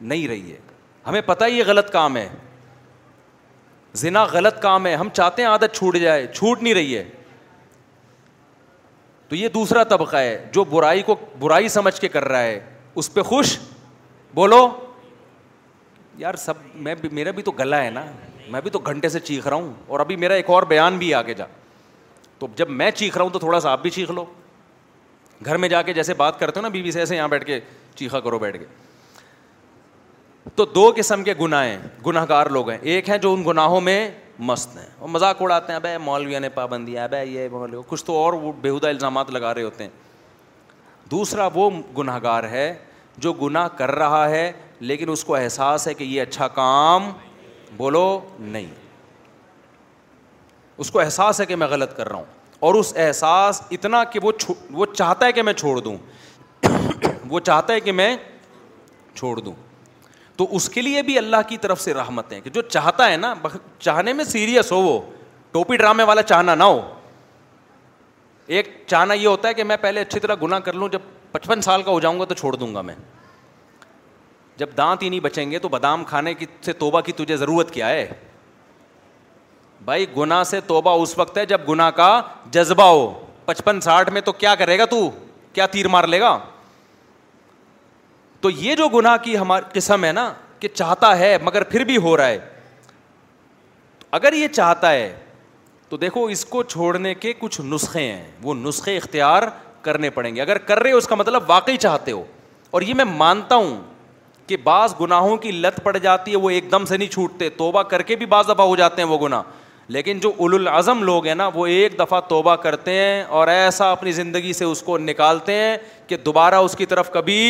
نہیں رہی ہے ہمیں پتہ ہی یہ غلط کام ہے زنا غلط کام ہے ہم چاہتے ہیں عادت چھوٹ جائے چھوٹ نہیں رہی ہے تو یہ دوسرا طبقہ ہے جو برائی کو برائی سمجھ کے کر رہا ہے اس پہ خوش بولو یار سب میں بھی میرا بھی تو گلا ہے نا میں بھی تو گھنٹے سے چیخ رہا ہوں اور ابھی میرا ایک اور بیان بھی آگے جا تو جب میں چیخ رہا ہوں تو تھوڑا سا آپ بھی چیخ لو گھر میں جا کے جیسے بات کرتے ہو نا بیوی سے ایسے یہاں بیٹھ کے چیخا کرو بیٹھ کے تو دو قسم کے گناہ ہیں گناہ گار لوگ ہیں ایک ہیں جو ان گناہوں میں مست ہیں اور مذاق اڑاتے ہیں اب مولویہ نے ہے ابے یہ کچھ تو اور وہ بےحدہ الزامات لگا رہے ہوتے ہیں دوسرا وہ گناہ گار ہے جو گناہ کر رہا ہے لیکن اس کو احساس ہے کہ یہ اچھا کام بولو نہیں اس کو احساس ہے کہ میں غلط کر رہا ہوں اور اس احساس اتنا کہ وہ وہ چاہتا ہے کہ میں چھوڑ دوں [COUGHS] وہ چاہتا ہے کہ میں چھوڑ دوں تو اس کے لیے بھی اللہ کی طرف سے رحمت ہے کہ جو چاہتا ہے نا چاہنے میں سیریس ہو وہ ٹوپی ڈرامے والا چاہنا نہ ہو ایک چاہنا یہ ہوتا ہے کہ میں پہلے اچھی طرح گنا کر لوں جب پچپن سال کا ہو جاؤں گا تو چھوڑ دوں گا میں جب دانت ہی نہیں بچیں گے تو بادام کھانے کی سے توبہ کی تجھے ضرورت کیا ہے بھائی گنا سے توبہ اس وقت ہے جب گنا کا جذبہ ہو پچپن ساٹھ میں تو کیا کرے گا تو کیا تیر مار لے گا تو یہ جو گناہ کی ہماری قسم ہے نا کہ چاہتا ہے مگر پھر بھی ہو رہا ہے اگر یہ چاہتا ہے تو دیکھو اس کو چھوڑنے کے کچھ نسخے ہیں وہ نسخے اختیار کرنے پڑیں گے اگر کر رہے ہو اس کا مطلب واقعی چاہتے ہو اور یہ میں مانتا ہوں کہ بعض گناہوں کی لت پڑ جاتی ہے وہ ایک دم سے نہیں چھوٹتے توبہ کر کے بھی بعض دفعہ ہو جاتے ہیں وہ گناہ لیکن جو اول العظم لوگ ہیں نا وہ ایک دفعہ توبہ کرتے ہیں اور ایسا اپنی زندگی سے اس کو نکالتے ہیں کہ دوبارہ اس کی طرف کبھی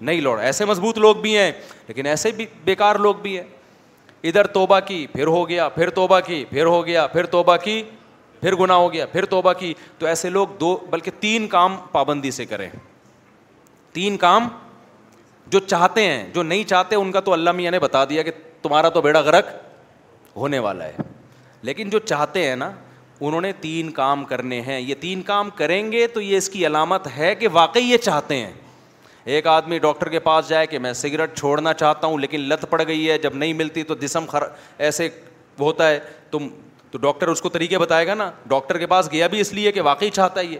نہیں لوڑ ایسے مضبوط لوگ بھی ہیں لیکن ایسے بھی بیکار لوگ بھی ہیں ادھر توبہ کی پھر ہو گیا پھر توبہ کی پھر ہو گیا پھر توبہ کی پھر گناہ ہو گیا پھر توبہ کی تو ایسے لوگ دو بلکہ تین کام پابندی سے کریں تین کام جو چاہتے ہیں جو نہیں چاہتے ان کا تو اللہ میاں نے بتا دیا کہ تمہارا تو بیڑا غرق ہونے والا ہے لیکن جو چاہتے ہیں نا انہوں نے تین کام کرنے ہیں یہ تین کام کریں گے تو یہ اس کی علامت ہے کہ واقعی یہ چاہتے ہیں ایک آدمی ڈاکٹر کے پاس جائے کہ میں سگریٹ چھوڑنا چاہتا ہوں لیکن لت پڑ گئی ہے جب نہیں ملتی تو جسم خر ایسے ہوتا ہے تم تو ڈاکٹر اس کو طریقے بتائے گا نا ڈاکٹر کے پاس گیا بھی اس لیے کہ واقعی چاہتا ہے یہ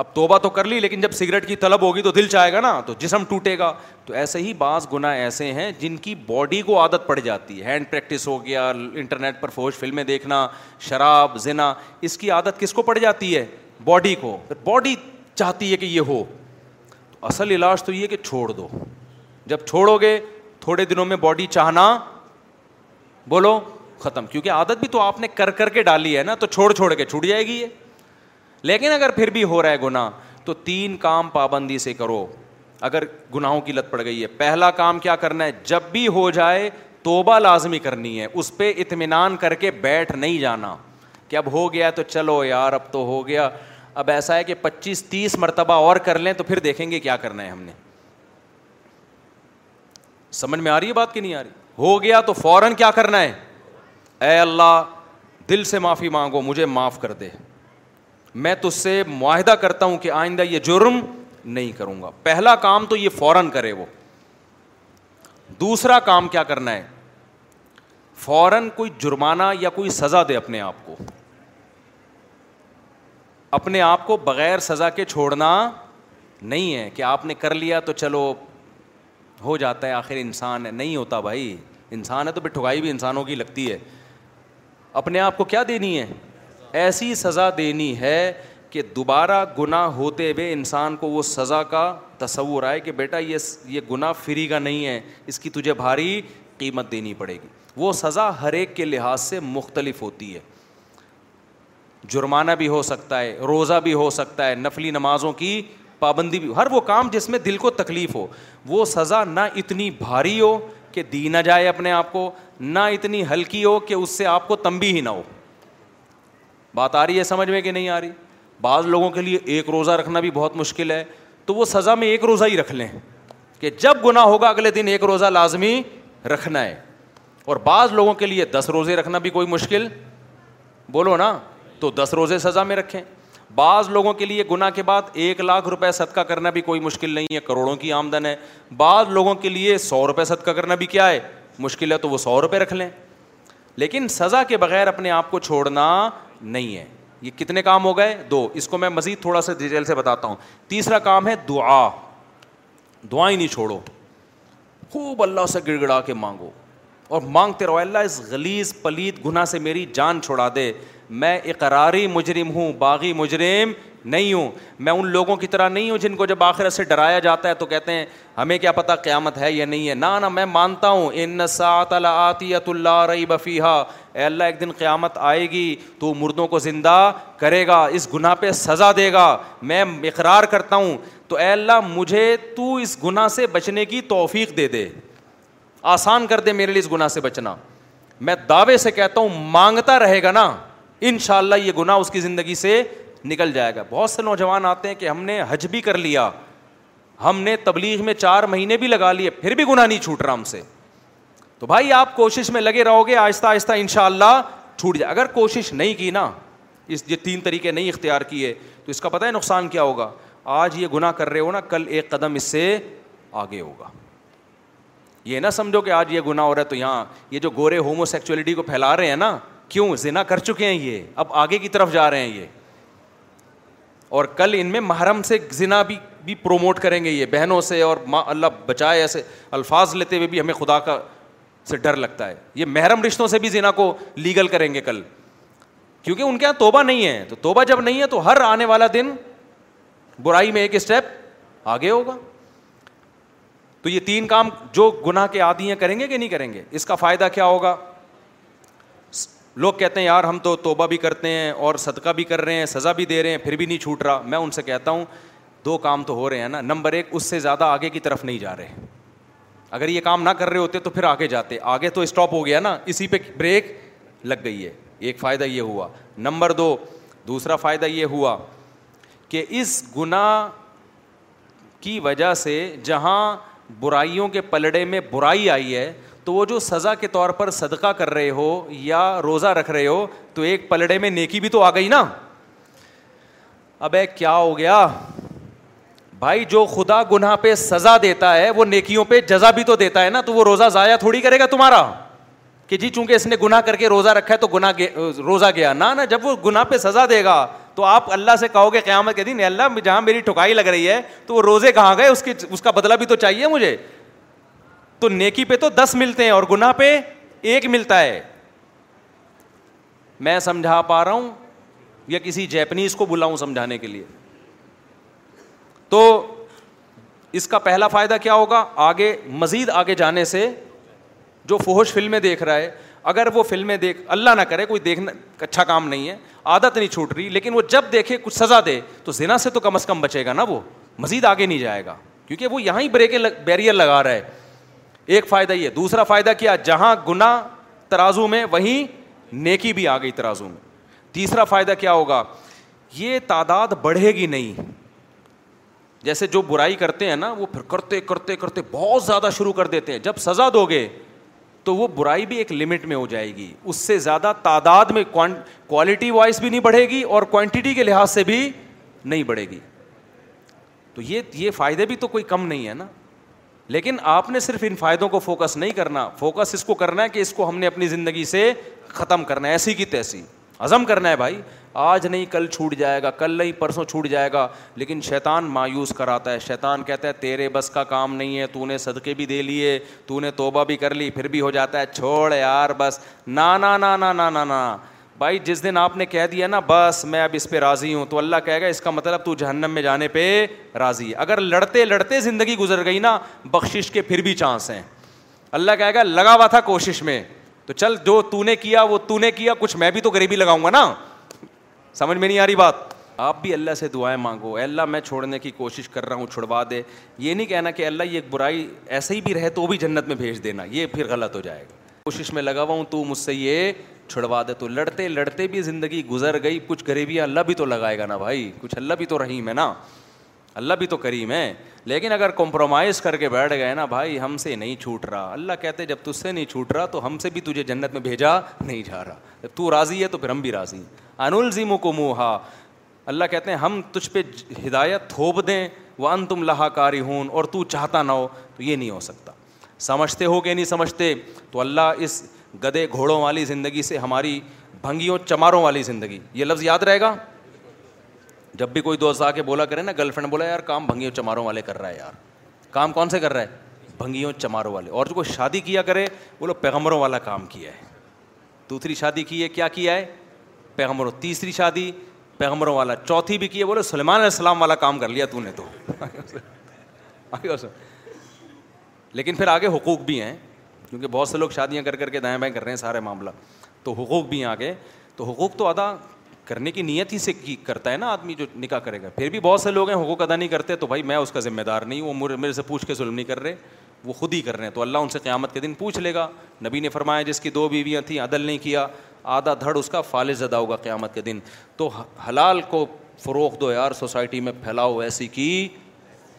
اب توبہ تو کر لی لیکن جب سگریٹ کی طلب ہوگی تو دل چاہے گا نا تو جسم ٹوٹے گا تو ایسے ہی بعض گنا ایسے ہیں جن کی باڈی کو عادت پڑ جاتی ہے ہینڈ پریکٹس ہو گیا انٹرنیٹ پر فوج فلمیں دیکھنا شراب زنا اس کی عادت کس کو پڑ جاتی ہے باڈی کو باڈی چاہتی ہے کہ یہ ہو تو اصل علاج تو یہ کہ چھوڑ دو جب چھوڑو گے تھوڑے دنوں میں باڈی چاہنا بولو ختم کیونکہ عادت بھی تو آپ نے کر کر کے ڈالی ہے نا تو چھوڑ چھوڑ کے چھوٹ جائے گی یہ لیکن اگر پھر بھی ہو رہا ہے گنا تو تین کام پابندی سے کرو اگر گناہوں کی لت پڑ گئی ہے پہلا کام کیا کرنا ہے جب بھی ہو جائے توبہ لازمی کرنی ہے اس پہ اطمینان کر کے بیٹھ نہیں جانا کہ اب ہو گیا تو چلو یار اب تو ہو گیا اب ایسا ہے کہ پچیس تیس مرتبہ اور کر لیں تو پھر دیکھیں گے کیا کرنا ہے ہم نے سمجھ میں آ رہی ہے بات کہ نہیں آ رہی ہو گیا تو فوراً کیا کرنا ہے اے اللہ دل سے معافی مانگو مجھے معاف کر دے میں تج سے معاہدہ کرتا ہوں کہ آئندہ یہ جرم نہیں کروں گا پہلا کام تو یہ فوراً کرے وہ دوسرا کام کیا کرنا ہے فوراً کوئی جرمانہ یا کوئی سزا دے اپنے آپ کو اپنے آپ کو بغیر سزا کے چھوڑنا نہیں ہے کہ آپ نے کر لیا تو چلو ہو جاتا ہے آخر انسان ہے نہیں ہوتا بھائی انسان ہے تو پھر ٹھگائی بھی انسانوں کی لگتی ہے اپنے آپ کو کیا دینی ہے ایسی سزا دینی ہے کہ دوبارہ گناہ ہوتے ہوئے انسان کو وہ سزا کا تصور آئے کہ بیٹا یہ یہ گناہ فری کا نہیں ہے اس کی تجھے بھاری قیمت دینی پڑے گی وہ سزا ہر ایک کے لحاظ سے مختلف ہوتی ہے جرمانہ بھی ہو سکتا ہے روزہ بھی ہو سکتا ہے نفلی نمازوں کی پابندی بھی ہر وہ کام جس میں دل کو تکلیف ہو وہ سزا نہ اتنی بھاری ہو کہ دی نہ جائے اپنے آپ کو نہ اتنی ہلکی ہو کہ اس سے آپ کو تمبی ہی نہ ہو بات آ رہی ہے سمجھ میں کہ نہیں آ رہی بعض لوگوں کے لیے ایک روزہ رکھنا بھی بہت مشکل ہے تو وہ سزا میں ایک روزہ ہی رکھ لیں کہ جب گناہ ہوگا اگلے دن ایک روزہ لازمی رکھنا ہے اور بعض لوگوں کے لیے دس روزے رکھنا بھی کوئی مشکل بولو نا تو دس روزے سزا میں رکھیں بعض لوگوں کے لیے گناہ کے بعد ایک لاکھ روپے صدقہ کرنا بھی کوئی مشکل نہیں ہے کروڑوں کی آمدن ہے بعض لوگوں کے لیے سو روپے صدقہ کرنا بھی کیا ہے مشکل ہے تو وہ سو روپے رکھ لیں لیکن سزا کے بغیر اپنے آپ کو چھوڑنا نہیں ہے یہ کتنے کام ہو گئے دو اس کو میں مزید تھوڑا سا ڈیٹیل سے بتاتا ہوں تیسرا کام ہے دعا دعائیں نہیں چھوڑو خوب اللہ سے گڑ گڑا کے مانگو اور مانگتے رہو اللہ اس غلیز پلیت گناہ سے میری جان چھوڑا دے میں اقراری مجرم ہوں باغی مجرم نہیں ہوں میں ان لوگوں کی طرح نہیں ہوں جن کو جب آخر سے ڈرایا جاتا ہے تو کہتے ہیں ہمیں کیا پتہ قیامت ہے یا نہیں ہے نہ میں مانتا ہوں ان سات اللہ رئی بفیحہ اے اللہ ایک دن قیامت آئے گی تو مردوں کو زندہ کرے گا اس گناہ پہ سزا دے گا میں اقرار کرتا ہوں تو اے اللہ مجھے تو اس گناہ سے بچنے کی توفیق دے دے آسان کر دے میرے لیے اس گناہ سے بچنا میں دعوے سے کہتا ہوں مانگتا رہے گا نا ان شاء اللہ یہ گناہ اس کی زندگی سے نکل جائے گا بہت سے نوجوان آتے ہیں کہ ہم نے حج بھی کر لیا ہم نے تبلیغ میں چار مہینے بھی لگا لیے پھر بھی گناہ نہیں چھوٹ رہا ہم سے تو بھائی آپ کوشش میں لگے رہو گے آہستہ آہستہ ان شاء اللہ چھوٹ جائے اگر کوشش نہیں کی نا اس یہ تین طریقے نہیں اختیار کیے تو اس کا پتہ ہے نقصان کیا ہوگا آج یہ گناہ کر رہے ہو نا کل ایک قدم اس سے آگے ہوگا یہ نہ سمجھو کہ آج یہ گناہ ہو رہا ہے تو یہاں یہ جو گورے ہومو سیکچولیٹی کو پھیلا رہے ہیں نا کیوں زنا کر چکے ہیں یہ اب آگے کی طرف جا رہے ہیں یہ اور کل ان میں محرم سے زنا بھی بھی پروموٹ کریں گے یہ بہنوں سے اور ماں اللہ بچائے ایسے الفاظ لیتے ہوئے بھی ہمیں خدا کا سے ڈر لگتا ہے یہ محرم رشتوں سے بھی زنا کو لیگل کریں گے کل کیونکہ ان کے یہاں توبہ نہیں ہے تو توبہ جب نہیں ہے تو ہر آنے والا دن برائی میں ایک اسٹیپ آگے ہوگا تو یہ تین کام جو گناہ کے عادی ہیں کریں گے کہ نہیں کریں گے اس کا فائدہ کیا ہوگا لوگ کہتے ہیں یار ہم تو توبہ بھی کرتے ہیں اور صدقہ بھی کر رہے ہیں سزا بھی دے رہے ہیں پھر بھی نہیں چھوٹ رہا میں ان سے کہتا ہوں دو کام تو ہو رہے ہیں نا نمبر ایک اس سے زیادہ آگے کی طرف نہیں جا رہے اگر یہ کام نہ کر رہے ہوتے تو پھر آگے جاتے آگے تو اسٹاپ ہو گیا نا اسی پہ بریک لگ گئی ہے ایک فائدہ یہ ہوا نمبر دو دوسرا فائدہ یہ ہوا کہ اس گناہ کی وجہ سے جہاں برائیوں کے پلڑے میں برائی آئی ہے تو وہ جو سزا کے طور پر صدقہ کر رہے ہو یا روزہ رکھ رہے ہو تو ایک پلڑے میں نیکی بھی تو آ گئی نا اب کیا ہو گیا بھائی جو خدا گناہ پہ سزا دیتا ہے وہ نیکیوں پہ جزا بھی تو دیتا ہے نا تو وہ روزہ ضائع تھوڑی کرے گا تمہارا کہ جی چونکہ اس نے گناہ کر کے روزہ رکھا ہے تو گے, روزہ گیا نہ جب وہ گناہ پہ سزا دے گا تو آپ اللہ سے کہو گے قیامت کے دن اللہ جہاں میری ٹھکائی لگ رہی ہے تو وہ روزے کہاں گئے اس کی اس کا بدلہ بھی تو چاہیے مجھے تو نیکی پہ تو دس ملتے ہیں اور گناہ پہ ایک ملتا ہے میں سمجھا پا رہا ہوں یا کسی جیپنیز کو بلاؤں سمجھانے کے لیے تو اس کا پہلا فائدہ کیا ہوگا آگے مزید آگے جانے سے جو فوہش فلمیں دیکھ رہا ہے اگر وہ فلمیں دیکھ اللہ نہ کرے کوئی دیکھنا اچھا کام نہیں ہے عادت نہیں چھوٹ رہی لیکن وہ جب دیکھے کچھ سزا دے تو زنا سے تو کم از کم بچے گا نا وہ مزید آگے نہیں جائے گا کیونکہ وہ یہاں ہی بریک بیریئر لگا رہا ہے ایک فائدہ یہ دوسرا فائدہ کیا جہاں گنا ترازو میں وہیں نیکی بھی آ گئی ترازو میں تیسرا فائدہ کیا ہوگا یہ تعداد بڑھے گی نہیں جیسے جو برائی کرتے ہیں نا وہ پھر کرتے کرتے کرتے بہت زیادہ شروع کر دیتے ہیں جب سزا دو گے تو وہ برائی بھی ایک لمٹ میں ہو جائے گی اس سے زیادہ تعداد میں کوالٹی وائز بھی نہیں بڑھے گی اور کوانٹٹی کے لحاظ سے بھی نہیں بڑھے گی تو یہ یہ فائدے بھی تو کوئی کم نہیں ہے نا لیکن آپ نے صرف ان فائدوں کو فوکس نہیں کرنا فوکس اس کو کرنا ہے کہ اس کو ہم نے اپنی زندگی سے ختم کرنا ہے ایسی کی تیسی عزم کرنا ہے بھائی آج نہیں کل چھوٹ جائے گا کل نہیں پرسوں چھوٹ جائے گا لیکن شیطان مایوس کراتا ہے شیطان کہتا ہے تیرے بس کا کام نہیں ہے تو نے صدقے بھی دے لیے تو نے توبہ بھی کر لی پھر بھی ہو جاتا ہے چھوڑ یار بس نا نا نا نا نا نا نا بھائی جس دن آپ نے کہہ دیا نا بس میں اب اس پہ راضی ہوں تو اللہ کہے گا اس کا مطلب تو جہنم میں جانے پہ راضی ہے اگر لڑتے لڑتے زندگی گزر گئی نا بخشش کے پھر بھی چانس ہیں اللہ کہے گا لگا ہوا تھا کوشش میں تو چل جو تو نے کیا وہ تو نے کیا کچھ میں بھی تو غریبی لگاؤں گا نا سمجھ میں نہیں آ رہی بات آپ بھی اللہ سے دعائیں مانگو اے اللہ میں چھوڑنے کی کوشش کر رہا ہوں چھڑوا دے یہ نہیں کہنا کہ اللہ یہ ایک برائی ایسے ہی بھی رہے تو بھی جنت میں بھیج دینا یہ پھر غلط ہو جائے گا کوشش میں لگا ہوا ہوں تو مجھ سے یہ چھڑوا دے تو لڑتے لڑتے بھی زندگی گزر گئی کچھ غریبیاں اللہ بھی تو لگائے گا نا بھائی کچھ اللہ بھی تو رہیم ہے نا اللہ بھی تو کریم ہے لیکن اگر کمپرومائز کر کے بیٹھ گئے نا بھائی ہم سے نہیں چھوٹ رہا اللہ کہتے جب تجھ سے نہیں چھوٹ رہا تو ہم سے بھی تجھے جنت میں بھیجا نہیں جا رہا جب تو راضی ہے تو پھر ہم بھی راضی انول منہ موہا اللہ کہتے ہیں ہم تجھ پہ ہدایت تھوپ دیں وہ ان تم کاری ہوں اور تو چاہتا نہ ہو تو یہ نہیں ہو سکتا سمجھتے ہو کہ نہیں سمجھتے تو اللہ اس گدے گھوڑوں والی زندگی سے ہماری بھنگیوں چماروں والی زندگی یہ لفظ یاد رہے گا جب بھی کوئی دوست آ کے بولا کرے نا گرل فرینڈ بولا یار کام بھنگیوں چماروں والے کر رہا ہے یار کام کون سے کر رہا ہے بھنگیوں چماروں والے اور جو کوئی شادی کیا کرے بولو پیغمبروں والا کام کیا ہے دوسری شادی کی ہے کیا کیا ہے پیغمبروں تیسری شادی پیغمبروں والا چوتھی بھی کی ہے بولے سلیمان علیہ السلام والا کام کر لیا تو نے تو لیکن پھر آگے حقوق بھی ہیں کیونکہ بہت سے لوگ شادیاں کر کر کے دائیں بائیں کر رہے ہیں سارے معاملہ تو حقوق بھی ہیں آگے تو حقوق تو ادا کرنے کی نیت ہی سے کی کرتا ہے نا آدمی جو نکاح کرے گا پھر بھی بہت سے لوگ ہیں حقوق ادا نہیں کرتے تو بھائی میں اس کا ذمہ دار نہیں وہ میرے سے پوچھ کے ظلم نہیں کر رہے وہ خود ہی کر رہے ہیں تو اللہ ان سے قیامت کے دن پوچھ لے گا نبی نے فرمایا جس کی دو بیویاں تھیں عدل نہیں کیا آدھا دھڑ اس کا فالص زدہ ہوگا قیامت کے دن تو حلال کو فروغ دو یار سوسائٹی میں پھیلاؤ ایسی کی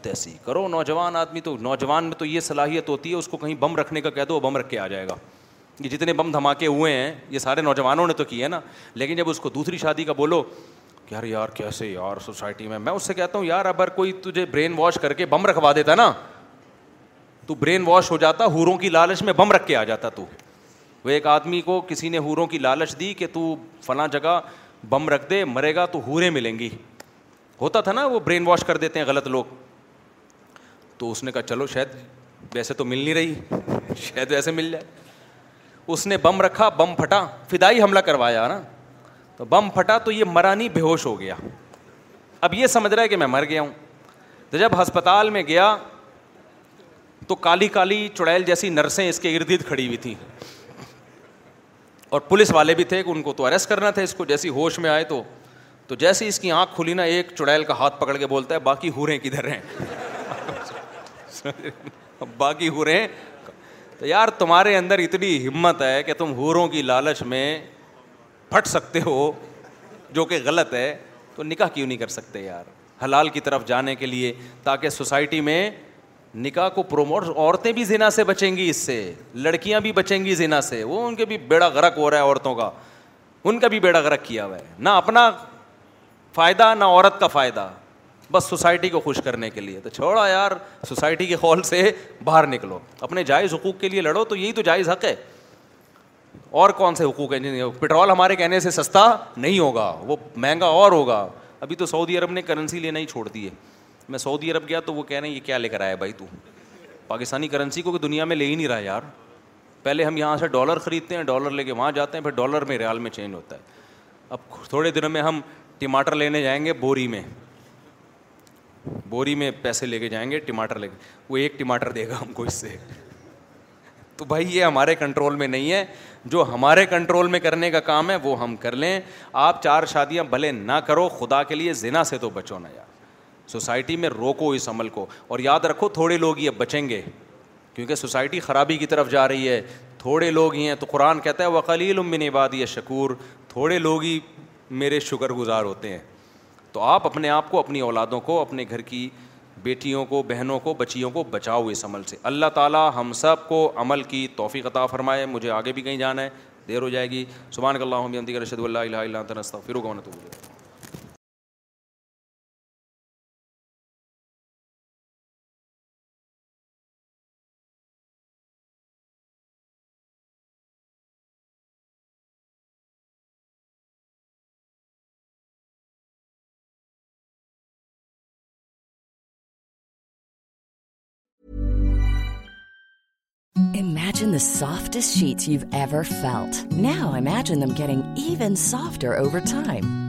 تیسی کرو نوجوان آدمی تو نوجوان میں تو یہ صلاحیت ہوتی ہے اس کو کہیں بم رکھنے کا کہہ دو بم رکھ کے آ جائے گا یہ جتنے بم دھماکے ہوئے ہیں یہ سارے نوجوانوں نے تو کیے نا لیکن جب اس کو دوسری شادی کا بولو کہ یار یار کیسے یار سوسائٹی میں میں اس سے کہتا ہوں یار اگر کوئی تجھے برین واش کر کے بم رکھوا دیتا نا تو برین واش ہو جاتا ہوروں کی لالچ میں بم رکھ کے آ جاتا تو وہ ایک آدمی کو کسی نے ہوروں کی لالچ دی کہ تو فلاں جگہ بم رکھ دے مرے گا تو ہورے ملیں گی ہوتا تھا نا وہ برین واش کر دیتے ہیں غلط لوگ تو اس نے کہا چلو شاید ویسے تو مل نہیں رہی شاید ویسے مل جائے اس نے بم رکھا بم پھٹا فدائی حملہ کروایا نا تو بم پھٹا تو یہ مرانی بے ہوش ہو گیا اب یہ سمجھ رہا ہے کہ میں مر گیا ہوں تو جب ہسپتال میں گیا تو کالی کالی چڑیل جیسی نرسیں اس کے ارد گرد کھڑی ہوئی تھیں اور پولیس والے بھی تھے کہ ان کو تو اریسٹ کرنا تھا اس کو جیسی ہوش میں آئے تو تو جیسے اس کی آنکھ کھلی نا ایک چڑیل کا ہاتھ پکڑ کے بولتا ہے باقی ہوریں کدھر ہیں [LAUGHS] باقی ہوریں تو یار تمہارے اندر اتنی ہمت ہے کہ تم ہوروں کی لالچ میں پھٹ سکتے ہو جو کہ غلط ہے تو نکاح کیوں نہیں کر سکتے یار حلال کی طرف جانے کے لیے تاکہ سوسائٹی میں نکاح کو پروموٹ عورتیں بھی زنا سے بچیں گی اس سے لڑکیاں بھی بچیں گی زنا سے وہ ان کے بھی بیڑا غرق ہو رہا ہے عورتوں کا ان کا بھی بیڑا غرق کیا ہوا ہے نہ اپنا فائدہ نہ عورت کا فائدہ بس سوسائٹی کو خوش کرنے کے لیے تو چھوڑا یار سوسائٹی کے خول سے باہر نکلو اپنے جائز حقوق کے لیے لڑو تو یہی تو جائز حق ہے اور کون سے حقوق ہیں پٹرول ہمارے کہنے سے سستا نہیں ہوگا وہ مہنگا اور ہوگا ابھی تو سعودی عرب نے کرنسی لینا ہی چھوڑ دی ہے میں سعودی عرب گیا تو وہ کہہ رہے ہیں یہ کیا لے کر آیا بھائی تو پاکستانی کرنسی کو کہ دنیا میں لے ہی نہیں رہا یار پہلے ہم یہاں سے ڈالر خریدتے ہیں ڈالر لے کے وہاں جاتے ہیں پھر ڈالر میں ریال میں چینج ہوتا ہے اب تھوڑے دنوں میں ہم ٹماٹر لینے جائیں گے بوری میں بوری میں پیسے لے کے جائیں گے ٹماٹر لے کے وہ ایک ٹماٹر دے گا ہم کو اس سے تو بھائی یہ ہمارے کنٹرول میں نہیں ہے جو ہمارے کنٹرول میں کرنے کا کام ہے وہ ہم کر لیں آپ چار شادیاں بھلے نہ کرو خدا کے لیے زنا سے تو بچو نہ یار سوسائٹی میں روکو اس عمل کو اور یاد رکھو تھوڑے لوگ یہ بچیں گے کیونکہ سوسائٹی خرابی کی طرف جا رہی ہے تھوڑے لوگ ہی ہیں تو قرآن کہتا ہے وہ قلیل امن عبادی شکور تھوڑے لوگ ہی میرے شکر گزار ہوتے ہیں تو آپ اپنے آپ کو اپنی اولادوں کو اپنے گھر کی بیٹیوں کو بہنوں کو بچیوں کو بچاؤ اس عمل سے اللہ تعالیٰ ہم سب کو عمل کی توفیق عطا فرمائے مجھے آگے بھی کہیں جانا ہے دیر ہو جائے گی سبحان اللہ عمدہ رشد اللہ اللہ علّہ فرغونت softs now imaging even soft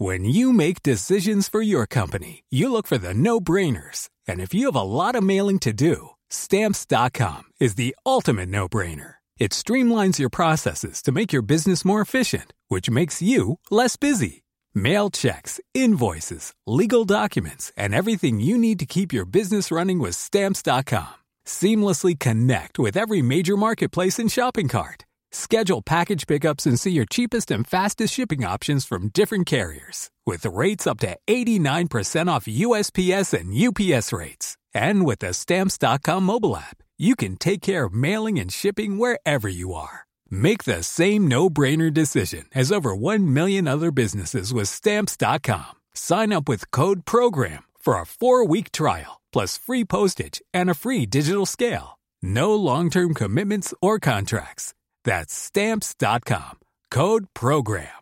When you make decisions for your company, you look for the no-brainers. And if you have a lot of mailing to do, Stamps.com is the ultimate no-brainer. It streamlines your processes to make your business more efficient, which makes you less busy. Mail checks, invoices, legal documents, and everything you need to keep your business running with Stamps.com. Seamlessly connect with every major marketplace and shopping cart. Four week ٹرا پیسٹ free digital no long ٹرمنٹس or dumps dot com good program